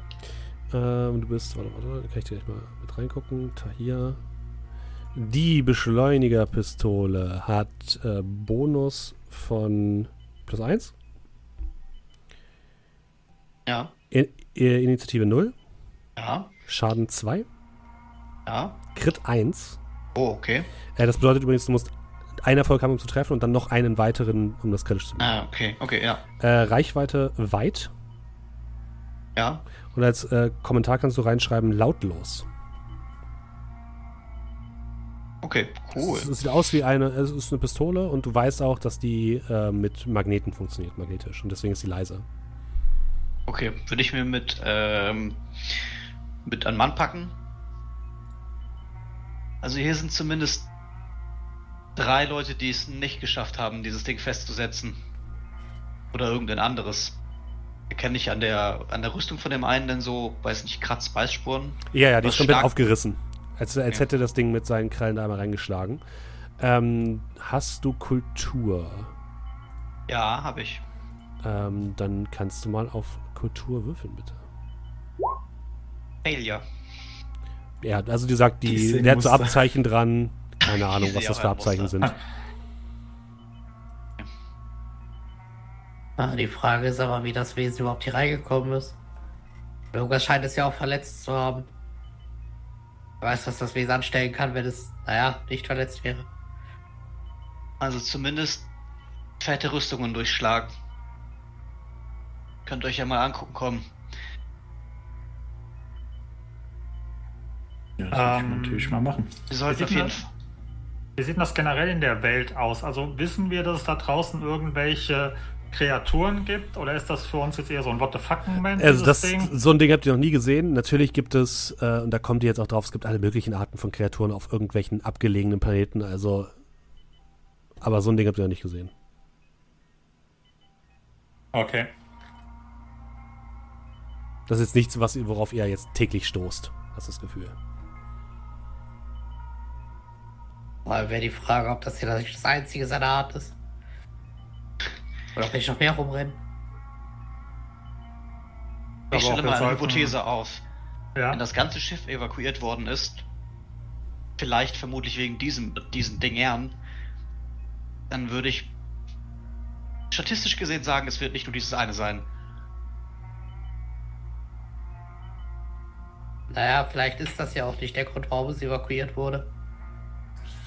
Ähm, du bist, warte, warte, kann ich dir gleich mal mit reingucken. Hier. Die Beschleunigerpistole hat äh, Bonus von plus 1. Ja. In Initiative 0. Ja. Schaden 2. Ja. Crit 1. Oh, okay. Äh, das bedeutet übrigens, du musst einen Erfolg haben, um zu treffen und dann noch einen weiteren, um das kritisch zu machen. Ah, okay, okay, ja. Äh, Reichweite weit. Ja. Und als äh, Kommentar kannst du reinschreiben, lautlos. Okay, cool. Es, es, sieht aus wie eine, es ist eine Pistole und du weißt auch, dass die äh, mit Magneten funktioniert, magnetisch. Und deswegen ist sie leise. Okay, würde ich mir mit, ähm, mit einem Mann packen, Also hier sind zumindest drei Leute, die es nicht geschafft haben, dieses Ding festzusetzen. Oder irgendein anderes. Erkenne ich an der, an der Rüstung von dem einen denn so, weiß nicht, Kratz, Beißspuren? Ja, ja, die ist komplett aufgerissen. Als, als ja. hätte das Ding mit seinen Krallen da einmal reingeschlagen. Ähm, hast du Kultur? Ja, habe ich. Ähm, dann kannst du mal auf Kultur würfeln, bitte. Failure. Ja, also die sagt, die, die der hat so Abzeichen dran. Keine Ahnung, was das für Abzeichen sind. Ah, die Frage ist aber, wie das Wesen überhaupt hier reingekommen ist. Irgendwas scheint es ja auch verletzt zu haben. Wer weiß, was das Wesen anstellen kann, wenn es, naja, nicht verletzt wäre. Also zumindest fette Rüstungen durchschlagen. Könnt ihr euch ja mal angucken kommen. Ja, das ähm, kann man natürlich mal machen. Wir sollten auf jeden Fall. Wie sieht das generell in der Welt aus? Also wissen wir, dass es da draußen irgendwelche Kreaturen gibt? Oder ist das für uns jetzt eher so ein What the fuck-Moment? Also das, Ding? so ein Ding habt ihr noch nie gesehen. Natürlich gibt es, äh, und da kommt ihr jetzt auch drauf, es gibt alle möglichen Arten von Kreaturen auf irgendwelchen abgelegenen Planeten. Also, aber so ein Ding habt ihr noch nicht gesehen. Okay. Das ist nichts, was, worauf ihr jetzt täglich stoßt, hast das Gefühl. Mal wäre die Frage, ob das hier das einzige seiner Art ist. Oder ob ich noch mehr rumrennen. Ich stelle mal eine Hypothese auf. Ja? Wenn das ganze Schiff evakuiert worden ist, vielleicht vermutlich wegen diesem, diesen Dingern, dann würde ich statistisch gesehen sagen, es wird nicht nur dieses eine sein. Naja, vielleicht ist das ja auch nicht der Grund, warum es evakuiert wurde.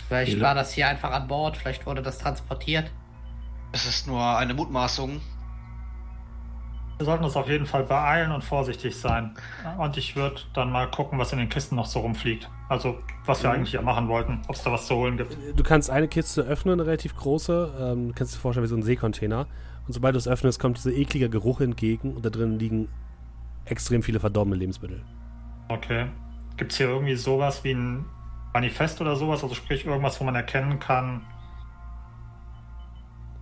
Vielleicht war das hier einfach an Bord, vielleicht wurde das transportiert. Es ist nur eine Mutmaßung. Wir sollten uns auf jeden Fall beeilen und vorsichtig sein. Und ich würde dann mal gucken, was in den Kisten noch so rumfliegt. Also, was wir mhm. eigentlich hier machen wollten, ob es da was zu holen gibt. Du kannst eine Kiste öffnen, eine relativ große. Ähm, du kannst dir vorstellen wie so ein Seekontainer. Und sobald du es öffnest, kommt dieser eklige Geruch entgegen und da drin liegen extrem viele verdorbene Lebensmittel. Okay. Gibt es hier irgendwie sowas wie ein Manifest oder sowas? Also sprich irgendwas, wo man erkennen kann,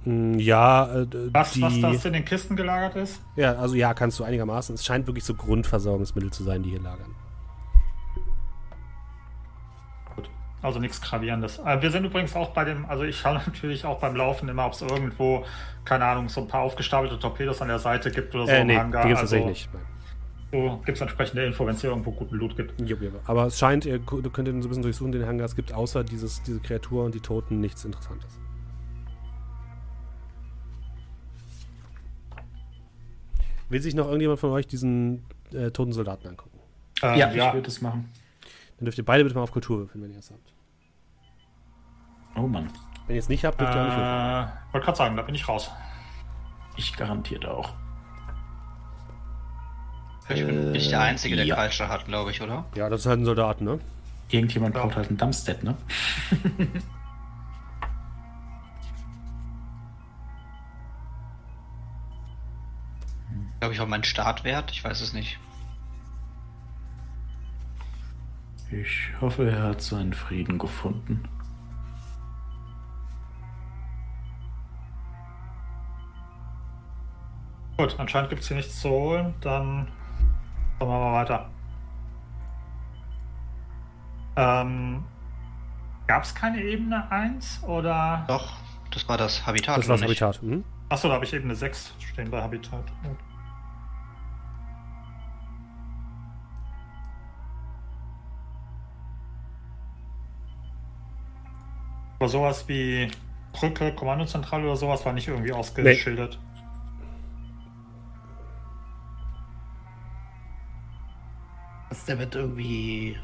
hm, ja, äh, was, die, was das in den Kisten gelagert ist? Ja, also ja, kannst du einigermaßen. Es scheint wirklich so Grundversorgungsmittel zu sein, die hier lagern. Gut, also nichts Gravierendes. Äh, wir sind übrigens auch bei dem, also ich schaue natürlich auch beim Laufen immer, ob es irgendwo, keine Ahnung, so ein paar aufgestapelte Torpedos an der Seite gibt oder so äh, nee, Hangar. Die gibt es also, tatsächlich nicht. So gibt es entsprechende Info, wenn es hier irgendwo guten Loot gibt. Ja, ja. Aber es scheint, ihr, du könnt ihn so ein bisschen durchsuchen, den Hangar. Es gibt außer dieses, diese Kreatur und die Toten nichts Interessantes. Will sich noch irgendjemand von euch diesen äh, toten Soldaten angucken? Ähm, ja, ja, ich würde es machen. Dann dürft ihr beide bitte mal auf Kultur würfeln, wenn ihr es habt. Oh Mann. Wenn ihr es nicht habt, dürft ihr auch nicht würfeln. Äh, wollte gerade sagen, da bin ich raus. Ich garantiert auch. Ich bin nicht der Einzige, der ja. falsche hat, glaube ich, oder? Ja, das ist halt ein Soldat, ne? Irgendjemand braucht halt einen Dumpstead, ne? glaube ich, auch mein Startwert. Ich weiß es nicht. Ich hoffe, er hat seinen Frieden gefunden. Gut, anscheinend gibt es hier nichts zu holen. Dann wir mal weiter. Ähm, Gab es keine Ebene 1 oder? Doch, das war das Habitat. Das war das Habitat. Mhm. Achso, da habe ich Ebene 6 stehen bei Habitat. Aber sowas wie Brücke, Kommandozentrale oder sowas war nicht irgendwie ausgeschildert. Nee. Ist denn mit irgendwie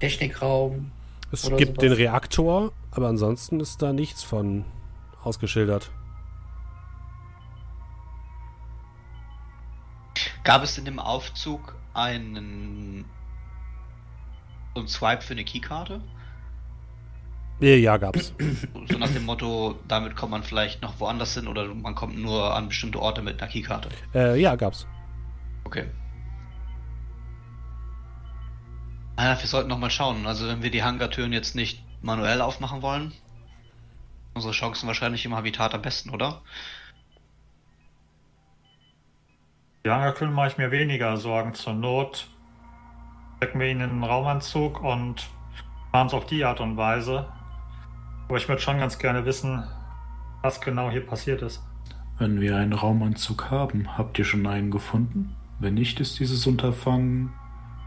Technikraum? Es gibt sowas? den Reaktor, aber ansonsten ist da nichts von ausgeschildert. Gab es in dem Aufzug einen, einen Swipe für eine Keykarte? Ja, gab's. So nach dem Motto, damit kommt man vielleicht noch woanders hin oder man kommt nur an bestimmte Orte mit einer Keykarte. Äh, ja, gab's. Okay. Ah, wir sollten noch mal schauen. Also wenn wir die Hangartüren jetzt nicht manuell aufmachen wollen, unsere Chancen wahrscheinlich im Habitat am besten, oder? Die Hangartüren mache ich mir weniger Sorgen. Zur Not stecken wir ihn in den Raumanzug und machen es auf die Art und Weise. Aber ich würde schon ganz gerne wissen, was genau hier passiert ist. Wenn wir einen Raumanzug haben, habt ihr schon einen gefunden? Wenn nicht, ist dieses Unterfangen.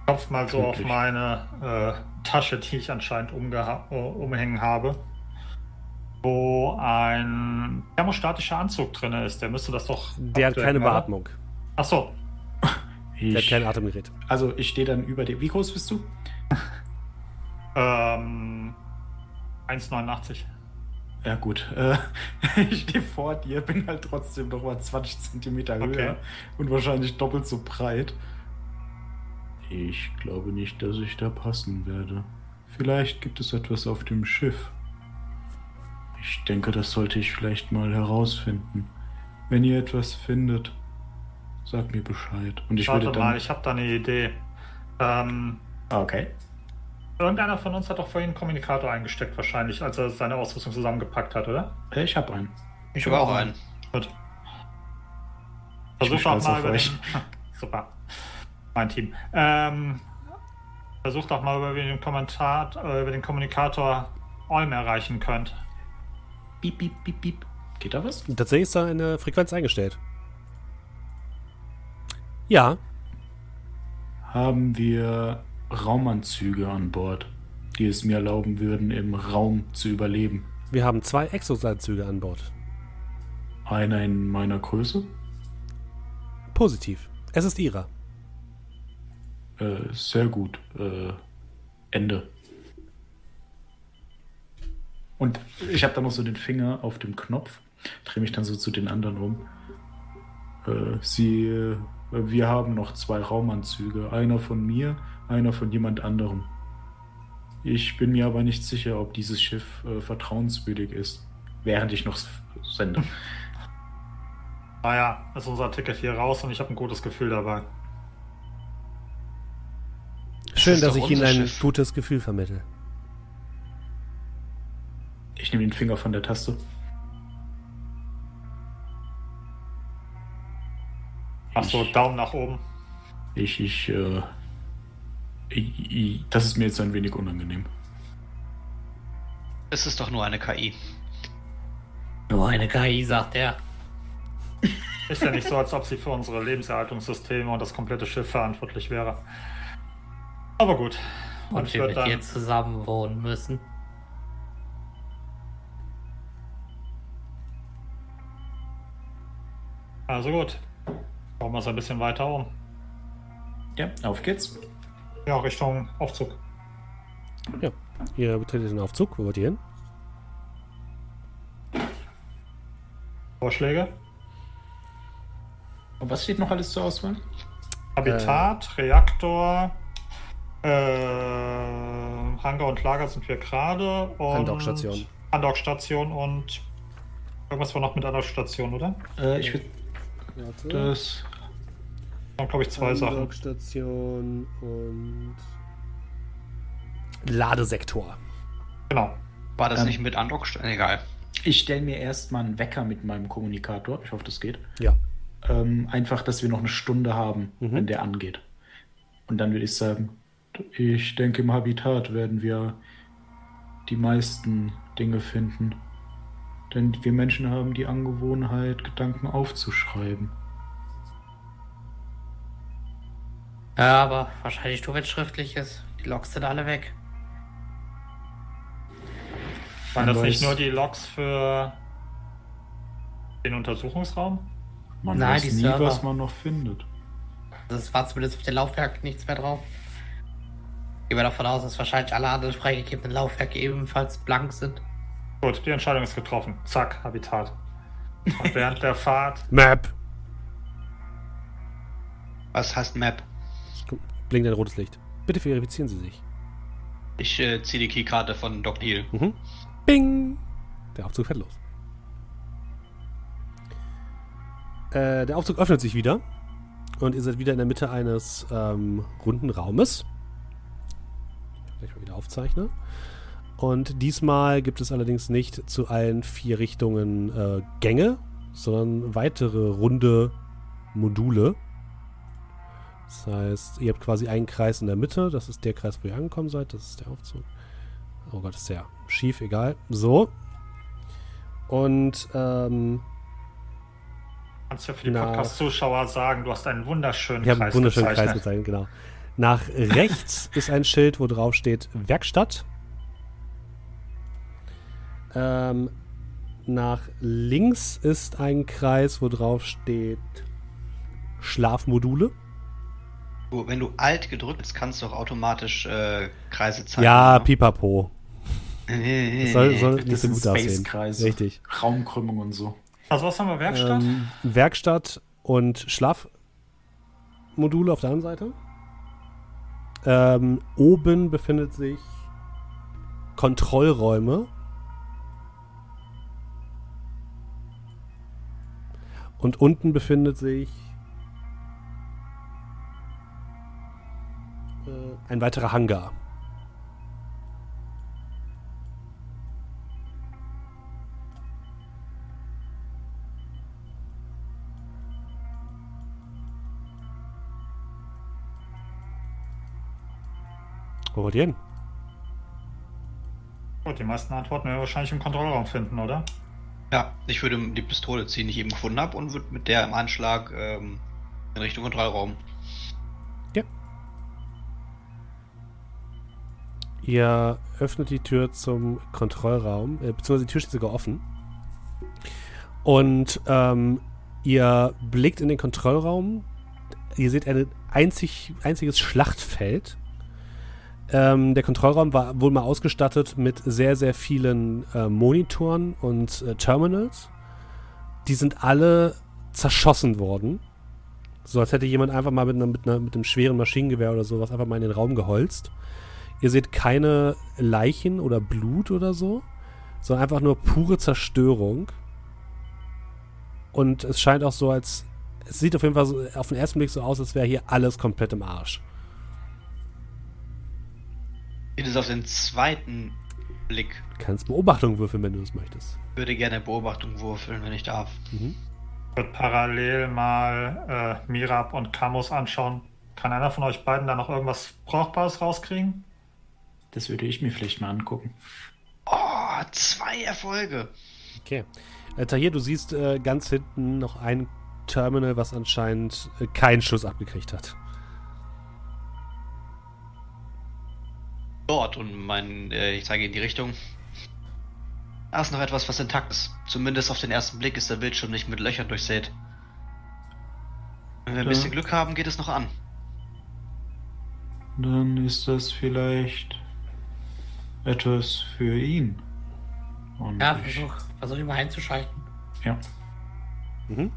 Kopf mal so auf meine äh, Tasche, die ich anscheinend uh, umhängen habe, wo ein thermostatischer Anzug drin ist. Der müsste das doch. Der hat keine Beatmung. Ach so. Ich, Der hat kein Atemgerät. Also ich stehe dann über dir. Wie groß bist du? ähm, 1,89. Ja gut, äh, ich stehe vor dir, bin halt trotzdem noch mal 20 Zentimeter höher okay. und wahrscheinlich doppelt so breit. Ich glaube nicht, dass ich da passen werde. Vielleicht gibt es etwas auf dem Schiff. Ich denke, das sollte ich vielleicht mal herausfinden. Wenn ihr etwas findet, sagt mir Bescheid. Und ich Warte würde dann... mal, ich habe da eine Idee. Ähm, okay. Irgendeiner von uns hat doch vorhin einen Kommunikator eingesteckt, wahrscheinlich, als er seine Ausrüstung zusammengepackt hat, oder? Ich habe einen. Ich habe auch einen. Gut. Versuch doch mal über den... Super. Mein Team. Ähm, versuch doch mal über den, Kommentar, äh, über den Kommunikator Olm erreichen könnt. Piep, piep, piep, piep. Geht da was? Tatsächlich ist da eine Frequenz eingestellt. Ja. Haben wir Raumanzüge an Bord, die es mir erlauben würden, im Raum zu überleben. Wir haben zwei Exosanzüge an Bord. Einer in meiner Größe? Positiv. Es ist ihrer. Äh, sehr gut. Äh, Ende. Und ich habe da noch so den Finger auf dem Knopf, drehe mich dann so zu den anderen um. Äh, sie, äh, wir haben noch zwei Raumanzüge. Einer von mir einer von jemand anderem. Ich bin mir aber nicht sicher, ob dieses Schiff äh, vertrauenswürdig ist. Während ich noch sende. Naja, ist unser Ticket hier raus und ich habe ein gutes Gefühl dabei. Schön, das dass ich Ihnen ein Schiff. gutes Gefühl vermittle. Ich nehme den Finger von der Taste. Achso, Daumen nach oben. Ich, ich, äh, das ist mir jetzt ein wenig unangenehm. Es ist doch nur eine KI. Nur eine KI, sagt er. Ist ja nicht so, als ob sie für unsere Lebenserhaltungssysteme und das komplette Schiff verantwortlich wäre. Aber gut. Und, und wir mit dir zusammen wohnen müssen. Also gut. Bauen wir es ein bisschen weiter um. Ja, auf geht's. Ja, Richtung Aufzug. Ja, ihr betretet den Aufzug. Wo wollt ihr hin? Vorschläge? Und was steht noch alles zur Auswahl? Habitat, äh, Reaktor, äh, Hangar und Lager sind wir gerade. Andockstation. Andockstation und irgendwas war noch mit Andockstation, oder? Äh, ich würde das glaube ich, zwei Sachen. Station und Ladesektor. Genau. War das ähm, nicht mit Andockstation? Egal. Ich stelle mir erstmal einen Wecker mit meinem Kommunikator. Ich hoffe, das geht. Ja. Ähm, einfach, dass wir noch eine Stunde haben, mhm. wenn der angeht. Und dann würde ich sagen, ich denke, im Habitat werden wir die meisten Dinge finden. Denn wir Menschen haben die Angewohnheit, Gedanken aufzuschreiben. Ja, aber wahrscheinlich nur, wenn es schriftlich ist. Die Logs sind alle weg. Waren das nicht nur die Logs für den Untersuchungsraum? Man Nein, weiß die nie, Server. was man noch findet. Das war zumindest auf dem Laufwerk nichts mehr drauf. Gehen wir davon aus, dass wahrscheinlich alle anderen freigegebenen Laufwerke ebenfalls blank sind. Gut, die Entscheidung ist getroffen. Zack, Habitat. Und während der Fahrt. Map. Was heißt Map? blinkt ein rotes Licht. Bitte verifizieren Sie sich. Ich äh, ziehe die Keykarte von Doc Deal. Mhm. Bing! Der Aufzug fährt los. Äh, der Aufzug öffnet sich wieder. Und ihr seid wieder in der Mitte eines ähm, runden Raumes. Gleich mal wieder aufzeichne. Und diesmal gibt es allerdings nicht zu allen vier Richtungen äh, Gänge, sondern weitere runde Module. Das heißt, ihr habt quasi einen Kreis in der Mitte. Das ist der Kreis, wo ihr angekommen seid. Das ist der Aufzug. Oh Gott, ist sehr schief, egal. So. Und, ähm. Kannst ja für die Podcast-Zuschauer sagen, du hast einen wunderschönen ich Kreis einen wunderschönen gezeichnet. Kreis gezeichnet, genau. Nach rechts ist ein Schild, wo drauf steht Werkstatt. Ähm, nach links ist ein Kreis, wo drauf steht Schlafmodule. Wenn du alt gedrückt hast, kannst du auch automatisch äh, Kreise zeigen. Ja, oder? pipapo. das soll, soll nicht das so gut aussehen. Richtig. Raumkrümmung und so. Also was haben wir? Werkstatt? Ähm, Werkstatt und Schlafmodule auf der anderen Seite. Ähm, oben befindet sich Kontrollräume. Und unten befindet sich äh, ein weiterer Hangar. Wo wollt ihr hin? Gut, die meisten Antworten werden wir wahrscheinlich im Kontrollraum finden, oder? Ja, ich würde die Pistole ziehen, die ich eben gefunden habe, und würde mit der im Anschlag ähm, in Richtung Kontrollraum. Ja. Ihr öffnet die Tür zum Kontrollraum, äh, beziehungsweise die Tür steht sogar offen. Und ähm, ihr blickt in den Kontrollraum. Ihr seht ein einzig, einziges Schlachtfeld ähm, der Kontrollraum war wohl mal ausgestattet mit sehr, sehr vielen äh, Monitoren und äh, Terminals. Die sind alle zerschossen worden. So als hätte jemand einfach mal mit, einer, mit, einer, mit einem schweren Maschinengewehr oder sowas einfach mal in den Raum geholzt. Ihr seht keine Leichen oder Blut oder so, sondern einfach nur pure Zerstörung. Und es scheint auch so, als. Es sieht auf jeden Fall so, auf den ersten Blick so aus, als wäre hier alles komplett im Arsch. Geht es auf den zweiten Blick? Du kannst Beobachtung würfeln, wenn du es möchtest. Ich würde gerne Beobachtung würfeln, wenn ich darf. Mhm. Ich würde parallel mal äh, Mirab und Camus anschauen. Kann einer von euch beiden da noch irgendwas Brauchbares rauskriegen? Das würde ich mir vielleicht mal angucken. Oh, zwei Erfolge. Okay. Äh, Tahir, du siehst äh, ganz hinten noch ein Terminal, was anscheinend äh, keinen Schuss abgekriegt hat. Dort und mein, äh, ich zeige in die Richtung. Da ist noch etwas, was intakt ist. Zumindest auf den ersten Blick ist der Bildschirm nicht mit Löchern durchsät. Wenn wir ein bisschen Glück haben, geht es noch an. Dann ist das vielleicht etwas für ihn. Und ja, versuch, versuch ihn mal einzuschalten. Ja. Mhm.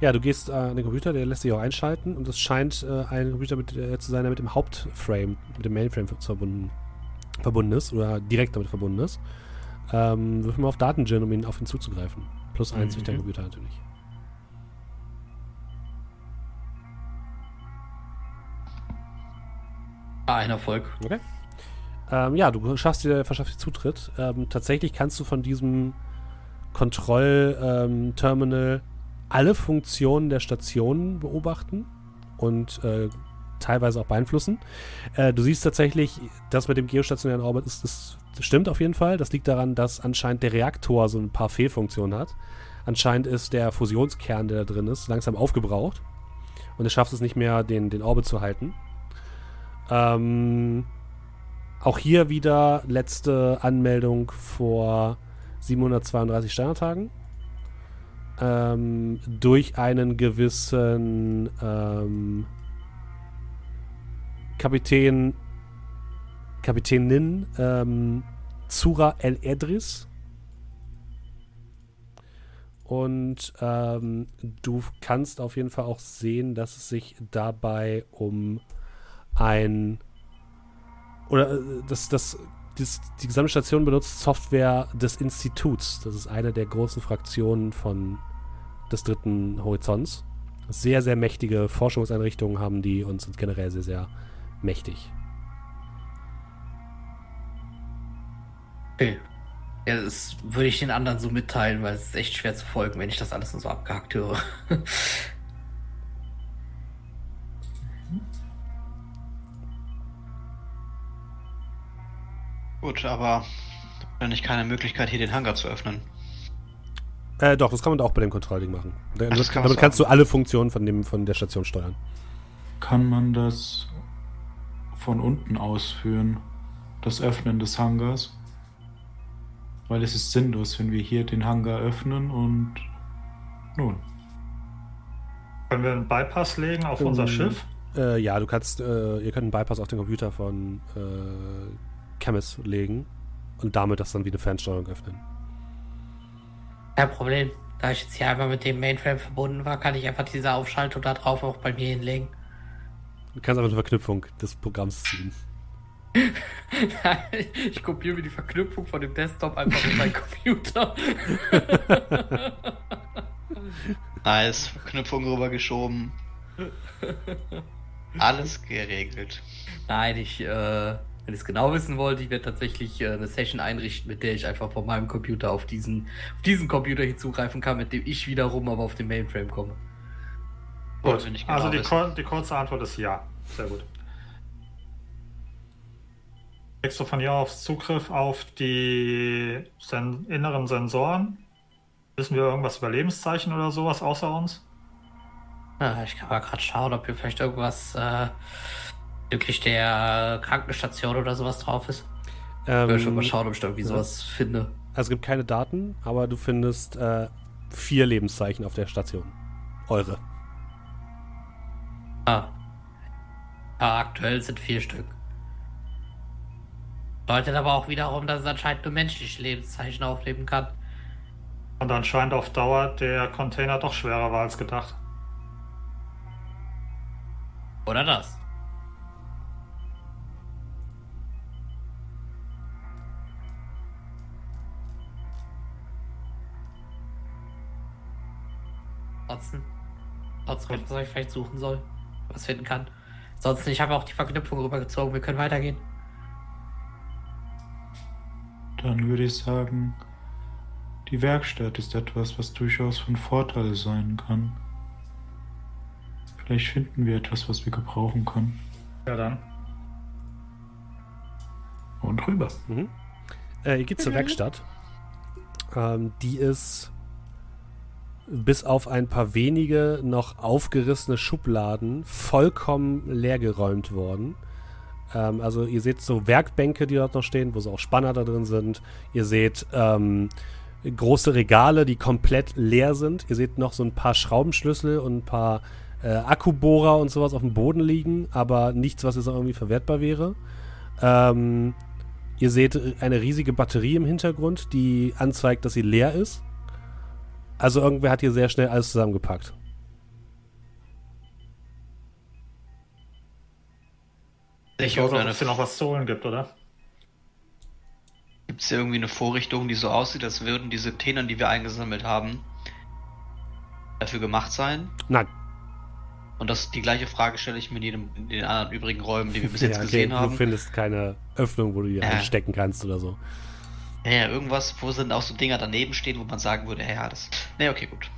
Ja, du gehst äh, an den Computer, der lässt sich auch einschalten und es scheint äh, ein Computer mit, äh, zu sein, der mit dem Hauptframe, mit dem Mainframe verbunden, verbunden ist oder direkt damit verbunden ist. Ähm, wirf mal auf Datengen, um ihn auf ihn zuzugreifen. Plus eins mhm. durch dein Computer natürlich. Ah, ein Erfolg. Okay. Ähm, ja, du schaffst dir, verschaffst dir Zutritt. Ähm, tatsächlich kannst du von diesem Kontrollterminal ähm, alle Funktionen der Station beobachten und äh, teilweise auch beeinflussen. Äh, du siehst tatsächlich, das mit dem geostationären Orbit ist, das, das stimmt auf jeden Fall. Das liegt daran, dass anscheinend der Reaktor so ein paar Fehlfunktionen hat. Anscheinend ist der Fusionskern, der da drin ist, langsam aufgebraucht. Und es schafft es nicht mehr, den, den Orbit zu halten. Ähm, auch hier wieder letzte Anmeldung vor 732 Sterntagen ähm, durch einen gewissen ähm, Kapitän, Kapitänin ähm, Zura El Edris. Und ähm, du kannst auf jeden Fall auch sehen, dass es sich dabei um ein oder äh, das, das, das, die gesamte Station benutzt Software des Instituts. Das ist eine der großen Fraktionen von des dritten Horizonts. Sehr, sehr mächtige Forschungseinrichtungen haben die und sind generell sehr, sehr mächtig. Okay. Ja, das würde ich den anderen so mitteilen, weil es ist echt schwer zu folgen, wenn ich das alles nur so abgehakt höre. Gut, aber dann nicht keine Möglichkeit, hier den Hangar zu öffnen. Äh, doch, das kann man auch bei dem Kontrollding machen. Ach, kann damit kannst du alle Funktionen von, dem, von der Station steuern. Kann man das von unten ausführen? Das Öffnen des Hangars? Weil es ist sinnlos, wenn wir hier den Hangar öffnen und nun. Können wir einen Bypass legen auf um, unser ähm, Schiff? Äh, ja, du kannst, äh, ihr könnt einen Bypass auf den Computer von äh, Chemis legen und damit das dann wie eine Fernsteuerung öffnen. Kein Problem. Da ich jetzt hier einmal mit dem Mainframe verbunden war, kann ich einfach diese Aufschaltung da drauf auch bei mir hinlegen. Du kannst einfach eine Verknüpfung des Programms ziehen. ich kopiere mir die Verknüpfung von dem Desktop einfach in meinen Computer. nice, Verknüpfung rübergeschoben. Alles geregelt. Nein, ich, äh, wenn ihr es genau wissen wollt, ich werde tatsächlich äh, eine Session einrichten, mit der ich einfach von meinem Computer auf diesen, auf diesen Computer hinzugreifen kann, mit dem ich wiederum aber auf den Mainframe komme. Gut, genau also die, die, kurze Antwort ist ja. Sehr gut. Kriegst du von hier aus Zugriff auf die sen inneren Sensoren? Wissen wir irgendwas über Lebenszeichen oder sowas außer uns? Ja, ich kann mal gerade schauen, ob hier vielleicht irgendwas äh, Wirklich der Krankenstation oder sowas drauf ist? Ähm, ich will schon mal schauen, ob ich da irgendwie sowas finde. Also es gibt keine Daten, aber du findest äh, vier Lebenszeichen auf der Station. Eure. Ah. ah. Aktuell sind vier Stück. Bedeutet aber auch wiederum, dass es anscheinend nur menschliche Lebenszeichen aufleben kann. Und anscheinend auf Dauer der Container doch schwerer war als gedacht. Oder das? Trotzdem. Trotzdem, was ich vielleicht suchen soll. Was finden kann. Ansonsten, ich habe auch die Verknüpfung rübergezogen. Wir können weitergehen. Dann würde ich sagen, die Werkstatt ist etwas, was durchaus von Vorteil sein kann. Vielleicht finden wir etwas, was wir gebrauchen können. Ja, dann. Und rüber. Mhm. Äh, ihr geht zur Werkstatt. Ähm, die ist bis auf ein paar wenige noch aufgerissene Schubladen vollkommen leergeräumt worden. Ähm, also ihr seht so Werkbänke, die dort noch stehen, wo so auch Spanner da drin sind. Ihr seht ähm, große Regale, die komplett leer sind. Ihr seht noch so ein paar Schraubenschlüssel und ein paar äh, Akkubohrer und sowas auf dem Boden liegen, aber nichts, was jetzt irgendwie verwertbar wäre. Ähm, ihr seht eine riesige Batterie im Hintergrund, die anzeigt, dass sie leer ist. Also irgendwer hat hier sehr schnell alles zusammengepackt. Ich hoffe, dass es hier noch was zu holen gibt, oder? Gibt es hier irgendwie eine Vorrichtung, die so aussieht, als würden diese Tenern, die wir eingesammelt haben, dafür gemacht sein? Nein. Und das die gleiche Frage stelle ich mir in, jedem, in den anderen übrigen Räumen, die wir bis jetzt ja, okay, gesehen haben. Du findest keine Öffnung, wo du die äh. einstecken kannst oder so. Ja, irgendwas, wo sind auch so Dinger daneben stehen, wo man sagen würde, ja, das. Ne, okay, gut.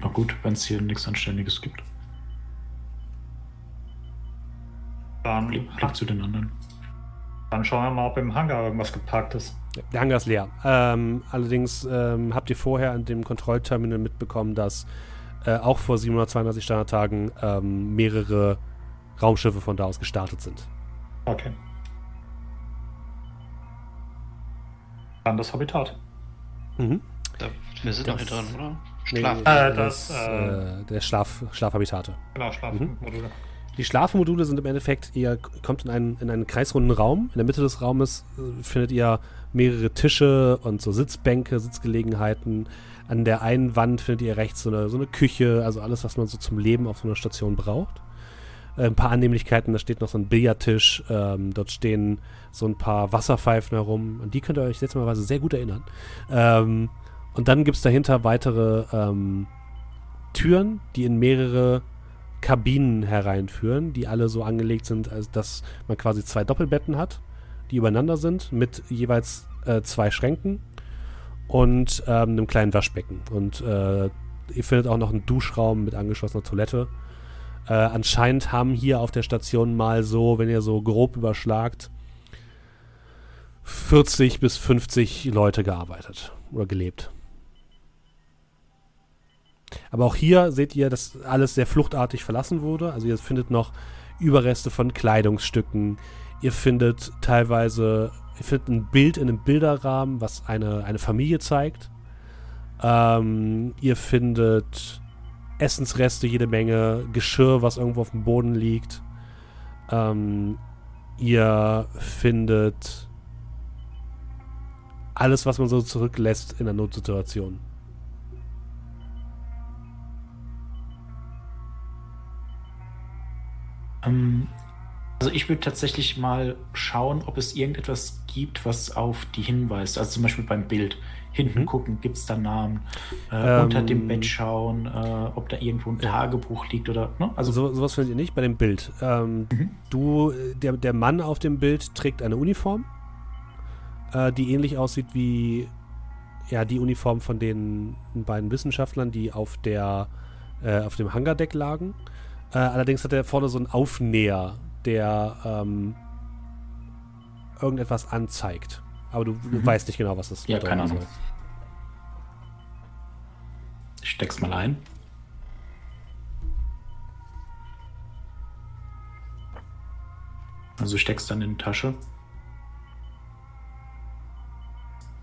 Na gut, wenn es hier nichts Anständiges gibt. Dann blieb zu den anderen. Dann schauen wir mal, ob im Hangar irgendwas gepackt ist. Ja, der Hangar ist leer. Ähm, allerdings ähm, habt ihr vorher an dem Kontrollterminal mitbekommen, dass äh, auch vor 732 Standardtagen ähm, mehrere Raumschiffe von da aus gestartet sind. Okay. Dann das Habitat. Mhm. Da, wir sind noch hier drin, oder? Schlaf. Nee, äh, das, äh, der Schlaf, Schlafhabitate. Genau, Schlafmodule. Mhm. Die Schlafmodule sind im Endeffekt, ihr kommt in einen, in einen kreisrunden Raum. In der Mitte des Raumes äh, findet ihr mehrere Tische und so Sitzbänke, Sitzgelegenheiten. An der einen Wand findet ihr rechts so eine, so eine Küche, also alles, was man so zum Leben auf so einer Station braucht. Ein paar Annehmlichkeiten, da steht noch so ein Billardtisch, ähm, dort stehen so ein paar Wasserpfeifen herum. An die könnt ihr euch letzterweise sehr gut erinnern. Ähm, und dann gibt es dahinter weitere ähm, Türen, die in mehrere Kabinen hereinführen, die alle so angelegt sind, als dass man quasi zwei Doppelbetten hat, die übereinander sind, mit jeweils äh, zwei Schränken und ähm, einem kleinen Waschbecken. Und äh, ihr findet auch noch einen Duschraum mit angeschlossener Toilette. Äh, anscheinend haben hier auf der Station mal so, wenn ihr so grob überschlagt, 40 bis 50 Leute gearbeitet oder gelebt. Aber auch hier seht ihr, dass alles sehr fluchtartig verlassen wurde. Also ihr findet noch Überreste von Kleidungsstücken. Ihr findet teilweise, ihr findet ein Bild in einem Bilderrahmen, was eine, eine Familie zeigt. Ähm, ihr findet Essensreste, jede Menge, Geschirr, was irgendwo auf dem Boden liegt. Ähm, ihr findet alles, was man so zurücklässt in einer Notsituation. Ähm, also ich würde tatsächlich mal schauen, ob es irgendetwas gibt, was auf die hinweist. Also zum Beispiel beim Bild. Hinten mhm. gucken, gibt es da Namen? Äh, ähm, unter dem Bett schauen, äh, ob da irgendwo ein Tagebuch liegt oder. Ne? Also so, sowas findet ihr nicht bei dem Bild. Ähm, mhm. Du, der, der Mann auf dem Bild trägt eine Uniform, äh, die ähnlich aussieht wie ja, die Uniform von den beiden Wissenschaftlern, die auf der äh, auf dem Hangardeck lagen. Äh, allerdings hat er vorne so einen Aufnäher, der ähm, irgendetwas anzeigt. Aber du, du mhm. weißt nicht genau, was das. Ja, keine Ahnung. Soll. Ich steck's mal ein. Also steckst dann in die Tasche.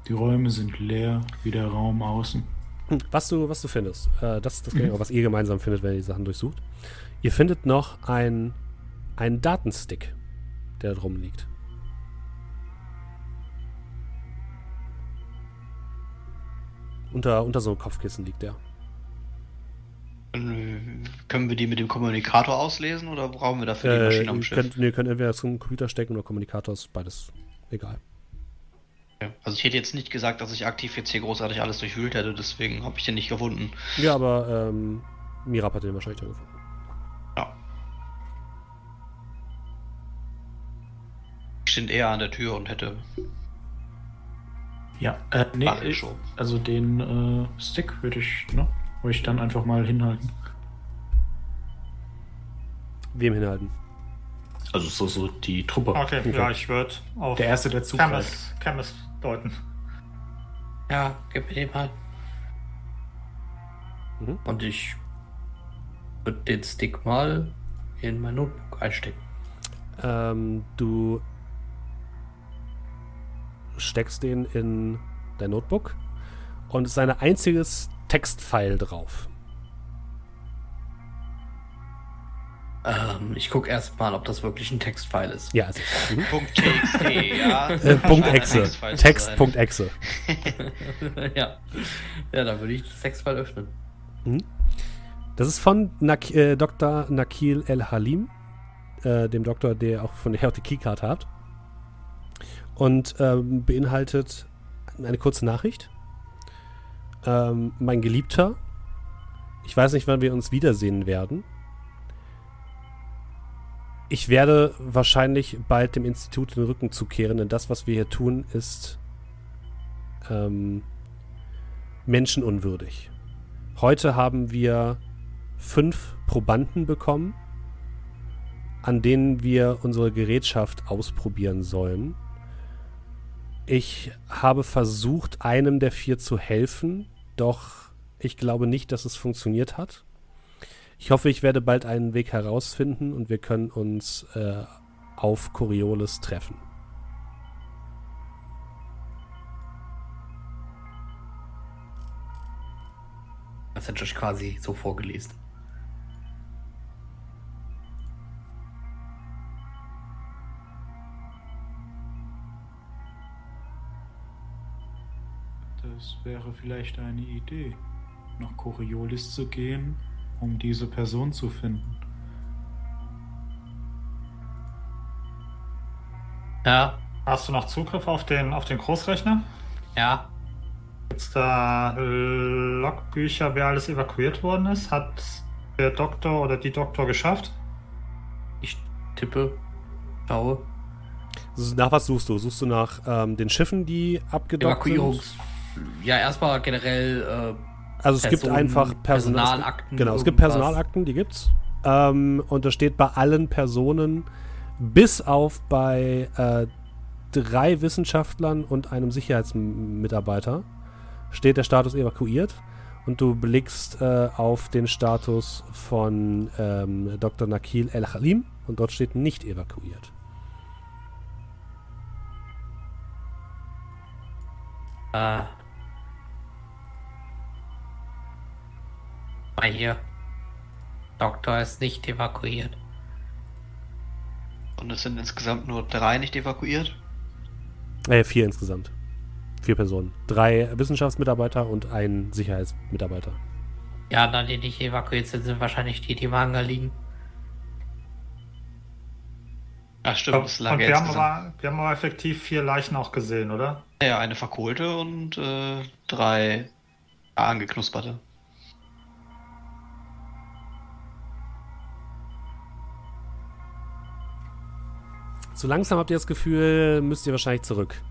Die Räume sind leer, wie der Raum außen. Hm, was du, was du findest, äh, das ist das, mhm. was ihr gemeinsam findet, wenn ihr die Sachen durchsucht. Ihr findet noch ein, einen Datenstick, der drum liegt. Unter, unter so einem Kopfkissen liegt der. Können wir die mit dem Kommunikator auslesen oder brauchen wir dafür die äh, Maschine am Schiff? Könnt, nee, könnt entweder zum Computer stecken oder Kommunikator, ist beides egal. Also ich hätte jetzt nicht gesagt, dass ich aktiv jetzt hier großartig alles durchwühlt hätte, deswegen habe ich den nicht gefunden. Ja, aber ähm, Mirab hat den wahrscheinlich dann gefunden. Ja. Ich stand eher an der Tür und hätte. Ja, äh, nee, ich, also den äh, Stick würde ich, ne, würde ich dann einfach mal hinhalten. Wem hinhalten? Also so, so die Truppe. Okay, okay. ja, ich würde auf der erste der Camus, Camus deuten. Ja, gib mir den mal. Mhm. Und ich würde den Stick mal in mein Notebook einstecken. Ähm, du steckst den in dein Notebook und es ist ein einziges Textfile drauf. Ähm, ich gucke erst mal, ob das wirklich ein Textfile ist. Ja, also, mhm. Punkt .txt, ja. Äh, Punkt .exe. Text.exe. ja. Ja, dann würde ich das Textfile öffnen. Mhm. Das ist von Nak äh, Dr. Nakil El Halim, äh, dem Doktor, der auch von der Keycard hat. Und ähm, beinhaltet eine kurze Nachricht. Ähm, mein Geliebter, ich weiß nicht, wann wir uns wiedersehen werden. Ich werde wahrscheinlich bald dem Institut den Rücken zukehren, denn das, was wir hier tun, ist ähm, menschenunwürdig. Heute haben wir fünf Probanden bekommen, an denen wir unsere Gerätschaft ausprobieren sollen. Ich habe versucht, einem der vier zu helfen, doch ich glaube nicht, dass es funktioniert hat. Ich hoffe, ich werde bald einen Weg herausfinden und wir können uns äh, auf Coriolis treffen. Das hat Josh quasi so vorgelesen. Wäre vielleicht eine Idee, nach Coriolis zu gehen um diese Person zu finden. Ja. Hast du noch Zugriff auf den, auf den Großrechner? Ja. Es da Logbücher, wer alles evakuiert worden ist? Hat der Doktor oder die Doktor geschafft? Ich tippe, schaue. Nach was suchst du? Suchst du nach ähm, den Schiffen, die abgedockt Evakuierungs sind? Ja, erstmal generell. Äh, also es Personen, gibt einfach Personal Personalakten. Genau, es gibt Personalakten, die gibt's. Ähm, und da steht bei allen Personen, bis auf bei äh, drei Wissenschaftlern und einem Sicherheitsmitarbeiter, steht der Status evakuiert. Und du blickst äh, auf den Status von ähm, Dr. Nakil El-Halim und dort steht nicht evakuiert. Äh. Mal hier. Doktor ist nicht evakuiert. Und es sind insgesamt nur drei nicht evakuiert? Äh, vier insgesamt. Vier Personen. Drei Wissenschaftsmitarbeiter und ein Sicherheitsmitarbeiter. Ja, dann die nicht evakuiert sind, sind wahrscheinlich die, die im Hangar liegen. Ach stimmt, das lag und wir haben, aber, wir haben aber effektiv vier Leichen auch gesehen, oder? Ja, eine verkohlte und äh, drei angeknusperte. So langsam habt ihr das Gefühl, müsst ihr wahrscheinlich zurück.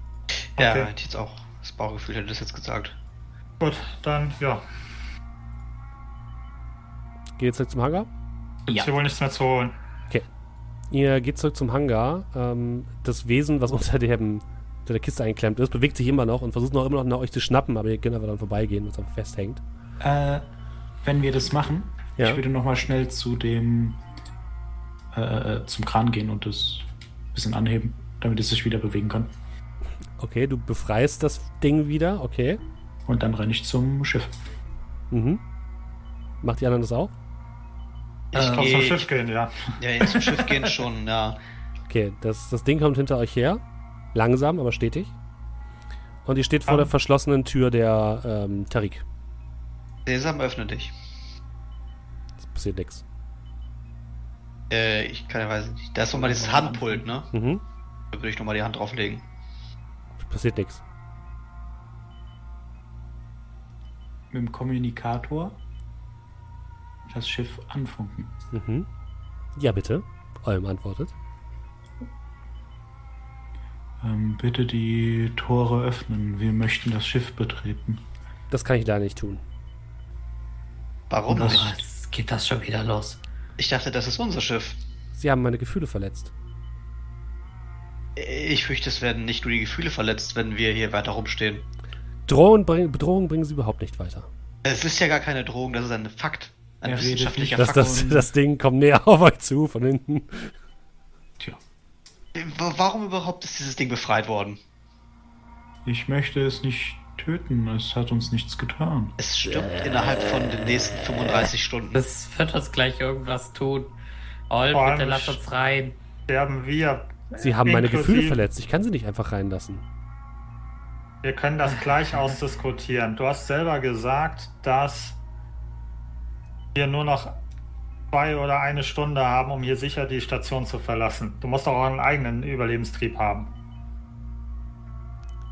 Ja, okay. hätte jetzt auch das Bauchgefühl hätte das jetzt gesagt. Gut, dann ja. Geht jetzt zum Hangar? Ja. hier wohl nichts mehr zu holen. Okay. Ihr geht zurück zum Hangar. Ähm, das Wesen, was unter, dem, unter der Kiste eingeklemmt ist, bewegt sich immer noch und versucht noch immer noch nach euch zu schnappen, aber ihr könnt einfach dann vorbeigehen, was einfach festhängt. Äh, wenn wir das machen, ja. ich würde nochmal schnell zu dem äh, zum Kran gehen und das bisschen anheben, damit es sich wieder bewegen kann. Okay, du befreist das Ding wieder, okay. Und dann renne ich zum Schiff. Mhm. Macht die anderen das auch? Ich äh, geh, zum Schiff gehen, ja. Ja, zum Schiff gehen schon, ja. Okay, das, das Ding kommt hinter euch her. Langsam, aber stetig. Und ihr steht vor um. der verschlossenen Tür der ähm, Tarik. Sesam, öffne dich. Es passiert nichts. Äh, ich kann ja weiß nicht. Da ist nochmal dieses Handpult, ne? Mhm. Da würde ich nochmal die Hand drauflegen. Passiert nichts. Mit dem Kommunikator das Schiff anfunken. Mhm. Ja, bitte. Olm antwortet. Ähm, bitte die Tore öffnen. Wir möchten das Schiff betreten. Das kann ich da nicht tun. Warum das, nicht? Geht das schon wieder los? Ich dachte, das ist unser Schiff. Sie haben meine Gefühle verletzt. Ich fürchte, es werden nicht nur die Gefühle verletzt, wenn wir hier weiter rumstehen. Drohung, Bedrohung bringen sie überhaupt nicht weiter. Es ist ja gar keine Drohung, das ist ein Fakt. Ein er wissenschaftlicher das, Fakt. Das, das Ding kommt näher auf euch zu, von hinten. Tja. Warum überhaupt ist dieses Ding befreit worden? Ich möchte es nicht töten. Es hat uns nichts getan. Es stirbt äh, innerhalb von den nächsten 35 Stunden. Es wird uns gleich irgendwas tun. Olm, bitte lass uns rein. Sterben wir. Sie haben meine Gefühle verletzt. Ich kann sie nicht einfach reinlassen. Wir können das gleich ausdiskutieren. Du hast selber gesagt, dass wir nur noch zwei oder eine Stunde haben, um hier sicher die Station zu verlassen. Du musst auch einen eigenen Überlebenstrieb haben.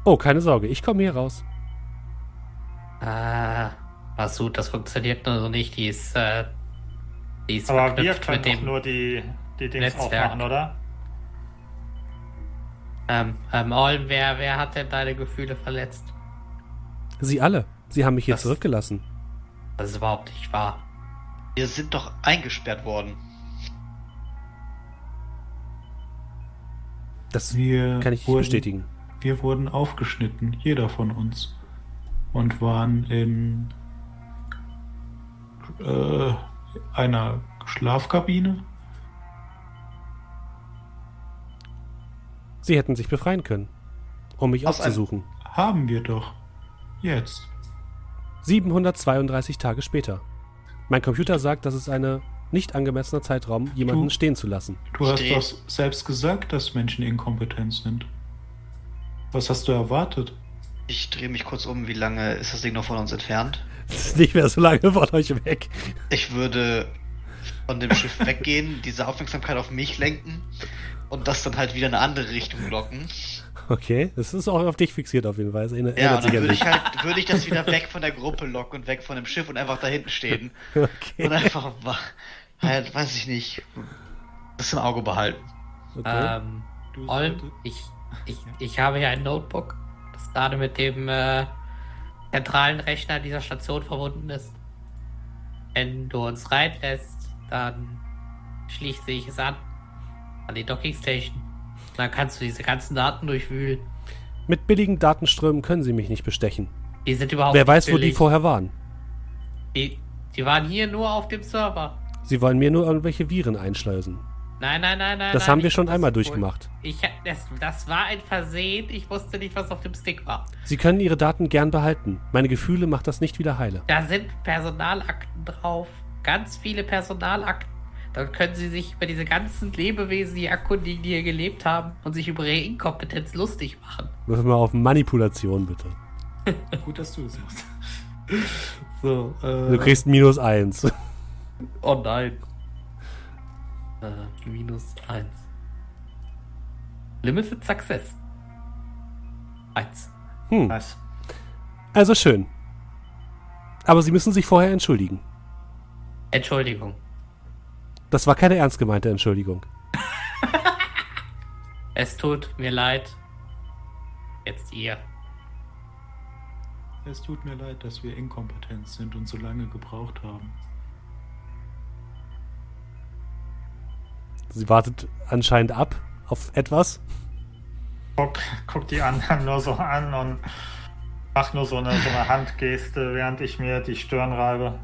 Oh, keine Sorge, ich komme hier raus. Ah, Masud, das funktioniert nur so nicht. Die ist, äh, die ist Aber wir können doch nur die, die Dings Netzwerk. aufmachen, oder? Ähm, ähm, Olm, wer, wer hat denn deine Gefühle verletzt? Sie alle. Sie haben mich hier das, zurückgelassen. Das ist überhaupt nicht wahr. Wir sind doch eingesperrt worden. Das wir kann ich wurden, bestätigen. Wir wurden aufgeschnitten, jeder von uns und waren in äh, einer Schlafkabine. Sie hätten sich befreien können, um mich Aus aufzusuchen. Haben wir doch. Jetzt. 732 Tage später. Mein Computer sagt, dass es eine nicht angemessener Zeitraum, jemanden du, stehen zu lassen. Du hast doch selbst gesagt, dass Menschen inkompetent sind. Was hast du erwartet? Ich drehe mich kurz um. Wie lange ist das Ding noch von uns entfernt? Es ist nicht mehr so lange von euch weg. Ich würde von dem Schiff weggehen, diese Aufmerksamkeit auf mich lenken und das dann halt wieder in eine andere Richtung locken. Okay, das ist auch auf dich fixiert auf jeden Fall. ja, dann würde ich halt, würde ich das wieder weg von der Gruppe locken und weg von dem Schiff und einfach da hinten stehen. okay. Und einfach, halt, weiß ich nicht, das im Auge behalten. Okay. Ähm, Olm, ich, ich, ich habe hier ein Notebook, das gerade mit dem äh, zentralen Rechner dieser Station verbunden ist. Wenn du uns reinlässt, dann schließe ich es an. An die Docking Station. Dann kannst du diese ganzen Daten durchwühlen. Mit billigen Datenströmen können sie mich nicht bestechen. Die sind überhaupt Wer weiß, billig. wo die vorher waren. Die, die waren hier nur auf dem Server. Sie wollen mir nur irgendwelche Viren einschleusen. Nein, nein, nein, nein. Das nein, haben wir schon einmal durchgemacht. Ich, das, das war ein Versehen. Ich wusste nicht, was auf dem Stick war. Sie können Ihre Daten gern behalten. Meine Gefühle macht das nicht wieder heile. Da sind Personalakten drauf. Ganz viele Personalakten. Dann können Sie sich über diese ganzen Lebewesen hier erkundigen, die hier gelebt haben und sich über ihre Inkompetenz lustig machen. Würfel mal auf Manipulation, bitte. Gut, dass du es machst. So, äh, du kriegst minus eins. Oh nein. Äh, minus 1. Limited Success. 1. Hm. Nice. Also schön. Aber Sie müssen sich vorher entschuldigen. Entschuldigung. Das war keine ernst gemeinte Entschuldigung. es tut mir leid. Jetzt ihr. Es tut mir leid, dass wir inkompetent sind und so lange gebraucht haben. Sie wartet anscheinend ab auf etwas. Guck, guck die anderen nur so an und mach nur so eine, so eine Handgeste, während ich mir die Stirn reibe.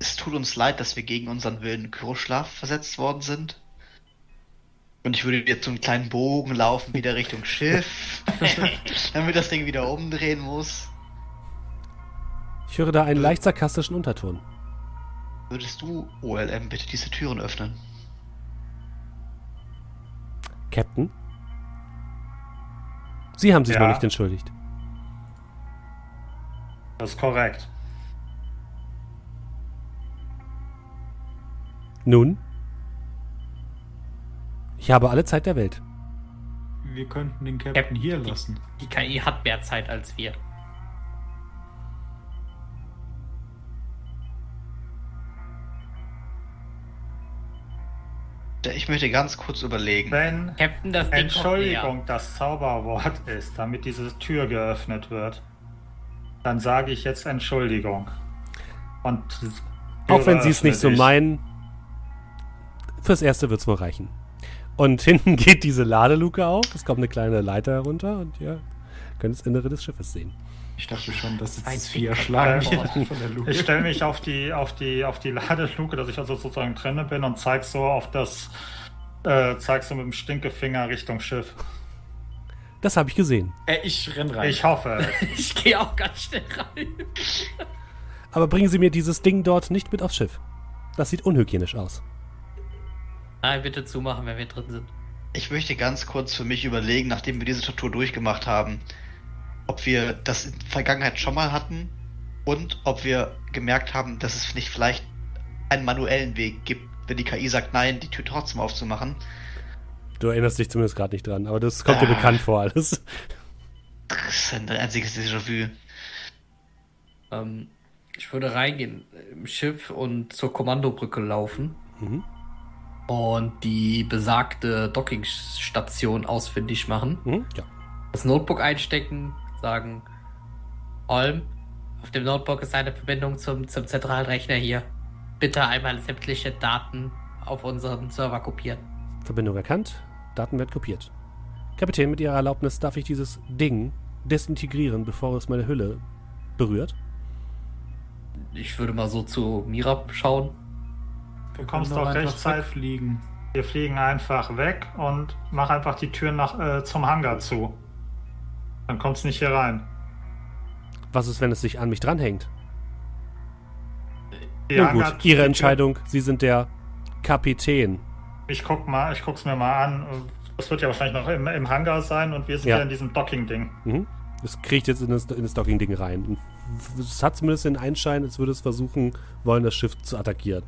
Es tut uns leid, dass wir gegen unseren Willen Kuroschlaf versetzt worden sind. Und ich würde jetzt so einen kleinen Bogen laufen, wieder Richtung Schiff, damit das Ding wieder umdrehen muss. Ich höre da einen leicht sarkastischen Unterton. Würdest du, OLM, bitte diese Türen öffnen? Captain? Sie haben sich ja. noch nicht entschuldigt. Das ist korrekt. Nun? Ich habe alle Zeit der Welt. Wir könnten den Captain, Captain hier lassen. Die, die KI hat mehr Zeit als wir. Ich möchte ganz kurz überlegen. Wenn Captain, das Entschuldigung das Zauberwort ist, damit diese Tür geöffnet wird, dann sage ich jetzt Entschuldigung. Und auch wenn Sie es nicht so meinen, fürs Erste wird es wohl reichen. Und hinten geht diese Ladeluke auf, es kommt eine kleine Leiter herunter und ja, könnt das Innere des Schiffes sehen. Ich dachte schon, dass jetzt vier Schlagen von der Luke. Ich stelle mich auf die, auf, die, auf die Ladeluke, dass ich also sozusagen drinne bin und zeig so auf das, äh, zeig so mit dem Stinkefinger Richtung Schiff. Das habe ich gesehen. Äh, ich renn rein. Ich hoffe. ich gehe auch ganz schnell rein. Aber bringen Sie mir dieses Ding dort nicht mit aufs Schiff. Das sieht unhygienisch aus. Nein, bitte zumachen, wenn wir drin sind. Ich möchte ganz kurz für mich überlegen, nachdem wir diese Tortur durchgemacht haben, ob wir das in der Vergangenheit schon mal hatten und ob wir gemerkt haben, dass es nicht vielleicht einen manuellen Weg gibt, wenn die KI sagt, nein, die Tür trotzdem aufzumachen. Du erinnerst dich zumindest gerade nicht dran, aber das kommt ah. dir bekannt vor alles. Das ist ein einziges Déjà-vu. Ähm, ich würde reingehen im Schiff und zur Kommandobrücke laufen. Mhm. Und die besagte Dockingstation ausfindig machen. Mhm, ja. Das Notebook einstecken, sagen, Olm, auf dem Notebook ist eine Verbindung zum, zum Zentralrechner hier. Bitte einmal sämtliche Daten auf unseren Server kopieren. Verbindung erkannt, Daten werden kopiert. Kapitän, mit Ihrer Erlaubnis darf ich dieses Ding desintegrieren, bevor es meine Hülle berührt? Ich würde mal so zu Mira schauen. Du kommst doch rechtzeitig fliegen. Wir fliegen einfach weg und mach einfach die Tür nach, äh, zum Hangar zu. Dann kommt es nicht hier rein. Was ist, wenn es sich an mich dranhängt? Ja, Nun gut, Ihre Entscheidung. Sie sind der Kapitän. Ich guck mal, ich guck's mir mal an. Das wird ja wahrscheinlich noch im, im Hangar sein und wir sind ja, ja in diesem Docking-Ding. Mhm. Es kriegt jetzt in das, in das Docking-Ding rein. Es hat zumindest den Einschein, als würde es versuchen wollen, das Schiff zu attackieren.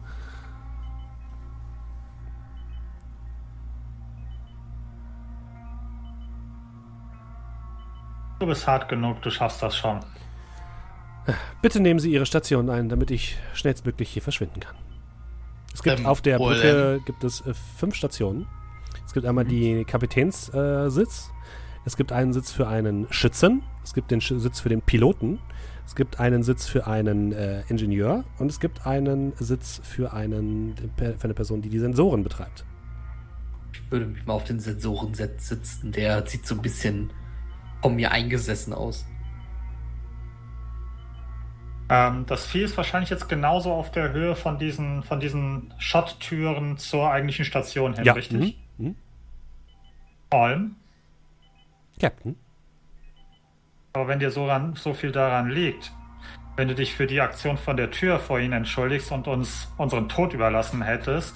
Du bist hart genug, du schaffst das schon. Bitte nehmen Sie Ihre Station ein, damit ich schnellstmöglich hier verschwinden kann. Es gibt ähm, auf der Brücke gibt es äh, fünf Stationen. Es gibt einmal mhm. die Kapitänssitz. Äh, es gibt einen Sitz für einen Schützen. Es gibt den Sch Sitz für den Piloten. Es gibt einen Sitz für einen äh, Ingenieur und es gibt einen Sitz für, einen, für eine Person, die die Sensoren betreibt. Ich würde mich mal auf den Sensoren sitzen. Der sieht so ein bisschen von mir eingesessen aus. Ähm, das Vieh ist wahrscheinlich jetzt genauso auf der Höhe von diesen, von diesen Schotttüren zur eigentlichen Station hin, ja. richtig? Mhm. Mhm. Olm? Captain. Aber wenn dir so, ran, so viel daran liegt, wenn du dich für die Aktion von der Tür vor ihnen entschuldigst und uns unseren Tod überlassen hättest,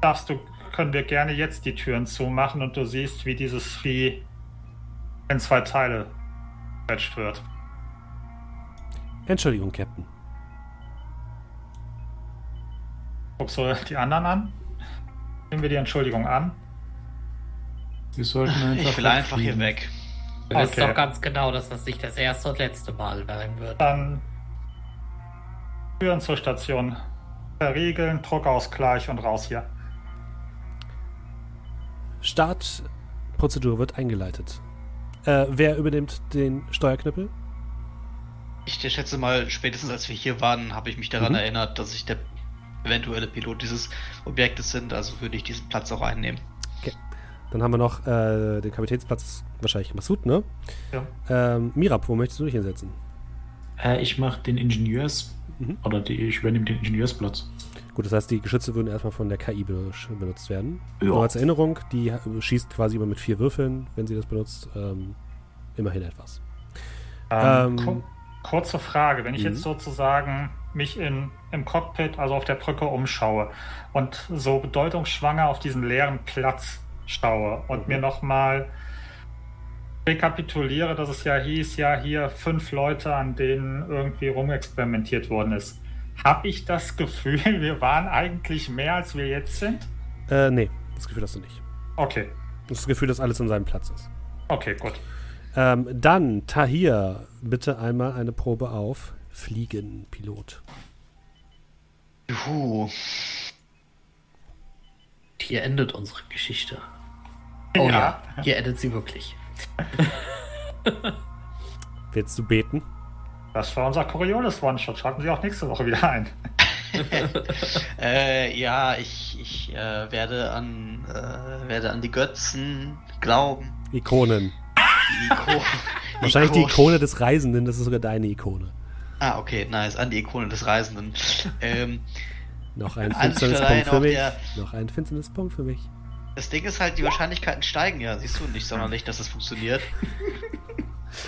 darfst du, können wir gerne jetzt die Türen zumachen und du siehst, wie dieses Vieh in zwei Teile quetscht wird. Entschuldigung, Captain. Guckst du die anderen an? Nehmen wir die Entschuldigung an? Wir sollten einfach ich will einfach hier weg. Du okay. doch ganz genau, dass das nicht das erste und letzte Mal sein wird. Dann Türen zur Station. Verriegeln, Druckausgleich und raus hier. Startprozedur wird eingeleitet. Äh, wer übernimmt den Steuerknüppel? Ich schätze mal, spätestens als wir hier waren, habe ich mich daran mhm. erinnert, dass ich der eventuelle Pilot dieses Objektes bin. Also würde ich diesen Platz auch einnehmen. Okay. Dann haben wir noch äh, den Kapitänsplatz, wahrscheinlich Masud, ne? Ja. Ähm, Mirab, wo möchtest du dich hinsetzen? Äh, ich mache den Ingenieurs- mhm. oder die, ich übernehme den Ingenieursplatz. Gut, das heißt, die Geschütze würden erstmal von der KI benutzt werden. Ja. Nur als Erinnerung, die schießt quasi immer mit vier Würfeln, wenn sie das benutzt. Ähm, immerhin etwas. Ähm, ähm, kurze Frage, wenn ich jetzt mhm. sozusagen mich in, im Cockpit, also auf der Brücke umschaue und so bedeutungsschwanger auf diesen leeren Platz schaue und mhm. mir nochmal rekapituliere, dass es ja hieß, ja hier fünf Leute, an denen irgendwie rumexperimentiert worden ist. Habe ich das Gefühl, wir waren eigentlich mehr, als wir jetzt sind? Äh, nee, das Gefühl hast du nicht. Okay. Das Gefühl, dass alles an seinem Platz ist. Okay, gut. Ähm, dann, Tahir, bitte einmal eine Probe auf Fliegen, Pilot. Juhu. Hier endet unsere Geschichte. Oh ja, ja hier endet sie wirklich. Willst du beten? Das war unser Coriolis One-Shot. Schalten Sie auch nächste Woche wieder ein. äh, ja, ich, ich äh, werde, an, äh, werde an die Götzen glauben. Ikonen. Die Iko Wahrscheinlich Iko die Ikone des Reisenden, das ist sogar deine Ikone. Ah, okay, nice. An die Ikone des Reisenden. Ähm, noch ein Finsternispunkt für mich. Noch ein Finsternispunkt für mich. Das Ding ist halt, die Wahrscheinlichkeiten steigen ja, siehst du nicht sonderlich, dass das funktioniert.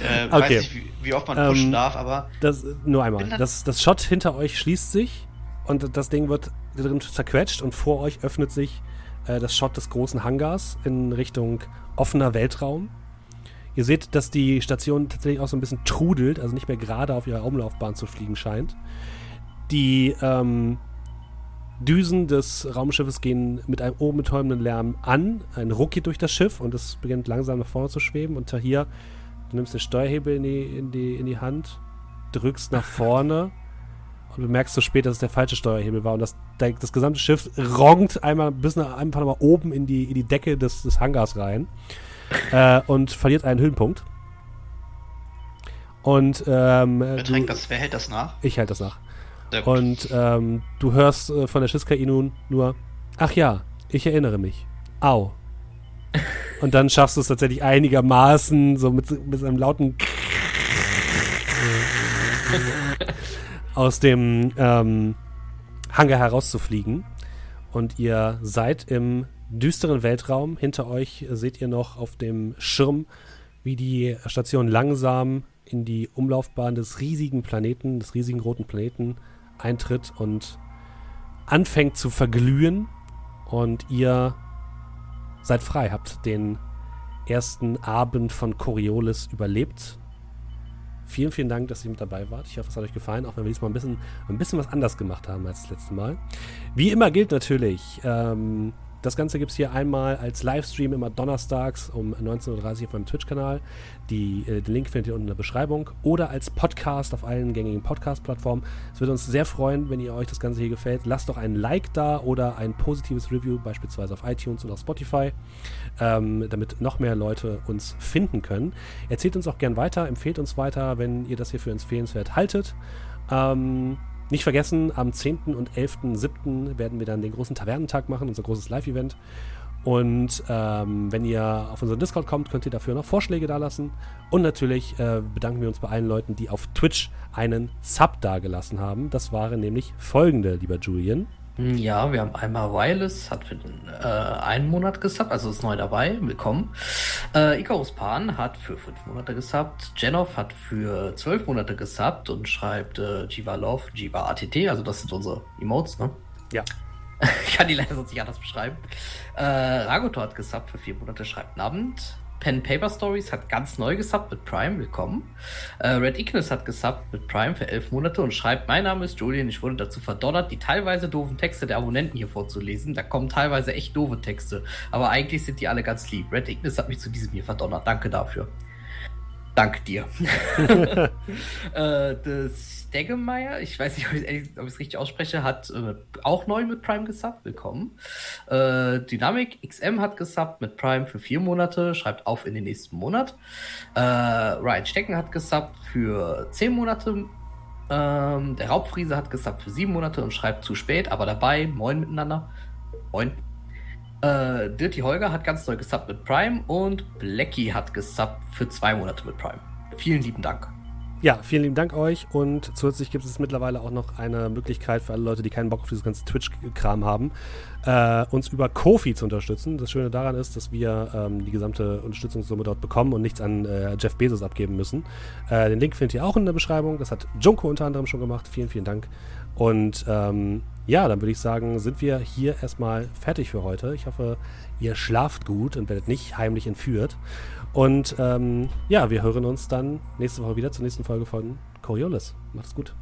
äh, okay. Weiß nicht, wie, wie oft man pushen ähm, darf, aber. Das, nur einmal. Das, das Shot hinter euch schließt sich und das Ding wird drin zerquetscht und vor euch öffnet sich äh, das Shot des großen Hangars in Richtung offener Weltraum. Ihr seht, dass die Station tatsächlich auch so ein bisschen trudelt, also nicht mehr gerade auf ihrer Umlaufbahn zu fliegen scheint. Die ähm, Düsen des Raumschiffes gehen mit einem ohrenbetäubenden Lärm an. Ein Ruck geht durch das Schiff und es beginnt langsam nach vorne zu schweben. Und Tahir, du nimmst den Steuerhebel in die, in die, in die Hand, drückst nach vorne und bemerkst zu so spät, dass es der falsche Steuerhebel war. Und das, das gesamte Schiff rongt einmal bis nach, einfach mal oben in die, in die Decke des, des Hangars rein äh, und verliert einen Höhenpunkt. Und ähm, wer, das, wer hält das nach? Ich halte das nach. Und ähm, du hörst äh, von der Schiss-KI nun nur, ach ja, ich erinnere mich. Au. Und dann schaffst du es tatsächlich einigermaßen, so mit, mit einem lauten aus dem ähm, Hangar herauszufliegen. Und ihr seid im düsteren Weltraum. Hinter euch seht ihr noch auf dem Schirm, wie die Station langsam in die Umlaufbahn des riesigen Planeten, des riesigen roten Planeten eintritt und anfängt zu verglühen und ihr seid frei, habt den ersten Abend von Coriolis überlebt. Vielen, vielen Dank, dass ihr mit dabei wart. Ich hoffe, es hat euch gefallen, auch wenn wir diesmal ein bisschen, ein bisschen was anders gemacht haben als das letzte Mal. Wie immer gilt natürlich, ähm, Das Ganze gibt es hier einmal als Livestream immer donnerstags um 19.30 Uhr auf meinem Twitch-Kanal. Äh, den Link findet ihr unten in der Beschreibung. Oder als Podcast auf allen gängigen Podcast-Plattformen. Es würde uns sehr freuen, wenn ihr euch das Ganze hier gefällt. Lasst doch ein Like da oder ein positives Review, beispielsweise auf iTunes oder auf Spotify, ähm, damit noch mehr Leute uns finden können. Erzählt uns auch gern weiter, empfehlt uns weiter, wenn ihr das hier für empfehlenswert haltet. Ähm, nicht vergessen, am 10. und 11.07. werden wir dann den großen Tavernentag machen, unser großes Live-Event. Und ähm, wenn ihr auf unseren Discord kommt, könnt ihr dafür noch Vorschläge dalassen. Und natürlich äh, bedanken wir uns bei allen Leuten, die auf Twitch einen Sub dagelassen haben. Das waren nämlich folgende, lieber Julian. Ja, wir haben einmal Wireless, hat für den, äh, einen Monat gesubbt, also ist neu dabei, willkommen. Äh, Icarus Pan hat für fünf Monate gesubbt. Jenov hat für zwölf Monate gesubbt und schreibt äh, Jiva Love, Jiva ATT, also das sind unsere Emotes, ne? Ja. ich kann die leider sonst nicht anders beschreiben. Äh, Ragotor hat gesubbt für vier Monate, schreibt Abend. Pen Paper Stories hat ganz neu gesubbt mit Prime, willkommen. Äh, Red Ignis hat gesubbt mit Prime für elf Monate und schreibt, mein Name ist Julian, ich wurde dazu verdonnert, die teilweise doofen Texte der Abonnenten hier vorzulesen. Da kommen teilweise echt doofe Texte, aber eigentlich sind die alle ganz lieb. Red Ignis hat mich zu diesem hier verdonnert, danke dafür. Danke dir. äh, das Steggemeier, ich weiß nicht, ob ich es richtig ausspreche, hat äh, auch neu mit Prime gesubbt. Willkommen. Äh, Dynamic XM hat gesubbt mit Prime für vier Monate, schreibt auf in den nächsten Monat. Äh, Ryan Stecken hat gesubbt für zehn Monate. Ähm, der Raubfriese hat gesubbt für sieben Monate und schreibt zu spät, aber dabei. Moin miteinander. Moin. Äh, Dirty Holger hat ganz neu gesubbt mit Prime und Blackie hat gesubbt für zwei Monate mit Prime. Vielen lieben Dank. Ja, vielen lieben Dank euch und zusätzlich gibt es mittlerweile auch noch eine Möglichkeit für alle Leute, die keinen Bock auf dieses ganze Twitch-Kram haben, äh, uns über Kofi zu unterstützen. Das Schöne daran ist, dass wir ähm, die gesamte Unterstützungssumme dort bekommen und nichts an äh, Jeff Bezos abgeben müssen. Äh, den Link findet ihr auch in der Beschreibung. Das hat Junko unter anderem schon gemacht. Vielen, vielen Dank. Und ähm, ja, dann würde ich sagen, sind wir hier erstmal fertig für heute. Ich hoffe, ihr schlaft gut und werdet nicht heimlich entführt. Und ähm, ja, wir hören uns dann nächste Woche wieder zur nächsten Folge von Coriolis. Macht's gut.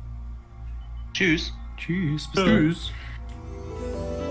Tschüss. Tschüss. Bis Tschüss. Dann.